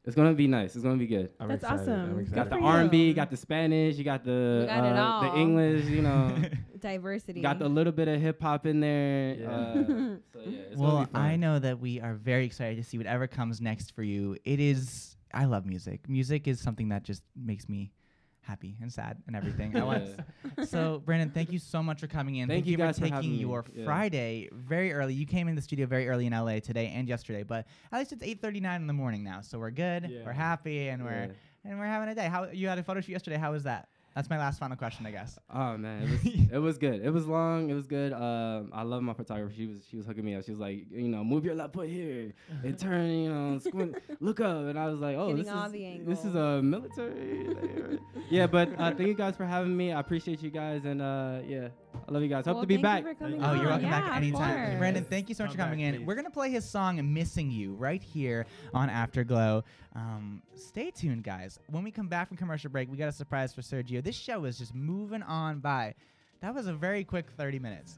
It's gonna be nice. It's gonna be good. I'm That's excited. I'm awesome. Got the R and B, got the Spanish, you got the You got uh, the. English, you know, Diversity. got a little bit of hip hop in there. Yeah. Uh, so yeah, it's well, gonna be fun. I know that we are very excited to see whatever comes next for you. It is. I love music. Music is something that just makes me happy and sad and everything at once. So, Brandon, thank you so much for coming in. Thank you guys for for taking having me. your Yeah. Friday very early. You came in the studio very early in LA today and yesterday, but at least it's 8:39 in the morning now, so we're good. Yeah. We're happy and we're and we're having a day. How you had a photo shoot yesterday? How was that? That's my last final question, I guess. Oh man, it was it was good. It was long. It was good. Um, I love my photographer. She was she was hooking me up. She was like, you know, move your left foot here and turn, you know, squint, look up. And I was like, oh, Getting this all is the this is a military. yeah, but uh, thank you guys for having me. I appreciate you guys, and uh, yeah, I love you guys. Hope Well, to be thank back. you for coming Oh, you're welcome Yeah, back anytime. Brandon, thank you so much for coming back, in. please. We're going to play his song Missing You right here on Afterglow. Um, stay tuned, guys. When we come back from commercial break, we got a surprise for Sergio. This show is just moving on by. That was a very quick 30 minutes.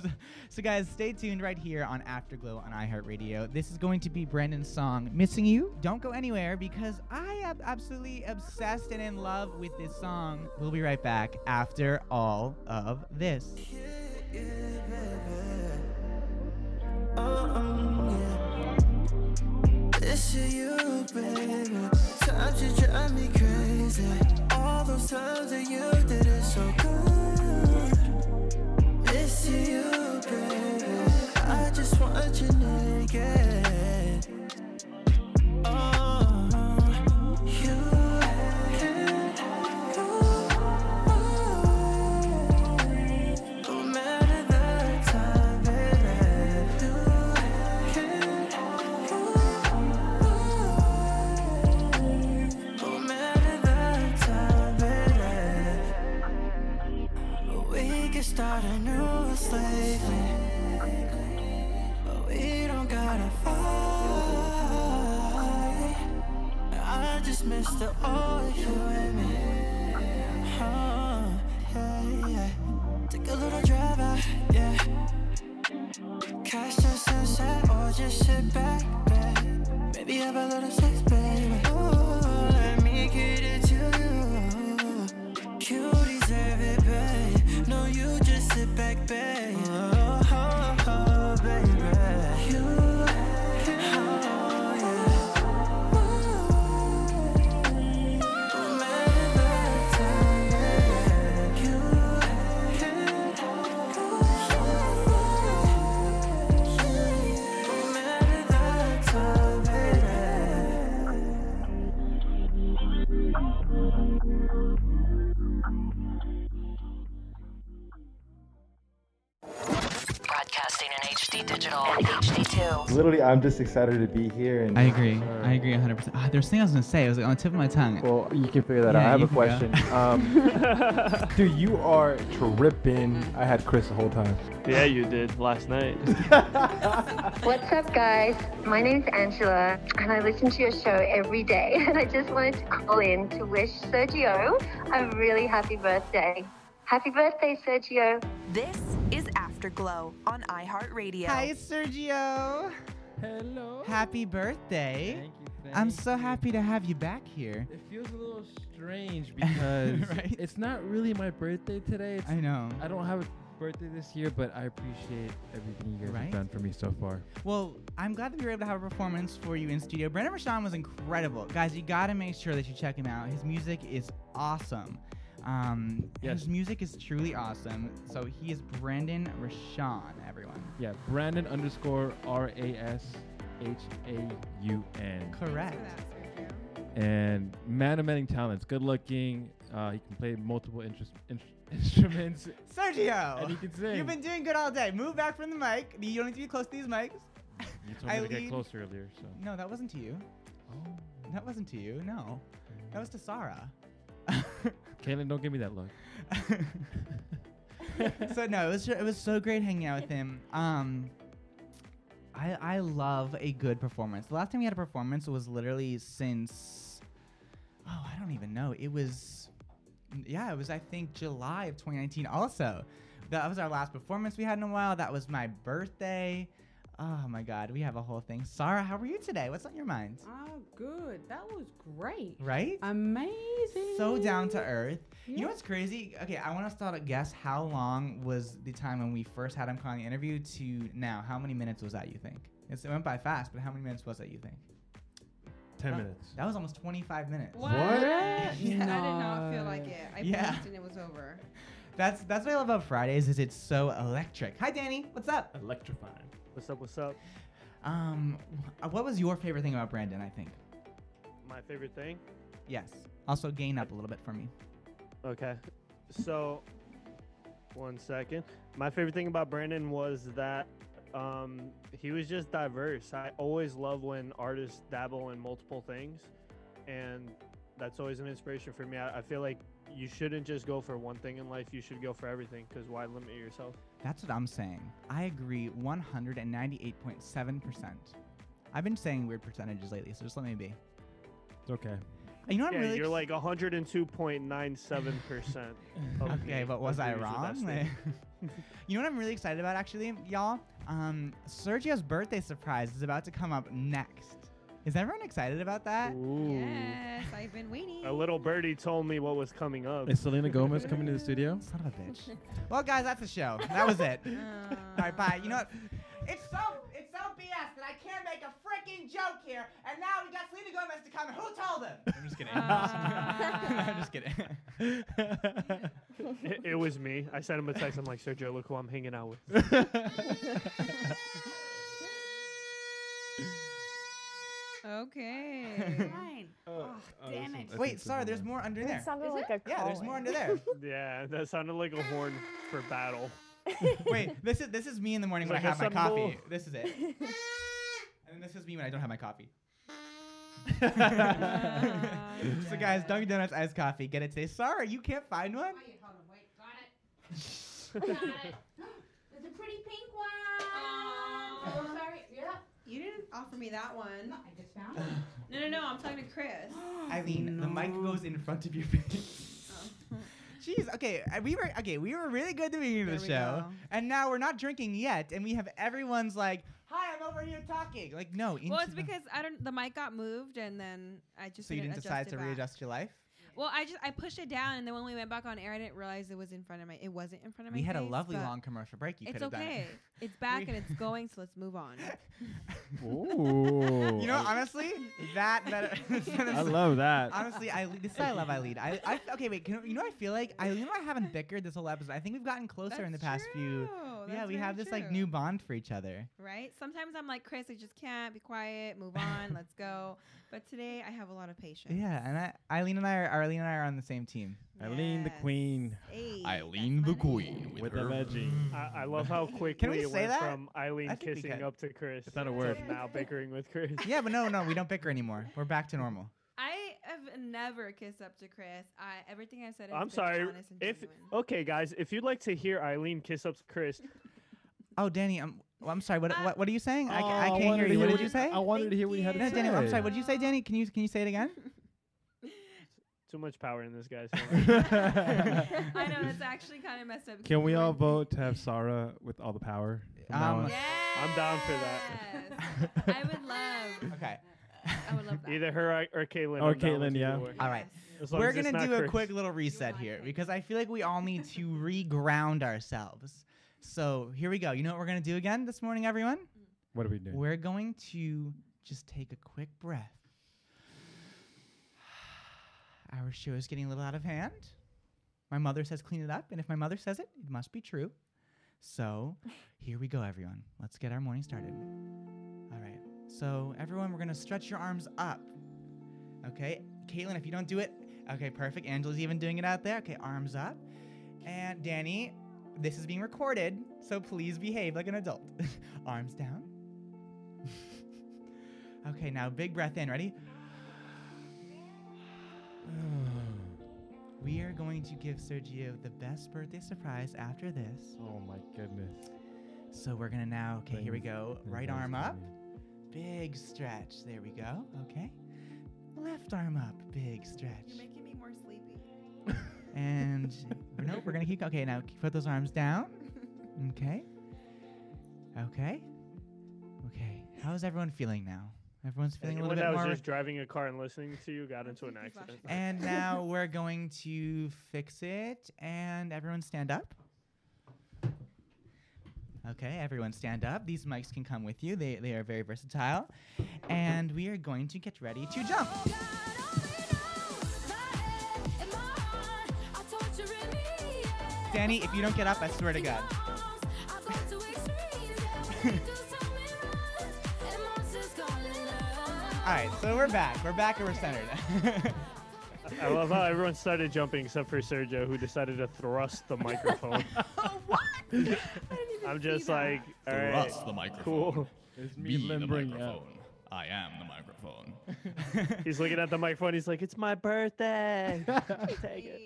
so, guys, stay tuned right here on Afterglow on iHeartRadio. This is going to be Brandon's song, Missing You. Don't go anywhere because I am absolutely obsessed and in love with this song. We'll be right back after all of this. All those times that you did Literally, I'm just excited to be here. And I agree. I agree 100%. Ah, there's something I was gonna say. It was like on the tip of my tongue. Well, you can figure that Yeah, out. I have a question. Um, dude, you are tripping. I had Chris the whole time. Yeah, you did last night. What's up, guys? My name's Angela, and I listen to your show every day. And I just wanted to call in to wish Sergio a really happy birthday. Happy birthday, Sergio. This is Afterglow on iHeartRadio. Hi, Sergio. Hello. Happy birthday. Thank you. I'm so you. happy to have you back here. It feels a little strange because Right? it's not really my birthday today. It's, I know. I don't have a birthday this year, but I appreciate everything you guys Right? have done for me so far. Well, I'm glad that we were able to have a performance for you in studio. Brandon Rashaun was incredible. Guys, you gotta make sure that you check him out. His music is awesome. Um, Yes. His music is truly awesome. So he is Brandon Rashaun, everyone. Yeah, Brandon underscore R A S H A U N. Correct. And man of many talents, good looking. Uh, he can play multiple interest, in- instruments. Sergio! And he can sing. You've been doing good all day. Move back from the mic. You don't need to be close to these mics. You told me I to get lead- close earlier, so. No, that wasn't to you. Oh. That wasn't to you. No. That was to Sarah. Caitlin, don't give me that look. so no, it was it was so great hanging out with him. Um, I I love a good performance. The last time we had a performance was literally since oh I don't even know. It was yeah, it was I think July of 2019. Also, that was our last performance we had in a while. That was my birthday. Oh my God, we have a whole thing. Sarah, how are you today? What's on your mind? Oh, good. That was great. Right? Amazing. So down to earth. You know what's crazy? Okay, I want to start a guess. How long was the time when we first had him on the interview to now? How many minutes was that? You think? It's, it went by fast, but how many minutes was that? You think? 10 That- minutes. That was almost 25 minutes. What? Yeah. I did not feel like it. I Yeah. and it was over. That's that's what I love about Fridays is it's so electric. Hi, Danny. What's up? Electrifying. What's up? What's up? Um, what was your favorite thing about Brandon? I think. My favorite thing. Yes. Also, gain up a little bit for me. Okay. So, one second. My favorite thing about Brandon was that um, he was just diverse. I always love when artists dabble in multiple things, and that's always an inspiration for me. I, I feel like you shouldn't just go for one thing in life. You should go for everything because why limit yourself? That's what I'm saying. I agree 198.7%. I've been saying weird percentages lately, so just let me be. It's okay. You know what yeah, I'm really you're like 102.97 percent. Okay, but was I wrong? You know what I'm really excited about, actually, y'all? Um, Sergio's birthday surprise is about to come up next. Is everyone excited about that? Yes, I've been waiting. A little birdie told me what was coming up. Is Selena Gomez coming to the studio? Son of a bitch. Well, guys, that's the show. That was it. Uh. All right, bye. You know what? It's so it's so BS that I can't make a freaking joke here, and now we got Selena Gomez to come. Who told him? I'm just kidding. I'm just kidding. it, it was me. I sent him a text. I'm like, Sergio, look who I'm hanging out with. Okay. Fine. Oh, oh, damn it. Wait, sorry. There's more under there. It there. sounded Is like it? a Yeah, there's more under there. yeah, that sounded like a horn for battle. Wait, this is this is me in the morning when I have my coffee. This is it. And this is me when I don't have my coffee. so guys, Dunkin' Donuts iced coffee. Get it today. Sorry, you can't find one. Wait, Got it. There's a pretty pink one. Oh, sorry. Yeah. You didn't offer me that one. I just found it. No, no, no. I'm talking to Chris. I Eileen, the mic goes in front of your face. Jeez, okay, uh, we were okay. We were really good at the beginning of the There we show, go. and now we're not drinking yet, and we have everyone's like, "Hi, I'm over here talking." Like, no, Well, into it's the- because I don't. The mic got moved, and then I just. so you didn't adjust decide it to back. readjust your life. Well, I just I pushed it down, and then when we went back on air, I didn't realize it was in front of my. It wasn't in front of my. We had a lovely long commercial break. You It's could have done okay. it. It's back and it's going, so let's move on. Ooh. You know, honestly, that better. I love that. Honestly, I this is why I love Eileen. I, I okay, wait. Can, you know, I feel like Eileen and I haven't bickered this whole episode. I think we've gotten closer in the past few. Oh, yeah, That's we have very this like new bond for each other. right? Sometimes I'm like, Chris, I just can't be quiet. Move on. let's go. But today I have a lot of patience. Yeah, and I, Eileen and I are Eileen and I are on the same team. Eileen the queen. Hey, Eileen the queen With the veggie. Mm. I, I love how quickly we it say went that? from Eileen I think we kissing up to Chris. It's not a word. Now bickering with Chris. Yeah, but no, no, we don't bicker anymore. We're back to normal. I have never kissed up to Chris. I everything I've said. Has I'm been sorry. honest and If genuine. okay, guys, if you'd like to hear Eileen kiss up to Chris, Oh, Danny, I'm, well, I'm sorry. What, what, what are you saying? I, I Oh, I can't wanted hear to you. What hear did you what- say? I wanted to hear what you had to No, Danny, I'm sorry. What did you say, Danny? Can you can you say it again? too much power in this guy's. I know it's actually kind of messed up. Can we all vote to have Sarah with all the power? from Um, on? I'm down for that. I would love. Okay. I would love that. Either her or, or Caitlin. Or I'm down with Caitlin, yeah. All right. As long We're as it's gonna not do a Chris. quick little reset here because I feel like we all need to reground ourselves. So here we go. You know what we're gonna do again this morning, everyone? What are we doing? We're going to just take a quick breath. Our show is getting a little out of hand. My mother says clean it up, and if my mother says it, it must be true. So here we go, everyone. Let's get our morning started. So everyone, we're gonna stretch your arms up. Okay, Caitlin, if you don't do it, okay, perfect. Angela's even doing it out there. Okay, arms up. And Danny, this is being recorded, so please behave like an adult. arms down. okay, now big breath in. Ready? We are going to give Sergio the best birthday surprise after this. Oh my goodness. So we're gonna now, okay, here we go. things Right arm up. Funny. Big stretch. There we go. Okay. Left arm up. Big stretch. You're making me more sleepy. And nope, we're gonna keep. Okay, now put those arms down. Okay. Okay. Okay. How's everyone feeling now? Everyone's feeling a Anyone little that bit was just driving a car and listening to you got into an accident. And now we're going to fix it. And everyone stand up. Okay, everyone stand up. These mics can come with you. They, they are very versatile. And we are going to get ready to jump. Danny, if you don't get up, I swear to God. All right, so we're back. We're back and we're centered. I love how everyone started jumping except for Sergio, who decided to thrust the microphone. I'm just like, all right, Thrust the microphone. cool. It's me Be the limbering up. microphone. I am the microphone. He's looking at the microphone. He's like, it's my birthday. Take it.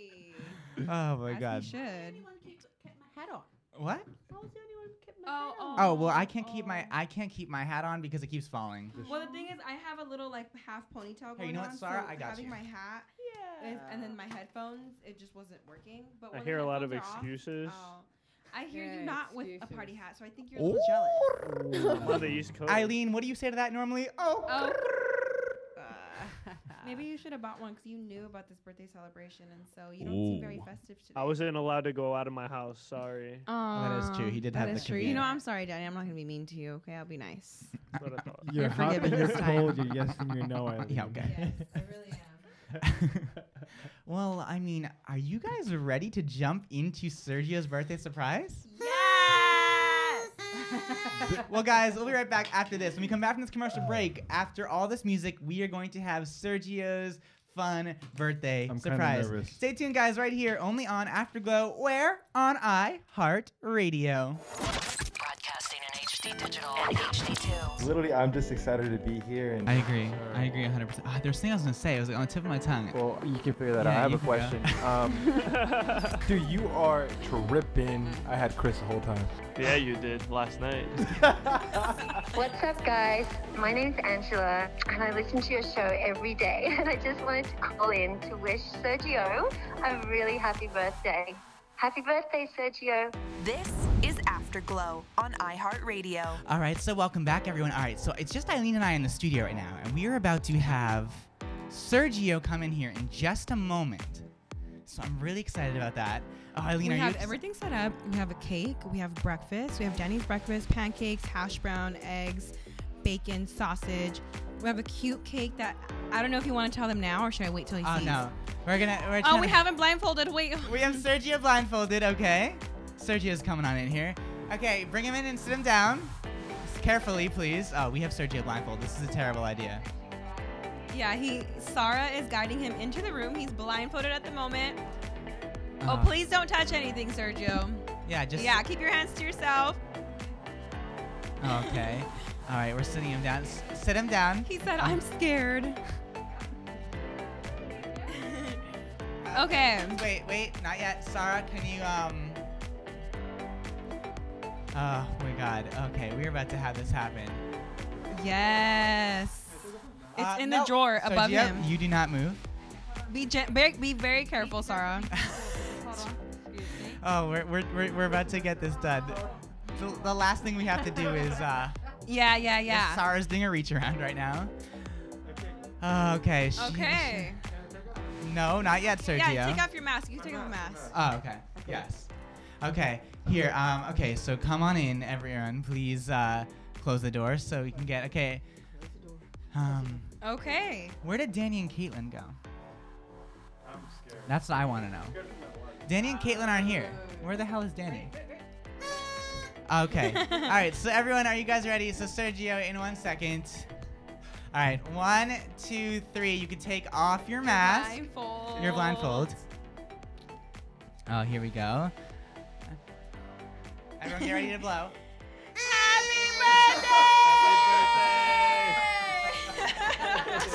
oh my As God. we should. my hat on. What? I was the only one who kept my Oh, hat on. Oh well, I can't keep my oh. I can't keep my hat on because it keeps falling. Well, the thing is, I have a little like half ponytail going Hey, you know what, on. Sarah? so I got having you. my hat is- and then my headphones, it just wasn't working. But I when hear a lot of headphones are off- excuses. oh, I hear Yeah, you not with a party hat, so I think you're a little jealous. I'm on the East Coast. Eileen, what do you say to that normally? Oh. Oh. Maybe you should have bought one because you knew about this birthday celebration, and so you don't seem very festive today. I wasn't allowed to go out of my house. Sorry. Oh, that is true. He did That have is the true. You know, I'm sorry, Daddy. I'm not gonna be mean to you. Okay, I'll be nice. That's what I thought. You're, You're hot, forgiven you're this cold, you're yes and you're no, Eileen. Yeah, okay. I really am. Well, I mean, are you guys ready to jump into Sergio's birthday surprise? Yes. well, guys, we'll be right back after this. When we come back from this commercial break, after all this music, we are going to have Sergio's fun birthday I'm kinda surprise. nervous. Stay tuned, guys, right here, only on Afterglow, where? On iHeart Radio. Broadcasting in HD digital and HD2. Literally, I'm just excited to be here. And I agree. I agree 100%. Ah, there's something I was going to say. It was like on the tip of my tongue. Well, you can figure that Yeah, out. I have you a can question. Um, dude, you are tripping. I had Chris the whole time. Yeah, you did last night. What's up, guys? My name's Angela, and I listen to your show every day. And I just wanted to call in to wish Sergio a really happy birthday. Happy birthday, Sergio. This is Afterglow on iHeartRadio. All right, so welcome back, everyone. All right, so it's just Eileen and I in the studio right now, and we are about to have Sergio come in here in just a moment. So I'm really excited about that. Oh, Eileen, we are have you? everything set up. We have a cake. We have breakfast. We have Danny's breakfast, pancakes, hash brown, eggs, bacon, sausage. We have a cute cake that I don't know if you want to tell them now or should I wait till he Oh sees. no, we're gonna. We're Oh, we haven't blindfolded. Wait. We have Sergio blindfolded. Okay, Sergio's coming on in here. Okay, bring him in and sit him down. Carefully, please. Oh, we have Sergio blindfolded. This is a terrible idea. Yeah, he Sarah is guiding him into the room. He's blindfolded at the moment. Uh, oh, please don't touch anything, Sergio. Yeah, just yeah, keep your hands to yourself. Okay. All right, we're sitting him down. S- sit him down. He said, "I'm scared." okay. Wait, wait, not yet. Sarah, can you um? Oh my God. Okay, we're about to have this happen. Yes. It's Uh, in no. the drawer So, above yep, him. You do not move. Be gen- very, be very careful, Sarah. Oh, we're, we're, we're, we're about to get this done. The, the last thing we have to do is uh. Yeah, yeah, yeah. Sarah's doing a reach around right now. Okay. she- Okay. No, not yet, Sergio. Yeah, take off your mask. You take off your mask. Oh, okay. Yes. Okay. Here. Um. Okay. So come on in, everyone. Please uh, close the door so we can get. Okay. Um. Okay. Where did Danny and Caitlin go? That's what I want to know. Danny and Caitlin aren't here. Where the hell is Danny? Okay. All right. So everyone, are you guys ready? So Sergio, in one second. All right. One, two, three. You can take off your mask. Blindfold. Your blindfold. Oh, here we go. Everyone, get ready to blow. Happy birthday!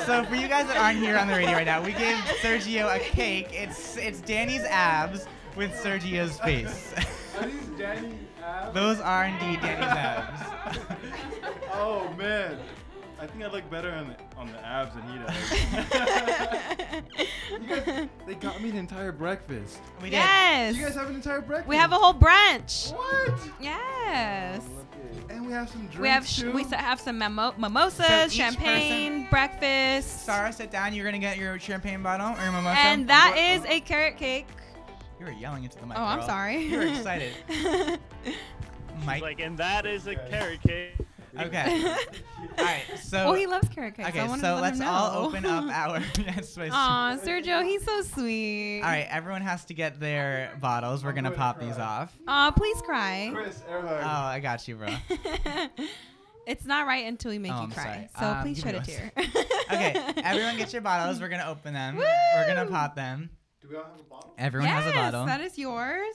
So for you guys that aren't here on the radio right now, we gave Sergio a cake. It's it's Danny's abs with Sergio's face. Are these Danny abs? Those are indeed Danny's abs. oh man, I think I look better on the on the abs than he does. guys, they got me an entire breakfast. We did. Yes. You guys have an entire breakfast. We have a whole brunch. What? Yes. And we have some drinks We have sh- too. we have some mimo- mimosas, So each champagne, breakfast, Sarah, sit down. You're gonna get your champagne bottle or your mimosa. and that is a carrot cake. You were yelling into the mic. Oh, I'm girl. sorry. You were excited. Mike. Like, and that is a carrot cake. Okay. All right. So. well, he loves carrot cakes. Okay, I so to let let's him all open up our. yes, please. Aw, Sergio, he's so sweet. All right, everyone has to get their bottles. We're gonna pop these off. Aw, please cry. Chris Oh, I got you, bro. It's not right until we make Oh, you I'm cry. sorry. So Um, please give me shed a one tear. okay, everyone get your bottles. We're gonna open them. We're gonna Woo! pop them. Do we all have a bottle? Everyone yes, has a bottle. that is yours.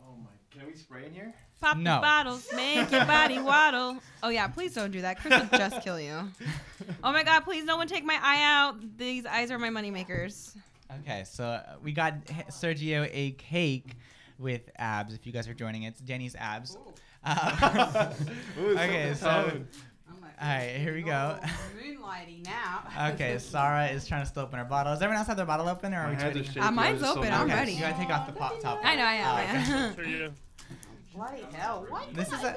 Oh my! Can we spray in here? Pop No. the bottles, make your body waddle. Oh yeah, please don't do that. Chris will just kill you. Oh my god, please no one take my eye out. These eyes are my money makers. Okay, so uh, we got Sergio a cake with abs. If you guys are joining, it's Jenny's abs. Uh, Ooh, okay, something so solid. All right, here we go. Moonlighting now. Okay, Sarah is trying to still open her bottle. Does everyone else have their bottle open, or are we hands are trading? shaking. Uh, mine's I was so open. I'm Okay, ready. You gotta take off the pop top. I know, I am, Oh, I am. okay. Bloody hell. What? This is a.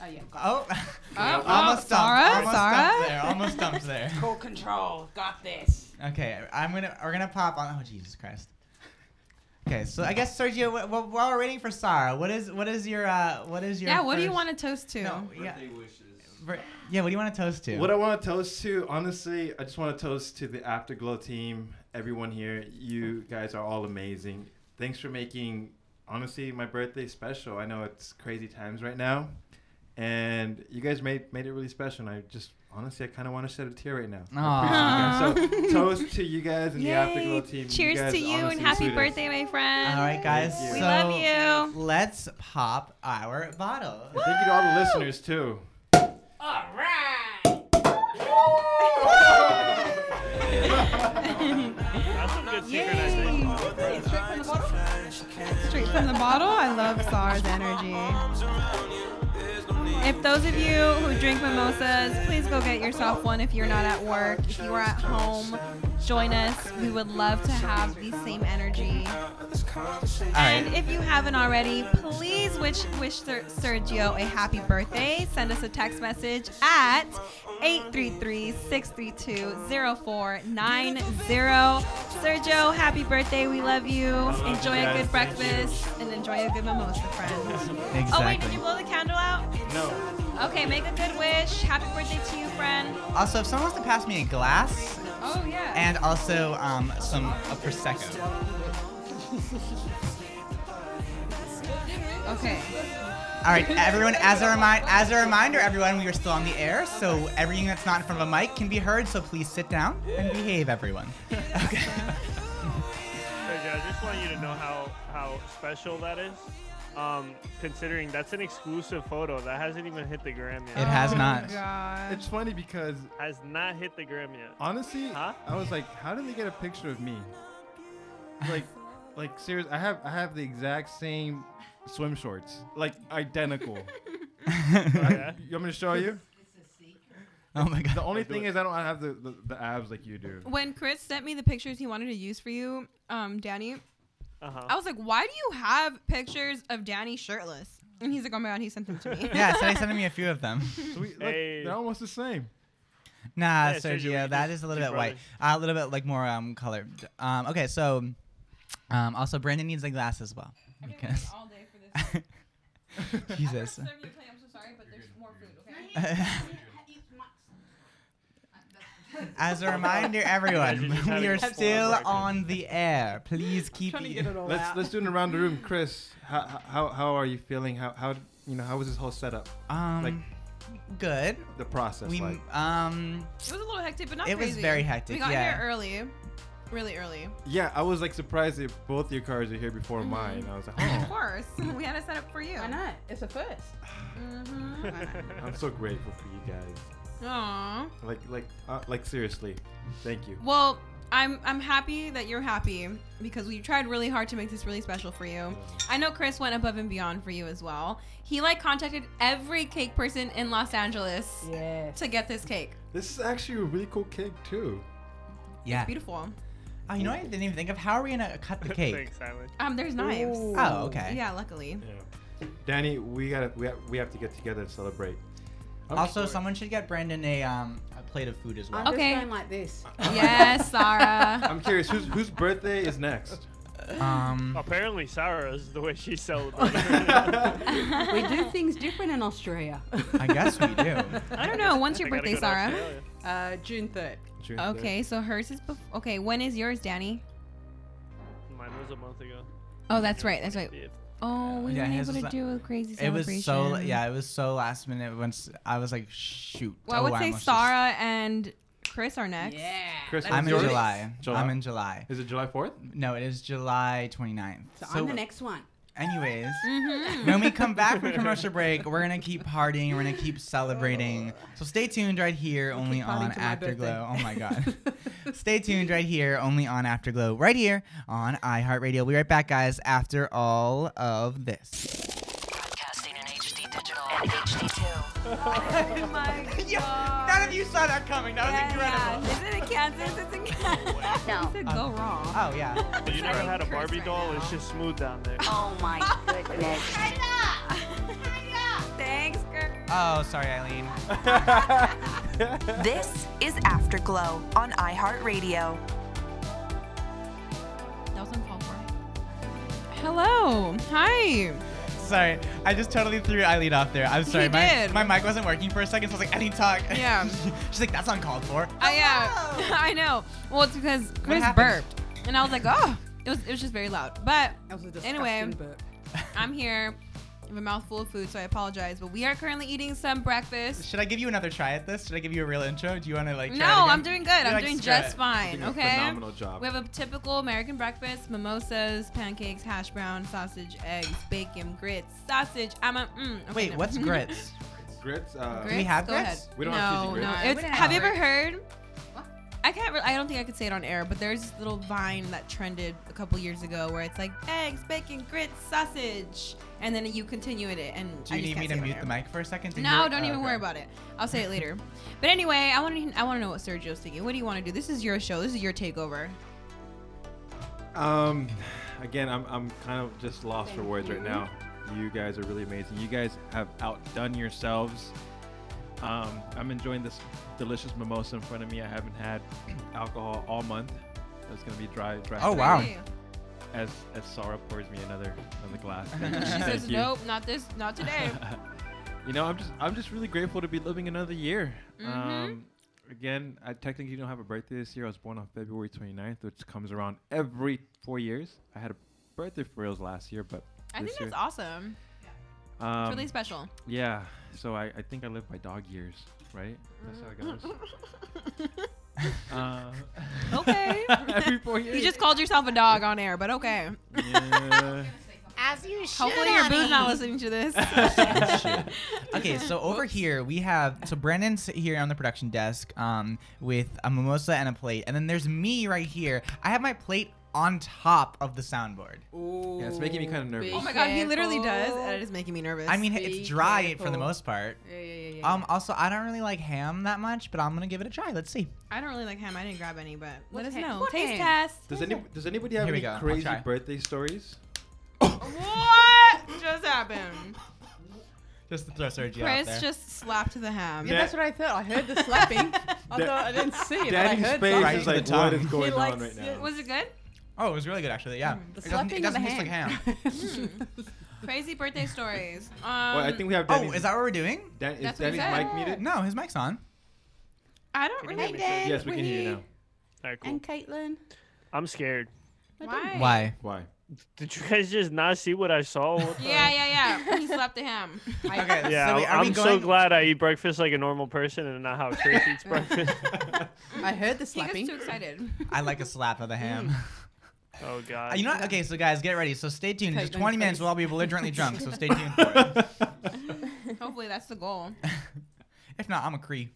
Oh, yeah. Oh, Oh, almost oh, stumped. Sarah, almost Sarah? stumped there. Almost stumped there. Cool control. Got this. Okay, I'm gonna we're gonna pop on. Oh Jesus Christ. Okay, so I guess Sergio, wh- wh- while we're waiting for Sarah, what is what is your uh what is your Yeah, what do you want to toast to? No, yeah. Ver- Yeah, what do you want to toast to? What I want to toast to, honestly, I just want to toast to the Afterglow team, everyone here. You guys are all amazing. Thanks for making, honestly, my birthday special. I know it's crazy times right now, and you guys made made it really special. And I just, honestly, I kind of want to shed a tear right now. I appreciate you guys. So toast to you guys and Yay. the Afterglow team. Cheers guys to you and happy sweet birthday, my friend. All right, guys. We so love you. Let's pop our bottle. And Thank you to all the listeners too. All right. That's some good synchronization. Straight from the bottle. I love SARS energy. If those of you who drink mimosas, please go get yourself one if you're not at work. If you are at home, join us. We would love to have the same energy. And if you haven't already, please wish wish Sergio a happy birthday. Send us a text message at 833-632-0490. Sergio, happy birthday. We love you. Enjoy a good breakfast and enjoy a good mimosa, friend. Exactly. Oh wait, did you blow the candle out? No. Okay, make a good wish. Happy birthday to you, friend. Also, if someone wants to pass me a glass Oh yeah. and also um some a prosecco. okay. All right, everyone. As a remind, as a reminder, everyone, we are still on the air, so everything that's not in front of a mic can be heard. So please sit down and behave, everyone. Sergio, I just want you to know how how special that is. Um, considering that's an exclusive photo that hasn't even hit the gram yet. It has Oh, not. God. It's funny because Has not hit the gram yet. honestly, Huh? I was like, how did they get a picture of me? Like, like serious. I have I have the exact same swim shorts, like identical. yeah? You want me to show you? Oh my god. The only thing is I don't have the, the, the abs like you do. When Chris sent me the pictures he wanted to use for you, um, Danny, Uh-huh. I was like, why do you have pictures of Danny shirtless? And he's like, oh my god, he sent them to me. Yeah, so they sent me a few of them. Sweet, look, Hey. they're almost the same. Nah, Yeah, Sergio, Sergio, we that just is a little two bit white. Uh, a little bit like more um colored. Um, okay, so um, also Brandon needs a glass as well because all day for this. Jesus. I'm so sorry, but there's more food, okay? As a reminder, everyone, we are still on the air. Please keep. Trying to e- get it all Let's out. let's do it around the room, Chris. How, how how are you feeling? How how you know how was this whole setup? Um, like good. the process. We like um, It was a little hectic, but not It was very hectic, We got yeah. here early, really early. yeah, I was like surprised that both your cars are here before Mm-hmm. mine. I was like, Of oh, course, we had to set up for you. I know. It's a first. Mm-hmm. I'm so grateful for you guys. Aww. Like like uh, like seriously, thank you. Well, I'm I'm happy that you're happy because we tried really hard to make this really special for you. I know Chris went above and beyond for you as well. He like contacted every cake person in Los Angeles Yes. to get this cake. This is actually a really cool cake too. yeah. Beautiful. Oh, you know what I didn't even think of? How are we gonna cut the cake? Thanks, Simon. Um, there's knives. Oh, okay. Yeah, luckily. Yeah. Danny, we gotta we have, we have to get together and celebrate. I'm Also, sure- someone should get Brandon a um a plate of food as well. I'm Okay. just going like this. Yes, Sarah. I'm curious whose whose birthday is next. Um, Apparently, Sarah's the way she celebrated. we do things different in Australia. I guess we do. I don't know. When's your birthday, Sarah? Uh, June 3rd. June third. Okay, so hers is bef- okay. When is yours, Danny? Mine was a month ago. Oh, that's right. That's right. Yeah. Oh, we Yeah, weren't his able to was- do a crazy It celebration. was so yeah, it was so last minute. Once I was like, shoot. Well, I oh, would say almost just- Sarah and Chris are next. Yeah. Chris, I'm in? July. July? I'm in July. Is it July 4th? No, it is July 29th. So, I'm the next one. Anyways, Mm-hmm. when we come back from commercial break, we're gonna keep partying. We're gonna keep celebrating. So stay tuned right here, only keep partying on to my Afterglow. Oh my god. stay tuned right here, only on Afterglow, right here on iHeartRadio. We'll be right back, guys. After all of this. Broadcasting in HD digital and HD2. Oh my god. None of you saw that coming. That was incredible. Is it in Kansas? It's in Kansas. No. You said go wrong. Oh yeah. So you never had a Barbie right doll? now. It's just smooth down there. Oh my goodness. Thanks, girl. Oh, sorry, Eileen. This is Afterglow on iHeartRadio. That was uncalled for. Hello. Hi. Sorry, I just totally threw Eileen off there. I'm sorry. my, did. my mic wasn't working for a second, so I was like, Eileen, talk. Yeah. She's like, that's uncalled for. Oh yeah. Oh, I know. Well, it's because Chris happened? burped, and I was like, oh, it was it was just very loud. But That was a anyway, burp. I'm here. I have a mouthful of food, so I apologize. But we are currently eating some breakfast. Should I give you another try at this? Should I give you a real intro? Do you want to like? Try No, it again? I'm doing good. You're I'm like, doing just it." fine. Doing a Okay. phenomenal job. We have a typical American breakfast: mimosas, pancakes, hash brown, sausage, eggs, bacon, grits, sausage. I'm a. Mm, okay, Wait, no. what's grits? Grits. Uh, grits? we have Go grits? ahead. We don't no, have cheesy grits. No, No, it's, we don't have you have ever heard? I can't. Re- I don't think I could say it on air, but there's this little vine that trended a couple years ago where it's like eggs, bacon, grits, sausage, and then you continue it. And Do you just need me to say it on mute the mic for a second? to No, hear- don't oh, even okay. worry about it. I'll say it later. But anyway, I want to. I want to know what Sergio's thinking. What do you want to do? This is your show. This is your takeover. Um, again, I'm I'm kind of just lost for words right now. You guys are really amazing. You guys have outdone yourselves. Um, I'm enjoying this delicious mimosa in front of me. I haven't had alcohol all month. It's gonna be dry, dry. Oh, wow. Hey. As as Sarah pours me another another glass. She says, you. "Nope, not this, not today." you know, I'm just I'm just really grateful to be living another year. Mhm. Um, again, I technically don't have a birthday this year. I was born on February 29th, which comes around every four years. I had a birthday for reals last year, but I this think year, that's awesome. Um, it's really special. Yeah. So I, I think I live by dog years, right? That's how it goes. uh, Okay. every four years. You just called yourself a dog on air, but okay. Yeah. As you should. Hopefully your boo's not listening to this. okay, so over here we have so Brandon's here on the production desk um, with a mimosa and a plate, and then there's me right here. I have my plate on top of the soundboard. Yeah, it's making me kind of nervous. Oh my god, he literally does, and it is making me nervous. I mean, it's dry for the most part. Yeah, yeah, yeah, yeah. Um. Also, I don't really like ham that much, but I'm gonna give it a try. Let's see. I don't really like ham. I didn't grab any, but let us ham? know. What Taste ham? test. Does any Does anybody have any go. Crazy birthday stories? What just happened? Just to throw Sergio out Chris there. just slapped the ham. Yeah, that's what I thought. I heard the slapping. I I didn't see it, but I heard face something. is like, to the what tongue. is going He on likes right now? it. Was it good? Oh, it was really good actually. Yeah. Mm, the It doesn't, slapping it of doesn't the taste like ham. ham. Hmm. Crazy birthday stories. Um, Well, I um, think we have. Oh, is that what we're doing? Dan, is That's what he Danny's said. mic muted? No, his mic's on. I don't Can really. hear me? Yes, we can hear you now. Alright, cool. And Caitlin. I'm scared. Why? Why? Why? Did you guys just not see what I saw? What Yeah, yeah, yeah. He slapped the ham. Okay. Yeah, so we, I'm we so glad I eat breakfast like a normal person and not how Chris eats breakfast. I heard the slapping. He slapping. gets too excited. I like a slap of the hmm. ham. Oh god. You know what? Okay, so guys, get ready. So stay tuned. In just Caitlin's 20 minutes, we'll all be belligerently drunk. So stay tuned for it. Hopefully that's the goal. If not, I'm a Cree.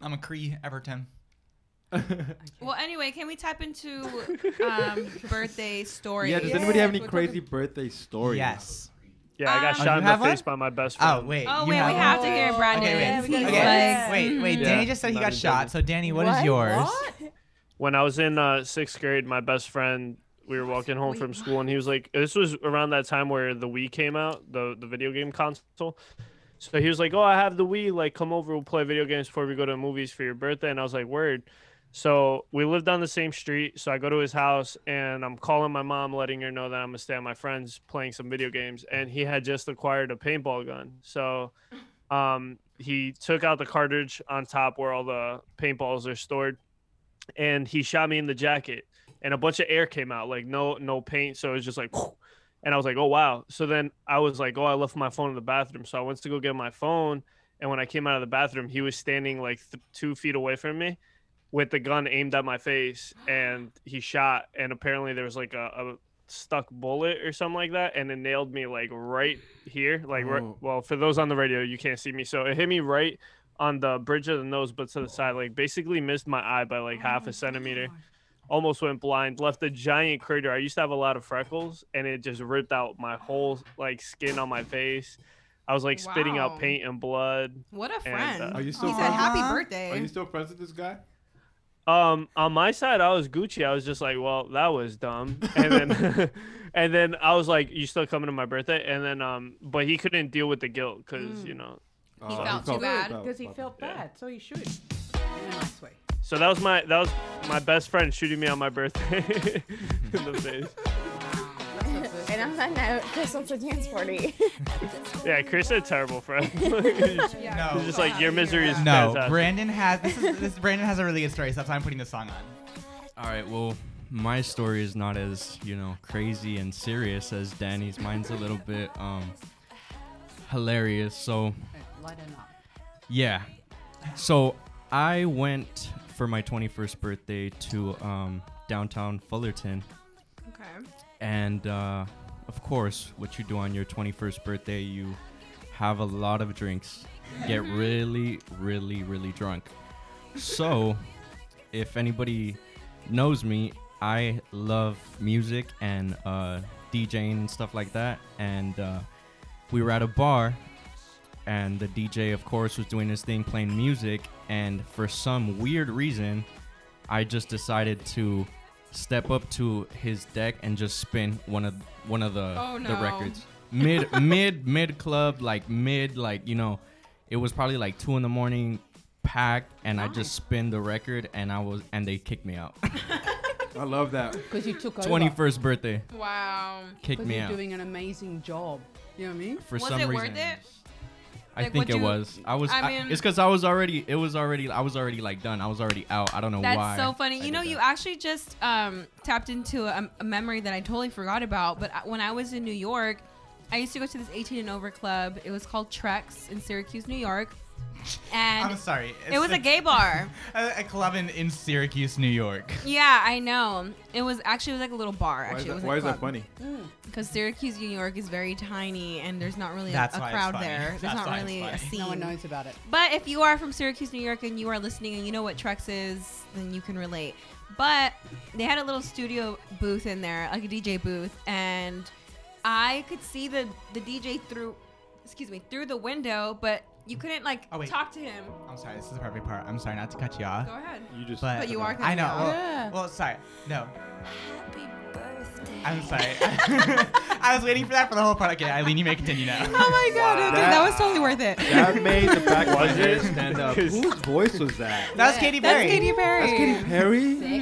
I'm a Cree Everton. Well, anyway, can we tap into um, birthday stories? Yeah. Does anybody have any we're crazy birthday stories? Yes. Yeah, I got Um, shot you in the have face one? by my best friend. Oh wait. Oh you wait, have we one? have to hear Brandon. Okay, Yeah, wait. we gotta Okay, like- wait, wait. Yeah, Danny just said he not got shot. intended. So Danny, what What? is yours? What? when I was in uh, sixth grade, my best friend, we were walking home from school, and he was like, "This was around that time where the Wii came out, the the video game console." So he was like, "Oh, I have the Wii. Like, come over. We'll play video games before we go to movies for your birthday." And I was like, "Word." So we lived on the same street. So I go to his house, and I'm calling my mom, letting her know that I'm gonna stay at my friend's playing some video games. And he had just acquired a paintball gun. So um, he took out the cartridge on top where all the paintballs are stored and he shot me in the jacket and a bunch of air came out like no no paint. So it was just like and i was like oh wow. So then i was like oh i left my phone in the bathroom. So i went to go get my phone. And when i came out of the bathroom he was standing like th- two feet away from me with the gun aimed at my face. And he shot. And apparently there was like a, a stuck bullet or something like that. And it nailed me like right here. Like right, Oh. well for those on the radio you can't see me. So it hit me right on the bridge of the nose but to the side. Like basically missed my eye by like half a centimeter almost went blind left a giant crater i used to have a lot of freckles and it just ripped out my whole like skin on my face i was like spitting out paint and blood What a And, friend. uh, Are you still he said friends? happy birthday. Are you still friends with this guy? Um, on my side, I was Gucci. I was just like, well, that was dumb. And then, and then I was like, you still coming to my birthday? And then, um, but he couldn't deal with the guilt because you know. He Oh, felt too bad. Because he felt Yeah. bad, so he should. In a nice way. So that was my that was my best friend shooting me on my birthday in the face. And on that note, Chris wants a dance party. Yeah, Chris is a terrible friend. No. He's just like your misery is No, fantastic. Brandon has this. Is, this Brandon has a really good story, so that's why I'm putting the song on. All right. Well, my story is not as you know crazy and serious as Danny's. Mine's a little bit um hilarious. So Lighten up. yeah. So I went for my 21st birthday to um, downtown Fullerton, Okay. and uh, of course, what you do on your 21st birthday, you have a lot of drinks, get really, really, really drunk. So, if anybody knows me, I love music and uh, DJing and stuff like that. And uh, we were at a bar, and the DJ, of course, was doing his thing, playing music. And for some weird reason, I just decided to step up to his deck and just spin one of one of the Oh, the no. records mid mid mid club like mid like you know it was probably like two in the morning packed and i just spin the record and i was and they kicked me out I love that. Because you took over. 21st birthday Wow. kicked me you're out doing an amazing job. You know what I mean? for Was some it reason worth it? I Like, think would it you- was. I was. I I mean- it's because I was already. It was already. I was already like done. I was already out. I don't know That's why. so funny. I You know, did you that. actually just um, tapped into a, a memory that I totally forgot about. But I- when I was in New York, I used to go to this 18 and over club. It was called Trex in Syracuse, New York. And I'm sorry. It was a gay bar. a, a club in, in Syracuse, New York. Yeah, I know. It was actually it was like a little bar. Why is Actually, that- it was why is that club. funny? Mm. Because Syracuse, New York is very tiny, and there's not really a, That's a why it's crowd funny. there. There's That's not why it's really a funny. scene. No one knows about it. But if you are from Syracuse, New York, and you are listening, and you know what Trex is, then you can relate. But they had a little studio booth in there, like a DJ booth, and I could see the the DJ through, excuse me, through the window, but you couldn't like Oh, talk to him. I'm sorry. This is the perfect part. I'm sorry not to cut you off. Go ahead. You just. But, But you are I know. Well, Yeah. well, sorry. No. I'm sorry. I was waiting for that for the whole part. Okay, Eileen, you may continue now. Oh my god, okay, that, was totally worth it. That made the back of Was hair it? stand up. 'Cause- Whose voice was that? That was Katy Perry. That's Katy Perry. That's Katy Perry.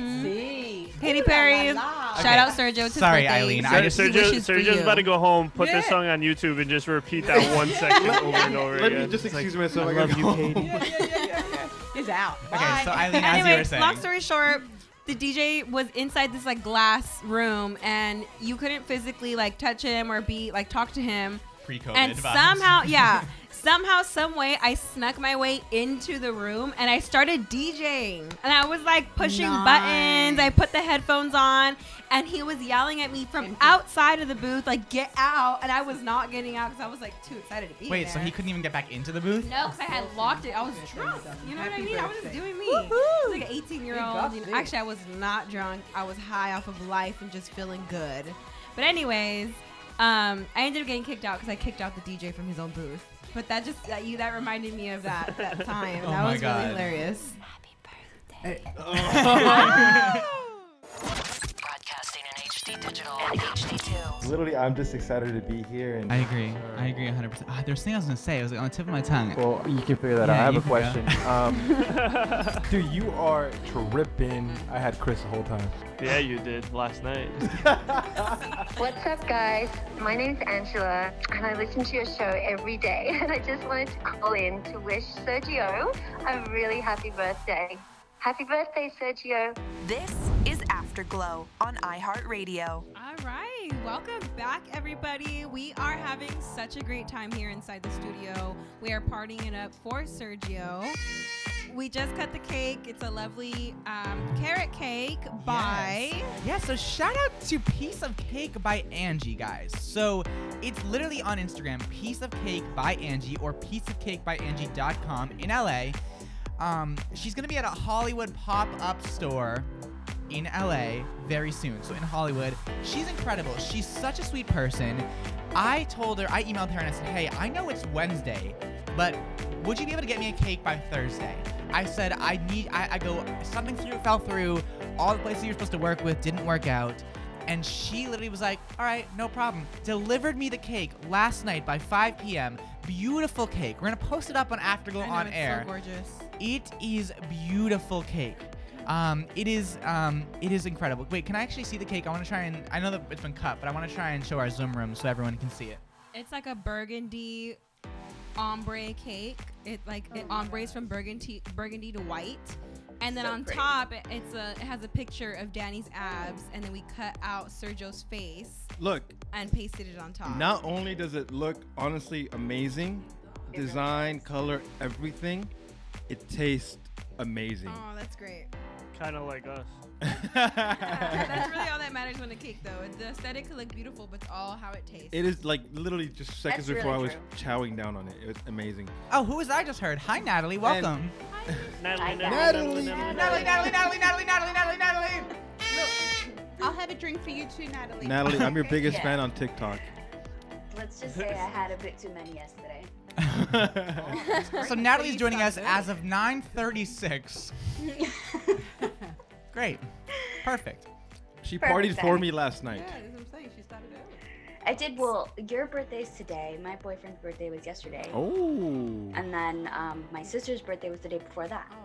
Sexy. Katy Perry. Shout Okay. out Sergio. It's his Sorry, birthday. Eileen, I He just- Sergio, wishes for Sergio's you. about to go home, put this Yeah. song on YouTube, and just repeat that one second over and over Let again. me just It's like, excuse myself. I I love gotta you, go Katy. home. He's out. Okay, Bye. so Eileen, as you anyway, were saying. long story short, the DJ was inside this like glass room, and you couldn't physically like touch him or be like talk to him. Pre-COVID and vibes. somehow, yeah, somehow, some way, I snuck my way into the room and I started DJing, and I was like pushing buttons. I put the headphones on, and he was yelling at me from outside of the booth, like "Get out!" And I was not getting out because I was like too excited to be Wait, there. so he couldn't even get back into the booth? No, because I had locked it. I was drunk. You know what I Happy mean? I was just doing me. I was like an 18 year old. You know, actually, I was not drunk. I was high off of life and just feeling good. But anyways, um, I ended up getting kicked out because I kicked out the DJ from his own booth. But that just that you that reminded me of that that time. Oh that my was God. really hilarious. Broadcasting oh. in HD digital and HD2. Literally, I'm just excited to be here. And I agree. I agree 100%. Ah, there's something I was going to say. It was like on the tip of my tongue. Well, you can figure that Yeah, out. I have you a question. go. Um, dude, you are tripping. I had Chris the whole time. Yeah, you did last night. What's up, guys? My name's Angela, and I listen to your show every day. And I just wanted to call in to wish Sergio a really happy birthday. Happy birthday, Sergio. This is Afterglow on iHeartRadio. All right, welcome back, everybody. We are having such a great time here inside the studio. We are partying it up for Sergio. We just cut the cake. It's a lovely um, carrot cake by. Yeah, so shout out to Piece of Cake by Angie, guys. So it's literally on Instagram, Piece of Cake by Angie or pieceofcakebyangie.com in LA. Um, she's gonna be at a Hollywood pop-up store in LA very soon. So in Hollywood, she's incredible. She's such a sweet person. I told her, I emailed her and I said, hey, I know it's Wednesday, but would you be able to get me a cake by Thursday? I said, I need, I, I go, something through, fell through, all the places you're supposed to work with didn't work out. And she literally was like, all right, no problem. Delivered me the cake last night by 5 p.m. Beautiful cake. We're gonna post it up on Afterglow know, on it's air. So gorgeous. It is beautiful cake. Um, it is um, it is incredible. Wait, can I actually see the cake? I want to try and I know that it's been cut, but I want to try and show our Zoom room so everyone can see it. It's like a burgundy ombre cake. It like it ombres from burgundy burgundy to white. And then So on pretty. top, it, it's a it has a picture of Danny's abs, and then we cut out Sergio's face Look, and pasted it on top. not only does it look honestly amazing, design, color, everything, it tastes amazing. Oh, that's great. kind of like us. that's really all that matters when a cake, though. The aesthetic could look beautiful, but it's all how it tastes. It is like literally just seconds That's before really I was chowing down on it. It was amazing. Oh, who was I just heard? Hi, Natalie. Welcome. Natalie, Natalie. Natalie, Natalie, Natalie, Natalie, Natalie, Natalie, Natalie. I'll have a drink for you too, Natalie. Natalie, I'm your biggest Yeah. fan on TikTok. Let's just say I had a bit too many yesterday. So Natalie's joining us as of 9:36. Great. Perfect. She Perfect partied for me last night. Yeah, that's what I'm saying. She started early. I did well. Your birthday's today. My boyfriend's birthday was yesterday. Oh. And then um, my sister's birthday was the day before that. Oh,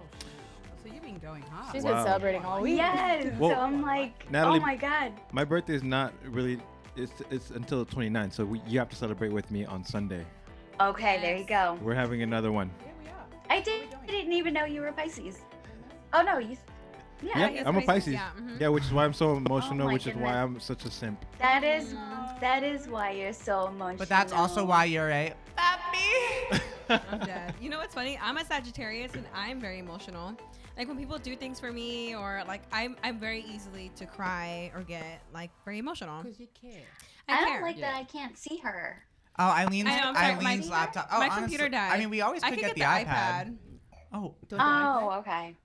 so you've been going hard. She's Wow. been celebrating all week. Yes. Well, so I'm like, Natalie- oh my god. My birthday is not really. It's it's until the 29th, so we, you have to celebrate with me on Sunday. Okay, there you go. We're having another one. I did, didn't even know you were Pisces. Oh no, you. Yeah, Yeah, I'm a Pisces. Yeah. mhm. Yeah, which is why I'm so emotional, my which is why goodness. I'm such a simp. That is that is why you're so emotional. But that's also why you're a. I'm dead. You know what's funny? I'm a Sagittarius and I'm very emotional. Like when people do things for me or like I'm I'm very easily to cry or get like very emotional. Because you care. I, don't care. like that I can't see her. Oh, Eileen's, I know, I'm sorry, my- Eileen laptop. Oh, my honestly- computer died. I mean, we always I could could get, get the, the iPad. Oh. Oh, okay.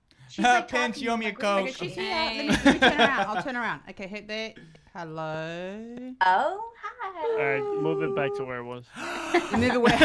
Pinch, you owe me a Okay, coke. she's here. Let me, let me turn around. I'll turn around. Okay, hit there. Hello. Oh, hi. All right, move it back to where it was. Move away.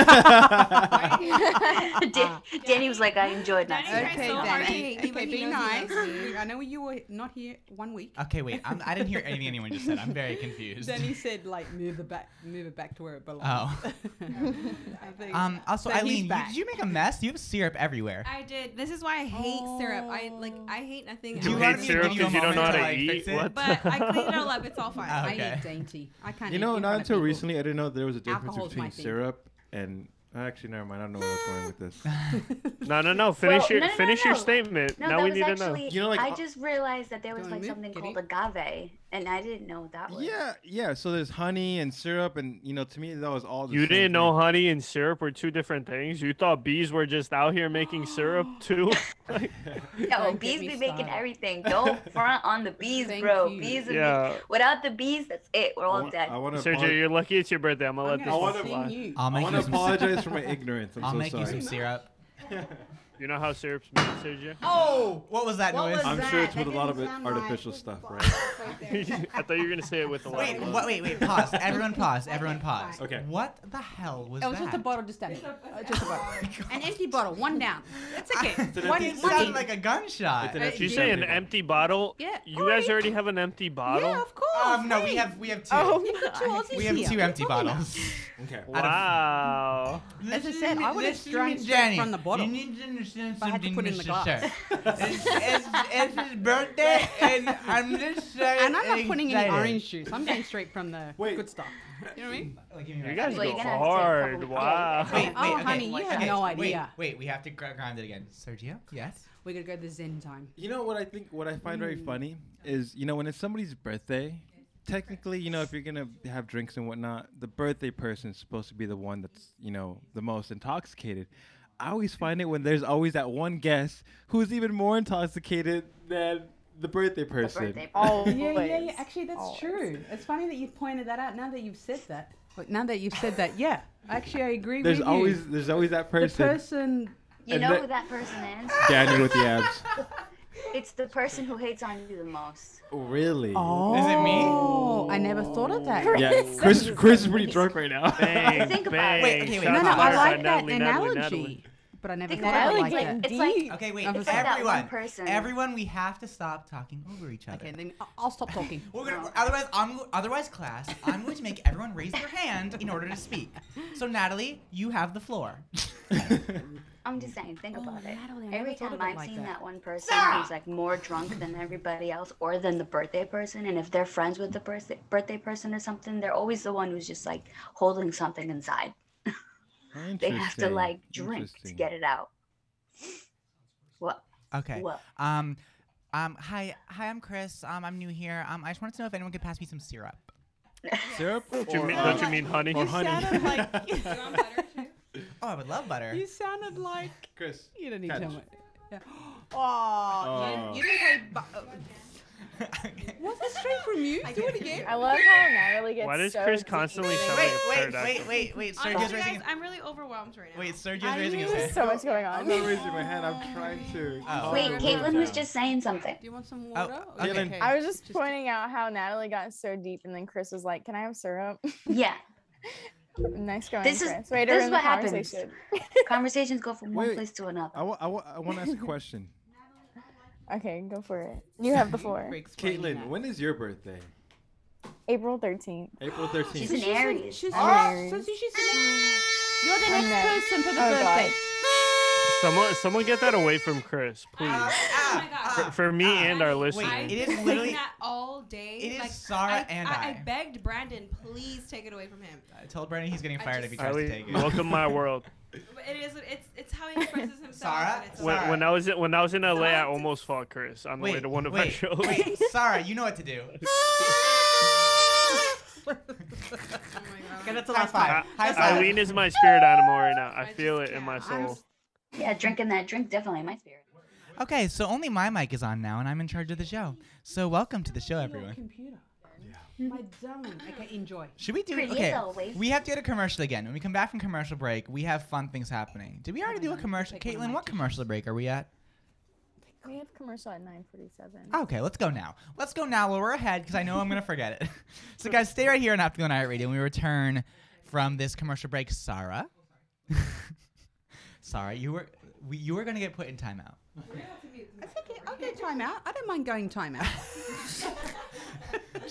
Dan- Danny was like, I enjoyed that. Okay, so hard Danny. hate me, Okay, he be knows he nice. loves. I know you were not here one week. Okay, wait. I'm, I didn't hear anything anyone just said. I'm very confused. Danny said, like, move it back, move it back to where it belongs. Oh. I think- Um. Also, so he's Eileen, you, back. did you make a mess? You have syrup everywhere. I did. This is why I hate syrup. I like I hate nothing. Do you else. want me to give you a moment to, like, fix it? What? But I cleaned it all up. It's all fine. Oh, I okay. eat dainty. I can't. You eat know, in not front until people. recently, I didn't know there was a difference Alcohol's my between thing. syrup and. Actually, never mind. I don't know where I was going with this. No, no, no. Finish Well, your no, no, finish no. your statement. No, now that we was need to actually, know. You know, like, I uh, just realized that there was wanna like move, something kitty? called agave, and I didn't know what that was. Yeah, yeah. So there's honey and syrup, and you know, to me that was all. The You same didn't know honey and syrup were two different things. You thought bees were just out here making syrup too. Like, Yo, Don't bees me be making started. everything. Don't front on the bees, Thank bro. you. Bees are Yeah. be- without the bees, that's it. We're all wa- dead. I want to. Sergio, you're lucky it's your birthday. I'm gonna let I'm this gonna one fly. you. I'll I want to apologize for my ignorance. I'm I'll so make sorry. you some syrup. You know how syrup's made, Sergio? Oh, what was that What noise? was I'm sure it's that? with a lot of didn't it sound artificial right. stuff, What right? the? I thought you were gonna say it with a lot Wait, of love. what, wait, wait, pause. Everyone pause. Everyone pause. Okay. What the hell was that? It was that? just a bottle just standing. Uh, just a bottle. An empty bottle, one down. It's okay. It's an one, empty- It one sounded each. like a gunshot. It's an Uh, empty Did you say an syrup. empty bottle? Yeah. You guys already have an empty bottle? Yeah, of course. Um, no, we hey. have we have two. Oh, You've got two Aussies we have here. two What are empty you talking bottles. Okay. Wow. As I said, I would have Listen, drank straight from the bottle. You need to understand If I had to something, put it in the Mr. glass. Sir. it's, it's, it's his birthday, and I'm just saying. And I'm not putting any excited. orange juice. I'm going straight from the Wait. good stuff. You know what I mean? Like, give me You that. guys Well, go you're gonna have to take a hard. couple- Wow. Wait, wait, Oh, okay, honey, you have okay, no Wait, idea. wait, we have to gr- grind it again. Sergio, yes. We're gonna go to the Zen time. You know what I think? What I find very mm. funny is, you know, when it's somebody's birthday, technically, you know, if you're gonna have drinks and whatnot, the birthday person is supposed to be the one that's, you know, the most intoxicated. I always find it when there's always that one guest who's even more intoxicated than the birthday The person. birthday Oh, Yeah, yeah, yeah. Actually, that's true. It's funny that you've pointed that out. Now that you've said that, but now that you've said that, yeah, actually, I agree There's with always you. there's always that person. The person. person. You know that- who that person is? Danny with the abs. It's the person who hates on you the most. really? Oh, Is it me? Oh, I never thought of that. Yeah, Chris. Chris is pretty drunk right now. Bang, Think about bang. it. Wait, okay, wait, Shots No, no, I fired by like that Natalie, Natalie, analogy, Natalie. but I never Think thought about of it it, like like, that. it's like Okay, wait, It's like that one everyone, person. everyone, we have to stop talking over each other. Okay, then I- I'll stop talking. We're gonna, otherwise, I'm otherwise, class. I'm going to make everyone raise their hand in order to speak. So, Natalie, you have the floor. I'm just saying, think Oh, about it. Natalie, I never Every thought time of it I've like seen that. that. one person who's like more drunk than everybody else, or than the birthday person, and if they're friends with the birthday birthday person or something, they're always the one who's just like holding something inside. They have to Interesting, like drink to interesting. get it out. What? Okay. What? Um, um, hi, hi, I'm Chris. Um, I'm new here. Um, I just wanted to know if anyone could pass me some syrup. Syrup? Don't you mean, uh, don't you mean honey? or honey. sounded like Oh, I would love butter. you sounded like Chris. you don't need catch. to tell me. Yeah. Oh, Oh. you, you didn't pay. Bu- uh, was that straight from you? Do it again. I love how Natalie gets Why does so Chris deep constantly into sound wait, like a wait, pterodactyl? wait, wait, wait. Honestly, Sergio's guys, raising. I'm really overwhelmed right now. Wait, Sergio's I raising his knew hand. so much going I'm on. not raising my hand. I'm trying to. Oh. Wait, calm Caitlin down. was just saying something. Do you want some Oh, water? okay. I was just pointing out how Natalie got so deep, and then Chris was like, "Can I have syrup?" Yeah. nice going, This is Chris. This is what happens. conversation. Conversations go from one place to another. I, I, I want to ask a question. Okay, go for it. You have the floor. Caitlin, when is your birthday? April thirteenth. April 13th. She's an Aries. She's I'm an Aries. So she's an You're the next next. person for the Oh, God. Birthday. Someone, someone get that away from Chris, uh, please. Uh, oh my god. for, for me uh, and our listeners. I've it is literally- that all day. it is like, Sarah I, and I, I. I begged Brandon, please take it away from him. I told Brandon he's getting I fired if he just- tries to take it. welcome my world. It is. It's it's how he expresses himself. Sarah? it's When, Sorry. when I was in, when I was in LA, I almost fought Chris on the way to one of our wait, shows. wait, Sarah, you know what to do. Okay, that's a High last five. time. High five. Eileen is my spirit animal right now. I feel it in my soul. Yeah, drinking that drink definitely my spirit. Okay, so only my mic is on now, and I'm in charge of the show. So welcome to the show, everyone. Computer. My darling. Okay, enjoy. Should we do Pretty okay? as always. We have to get a commercial again. When we come back from commercial break, we have fun things happening. Did we already do a commercial? Caitlin, what commercial break are we at? We have commercial at 9:47. Okay, let's go now. Let's go now. Well, we're ahead because I know I'm gonna forget it. so, guys, stay right here on Afterglow iHeartRadio. When we return from this commercial break, Sarah. Sarah, you were we, you were gonna get put in timeout. That's okay. I'll go timeout. I don't mind going timeout.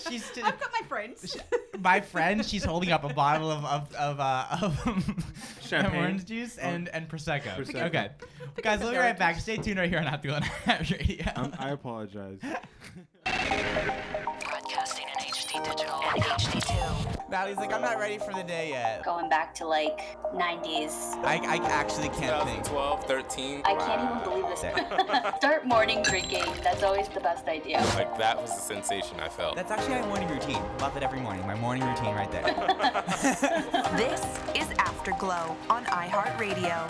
She's st- I've got my friends. My friend, she's holding up a bottle of of of, uh, of Champagne? orange juice and and prosecco. Prosecco. Okay, guys, we'll be right back. Stay tuned right here on Afterglow iHeartRadio. Um, I apologize. Broadcasting in HD digital and HD2. Natalie's like, I'm not ready for the day yet. Going back to like 90s. I, I actually can't think. 12, 13. I can't even believe this. Start morning drinking. That's always the best idea. Like that was the sensation I felt. That's actually my morning routine. Love it every morning. My morning routine right there. This is Afterglow on iHeartRadio.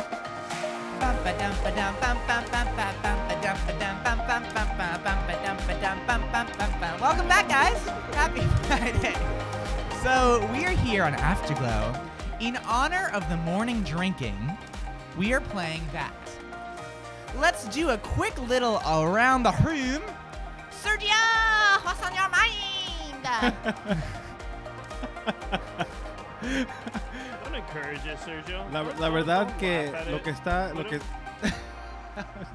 Welcome back, guys. Happy Friday. So we are here on Afterglow. In honor of the morning drinking, we are playing that. Let's do a quick little around the room. Sergio, what's on your mind? Don't encourage it, Sergio. La, la verdad que lo que está, lo que. it-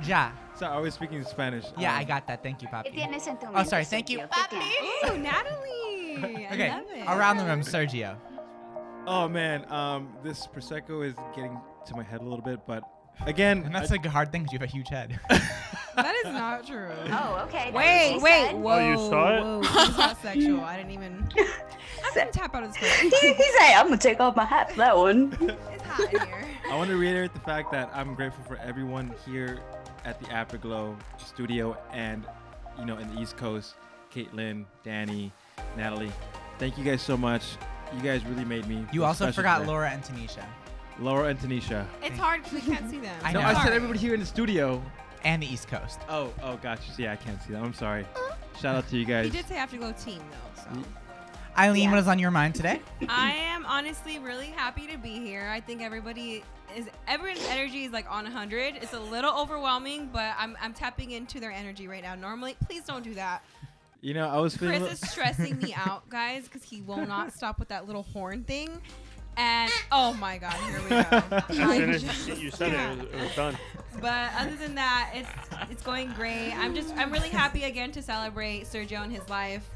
Ja. So I was speaking Spanish. Yeah, um, I got that. Thank you, ¿Qué Papi. tiene sentimiento, Oh, sorry. Thank you, Sergio? ¿Qué Papi. Ooh, Natalie. I Okay, love it. around the room, Sergio. Oh man, um, this prosecco is getting to my head a little bit, but again, And that's I- like a hard thing because you have a huge head. That is not true. Oh, okay. Wait, wait, she whoa, Oh, you saw it? whoa. It's not sexual. I didn't even. I'm gonna tap out of this said. place. he, he said, I'm gonna take off my hat for that one. It's hot in here. I want to reiterate the fact that I'm grateful for everyone here at the Afterglow studio and, you know, in the East Coast, Caitlin, Danny, Natalie. Thank you guys so much. You guys really made me. You also forgot today. Laura and Tanisha. Laura and Tanisha. It's hard because we can't see them. I no, know. I said everybody here in the studio. And the East Coast. Oh, oh, gotcha. Yeah, I can't see them. I'm sorry. Shout out to you guys. You did say Afterglow team though, so. Mm. Eileen, Yeah. what is on your mind today? I am honestly really happy to be here. I think everybody is everyone's energy is like on 100. It's a little overwhelming, but I'm I'm tapping into their energy right now. Normally, please don't do that. You know, I was feeling. Chris is stressing me out, guys, because he will not stop with that little horn thing. And oh my God, here we go. You I finished- you said it. It was, it was done. But other than that, it's it's going great. I'm just I'm really happy again to celebrate Sergio and his life.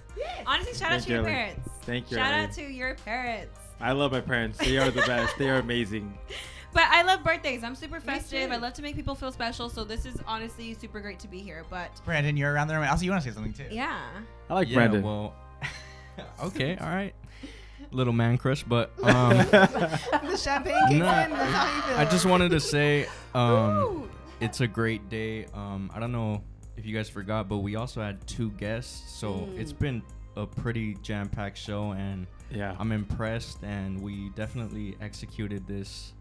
Honestly, shout out Thank to your you, Eileen. parents. Thank you, Shout Eileen. out to your parents. I love my parents. They are the best. They are amazing. But I love birthdays. I'm super festive. I love to make people feel special. So this is honestly super great to be here. But Brandon, you're around the room. Also, you want to say something too? yeah. I like yeah, Brandon. Well, okay, all right. Little man crush, but um, the champagne kicks Nah. in. That's how you feel. I just wanted to say, um, it's a great day. Um, I don't know if you guys forgot, but we also had two guests, so Mm. it's been a pretty jam-packed show, and Yeah. I'm impressed. And we definitely executed this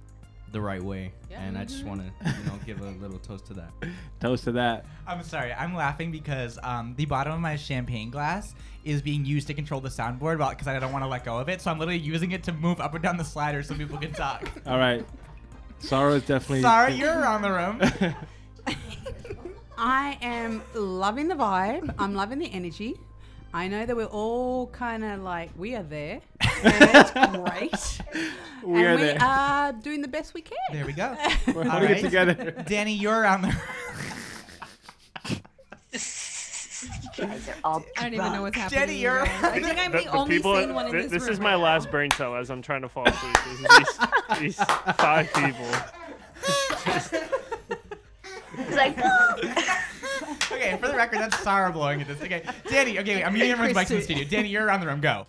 the right way, Yeah. and I just want to, you know, give a little toast to that. Toast to that. I'm sorry. I'm laughing because um, the bottom of my champagne glass is being used to control the soundboard because I don't want to let go of it. So I'm literally using it to move up and down the slider so people can talk. All right. Sorrow is definitely. Sorry, you're around the room. I am loving the vibe. I'm loving the energy. I know that we're all kind of like we are there, and it's great. We and are we there. are doing the best we can. There we go. We're All holding it together. Danny, you're around the guys are all I don't even know what's happening. Jenny, you're- I think I'm the, The- the only people- sane one in thi- this, this room is my right last now. brain cell as I'm trying to fall asleep. These, these five people. It's like, Okay, for the record, that's Sarah blowing at this. Okay, Danny. Okay, wait, I'm using everyone's mics in the studio. Danny, you're around the room. Go.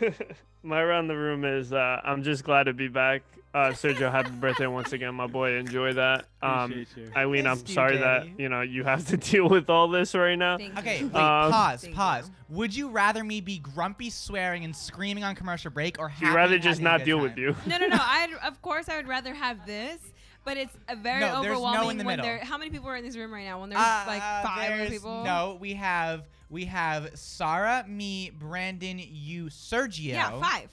My around the room is uh, I'm just glad to be back. Uh, Sergio, happy birthday once again, my boy. Enjoy that. Um, Appreciate. Eileen, I'm Missed you, sorry that you know you have to deal with all this right now. Okay, wait, Um, pause, pause. Would you rather me be grumpy, swearing, and screaming on commercial break, or happy You'd rather just not deal time? with you. No, no, no. I of course I would rather have this, but it's a very No, there's no in overwhelming the when middle. there. How many people are in this room right now? When there's Uh, like five there's- people. No, we have we have Sarah, me, Brandon, you, Sergio. Yeah, five.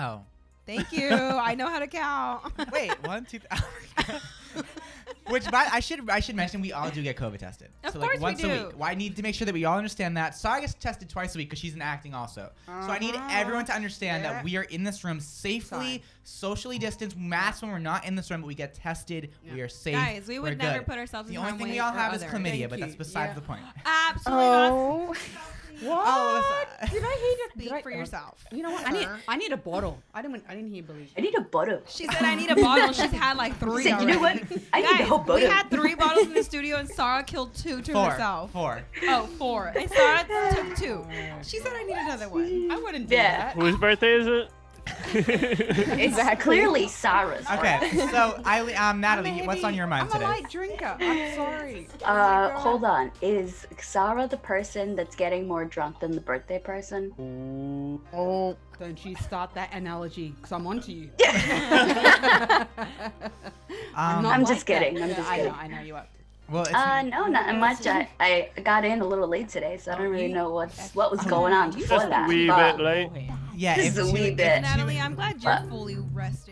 Oh. Thank you. I know how to count. Wait, one, two. Th- Which, but I should I should mention we all do get COVID tested. Of so course like we once a do. week. Well, I need to make sure that we all understand that. Sarah gets tested twice a week because she's in acting also. So I need Uh-huh. everyone to understand Yeah. that we are in this room safely, socially distanced, masks when we're not in this room, but we get tested. We are safe. Guys, we would we're never good. put ourselves in The only harm's thing way we all or have is other. chlamydia, Thank but you. that's beside Yeah. the point. Absolutely Not. Oh, Did I hear Speak did for yourself. You know what? I need I need a bottle. I didn't I didn't hear believe. I need a bottle. She said I need a bottle. She's had like three. Said, you know what? I need Guys, the whole We had three bottles in the studio, and Sarah killed two to Four. herself. Four. Oh, four. And Sarah took two. She said I need another one. I wouldn't do Yeah. That. Whose birthday is it? It's clearly Sarah's. Okay, so Eileen, um, Natalie, I'm what's on your mind I'm today? a light drinker. I'm sorry. Uh, hold on. Is Sarah the person that's getting more drunk than the birthday person? Oh, don't you start that analogy, because I'm onto you. Um, not I'm like just that. kidding. I'm Yeah, just I kidding. know, I know you are. Well, it's, Uh, no, not much. I, I got in a little late today, so I don't really know what's what was going on before Just a that. wee but- bit late. yeah, Just if a wee if bit. you- Natalie, I'm glad you're But- fully rested and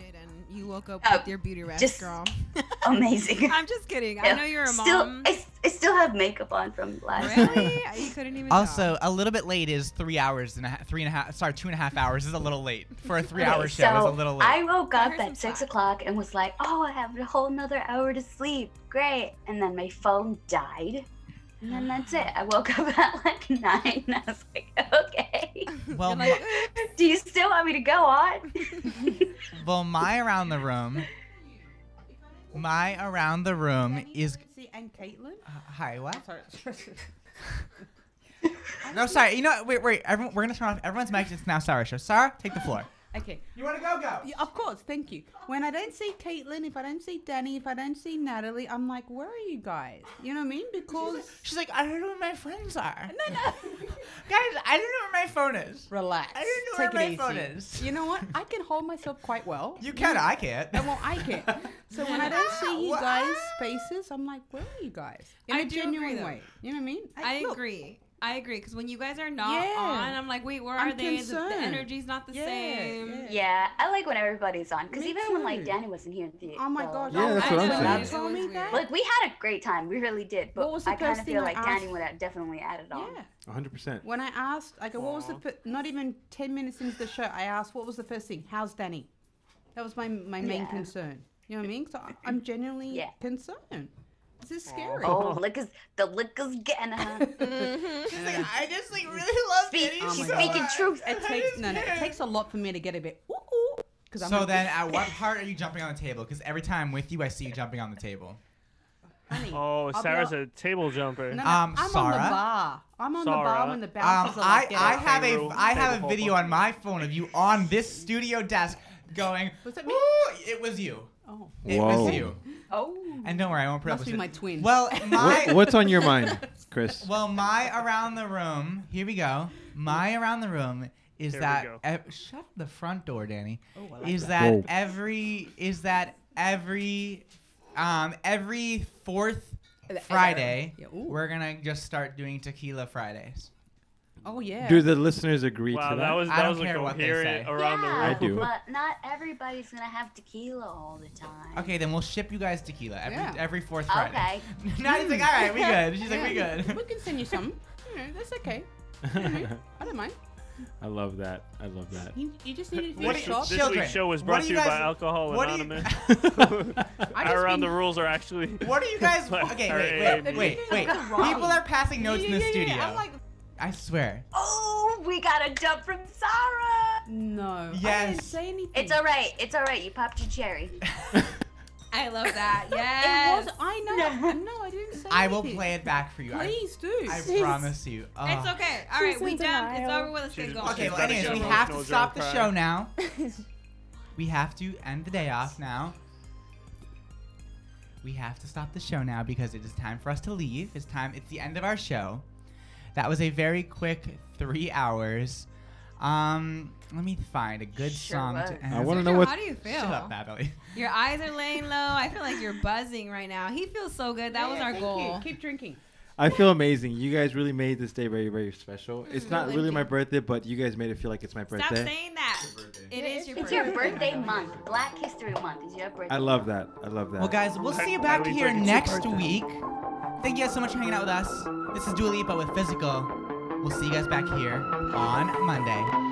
you woke up Uh, with your beauty rest, just girl. Amazing. I'm just kidding. I know you're a still, mom. I, I still have makeup on from last Really? you couldn't even. Also, a little bit late is three hours and a half, three and a half. Sorry, two and a half hours is a little late for a three-hour Okay, show. so is a little late. I woke up heard some at six o'clock and was like, "Oh, I have a whole another hour to sleep. Great!" And then my phone died, and then that's it. I woke up at like nine. And I was like, "Okay, well, like, my, do you still want me to go on?" well, my around the room, my around the room is. See, and Caitlin? Uh, hi, what? Sorry. No, sorry. You know, what? wait, wait. Everyone, we're gonna turn off everyone's mic. It's now Sarah's show. Sarah, take the floor. Okay. You wanna go? Go. Yeah, of course, thank you. When I don't see Caitlin, if I don't see Danny, if I don't see Natalie, I'm like, where are you guys? You know what I mean? Because She's like, I don't know where my friends are. no, no. Guys, I don't know where my phone is. Relax. I don't know Take where it my phone easy. is. You know what? I can hold myself quite well. You can. I can't. Uh, Well, I can't. So when I don't see you guys' faces, I'm like, where are you guys? In I a do agree, genuine though. way. You know what I mean? I look, agree. I agree because when you guys are not Yeah. on, I'm like, wait, where I'm are they? The- The, energy's not the Yeah, same. yeah. yeah, I like when everybody's on because Me even when like. Danny wasn't here. The, Oh my the- gosh. Yeah, I that's was what I'm when saying. you me that. Like we had a great time. We really did. But What was the I kind of feel like asked? Danny would have definitely added on. Yeah. 100%. When I asked, like, what was the fir- not even ten minutes into the show, I asked, what was the first thing? How's Danny? That was my my main Yeah. concern. You know what I mean? So I- I'm mm-hmm. genuinely Yeah. concerned. This is scary. Oh, liquor's the liquor's getting her. She's like, I just like really love Speak- Danny she's so speaking much. truth. It takes no, no. It takes a lot for me to get a bit. Ooh, ooh, Cause I'm So a- then, at what part are you jumping on the table? Because every time I'm with you, I see you jumping on the table. honey, Oh, I'll Sarah's hon- a table jumper. No, no, Um, I'm on the bar. I'm on the bar when the Um, bouncers are I, like, I getting- have a I have a video on my phone of you on this studio desk going. Was it me? "Ooh," it was you. Oh. It Whoa. was you. Oh. And don't worry, I won't put up with be it. my twin. Well, my What, what's on your mind, Chris? well, my around the room. Here we go. My around the room is Here we that go. ev- shut the front door, Danny. Oh, I like is that. that Whoa. every is that every um every fourth Friday yeah, ooh. we're gonna just start doing tequila Fridays. Oh yeah. Do the listeners agree Wow, to that that? was I don't was a care what they coherent say. around the yeah, room. I do. But not everybody's gonna have tequila all the time. Okay, then we'll ship you guys tequila every Yeah. every fourth Friday. Okay. Nadia's like, all right, we good. She's like, we Yeah, good. We can send you some. You know, that's okay. You know, I don't mind. I love that. I love that. You, you just need to What do do you- shot. This Children, week's show was what brought do to you you by guys- Alcohol what do you- Anonymous. I just Around mean- the rules are actually. What are you guys? Like, Okay, are wait, wait, wait, wait. People are passing notes Yeah, in the yeah, yeah, studio. I'm like, I swear. Oh, we got a dump from Sarah. no. I didn't Yes. say anything. It's all right. It's all right. You popped your cherry. I love that. Yes. It was. I know. No, I didn't say. Anything. I will anything. play it back for you. I- Please do. I She's- promise you. Oh. It's okay. All right, She's we in done. It's denial. over with. Let's get going. Okay, well, gotta anyways, we emotional have to during stop the Pride. show now. we have to end the day off now. We have to stop the show now because it is time for us to leave. It's time. It's the end of our show. That was a very quick three hours. Um, let me find a good Sure song was. to end. I wanna know what- How do you feel? Shut up, Natalie. Your eyes are laying low. I feel like you're buzzing right now. He feels so good. That was our thank goal. you. Keep drinking. I feel amazing. You guys really made this day very, very special. It's not Really really my birthday, but you guys made it feel like it's my birthday. Stop saying that. It is your It's birthday. your birthday month. Black History Month is your birthday. I love that. I love that. Well, guys, we'll see you back here think it's next birthday? week. Thank you guys so much for hanging out with us. This is Dua Lipa with Physical. We'll see you guys back here on Monday.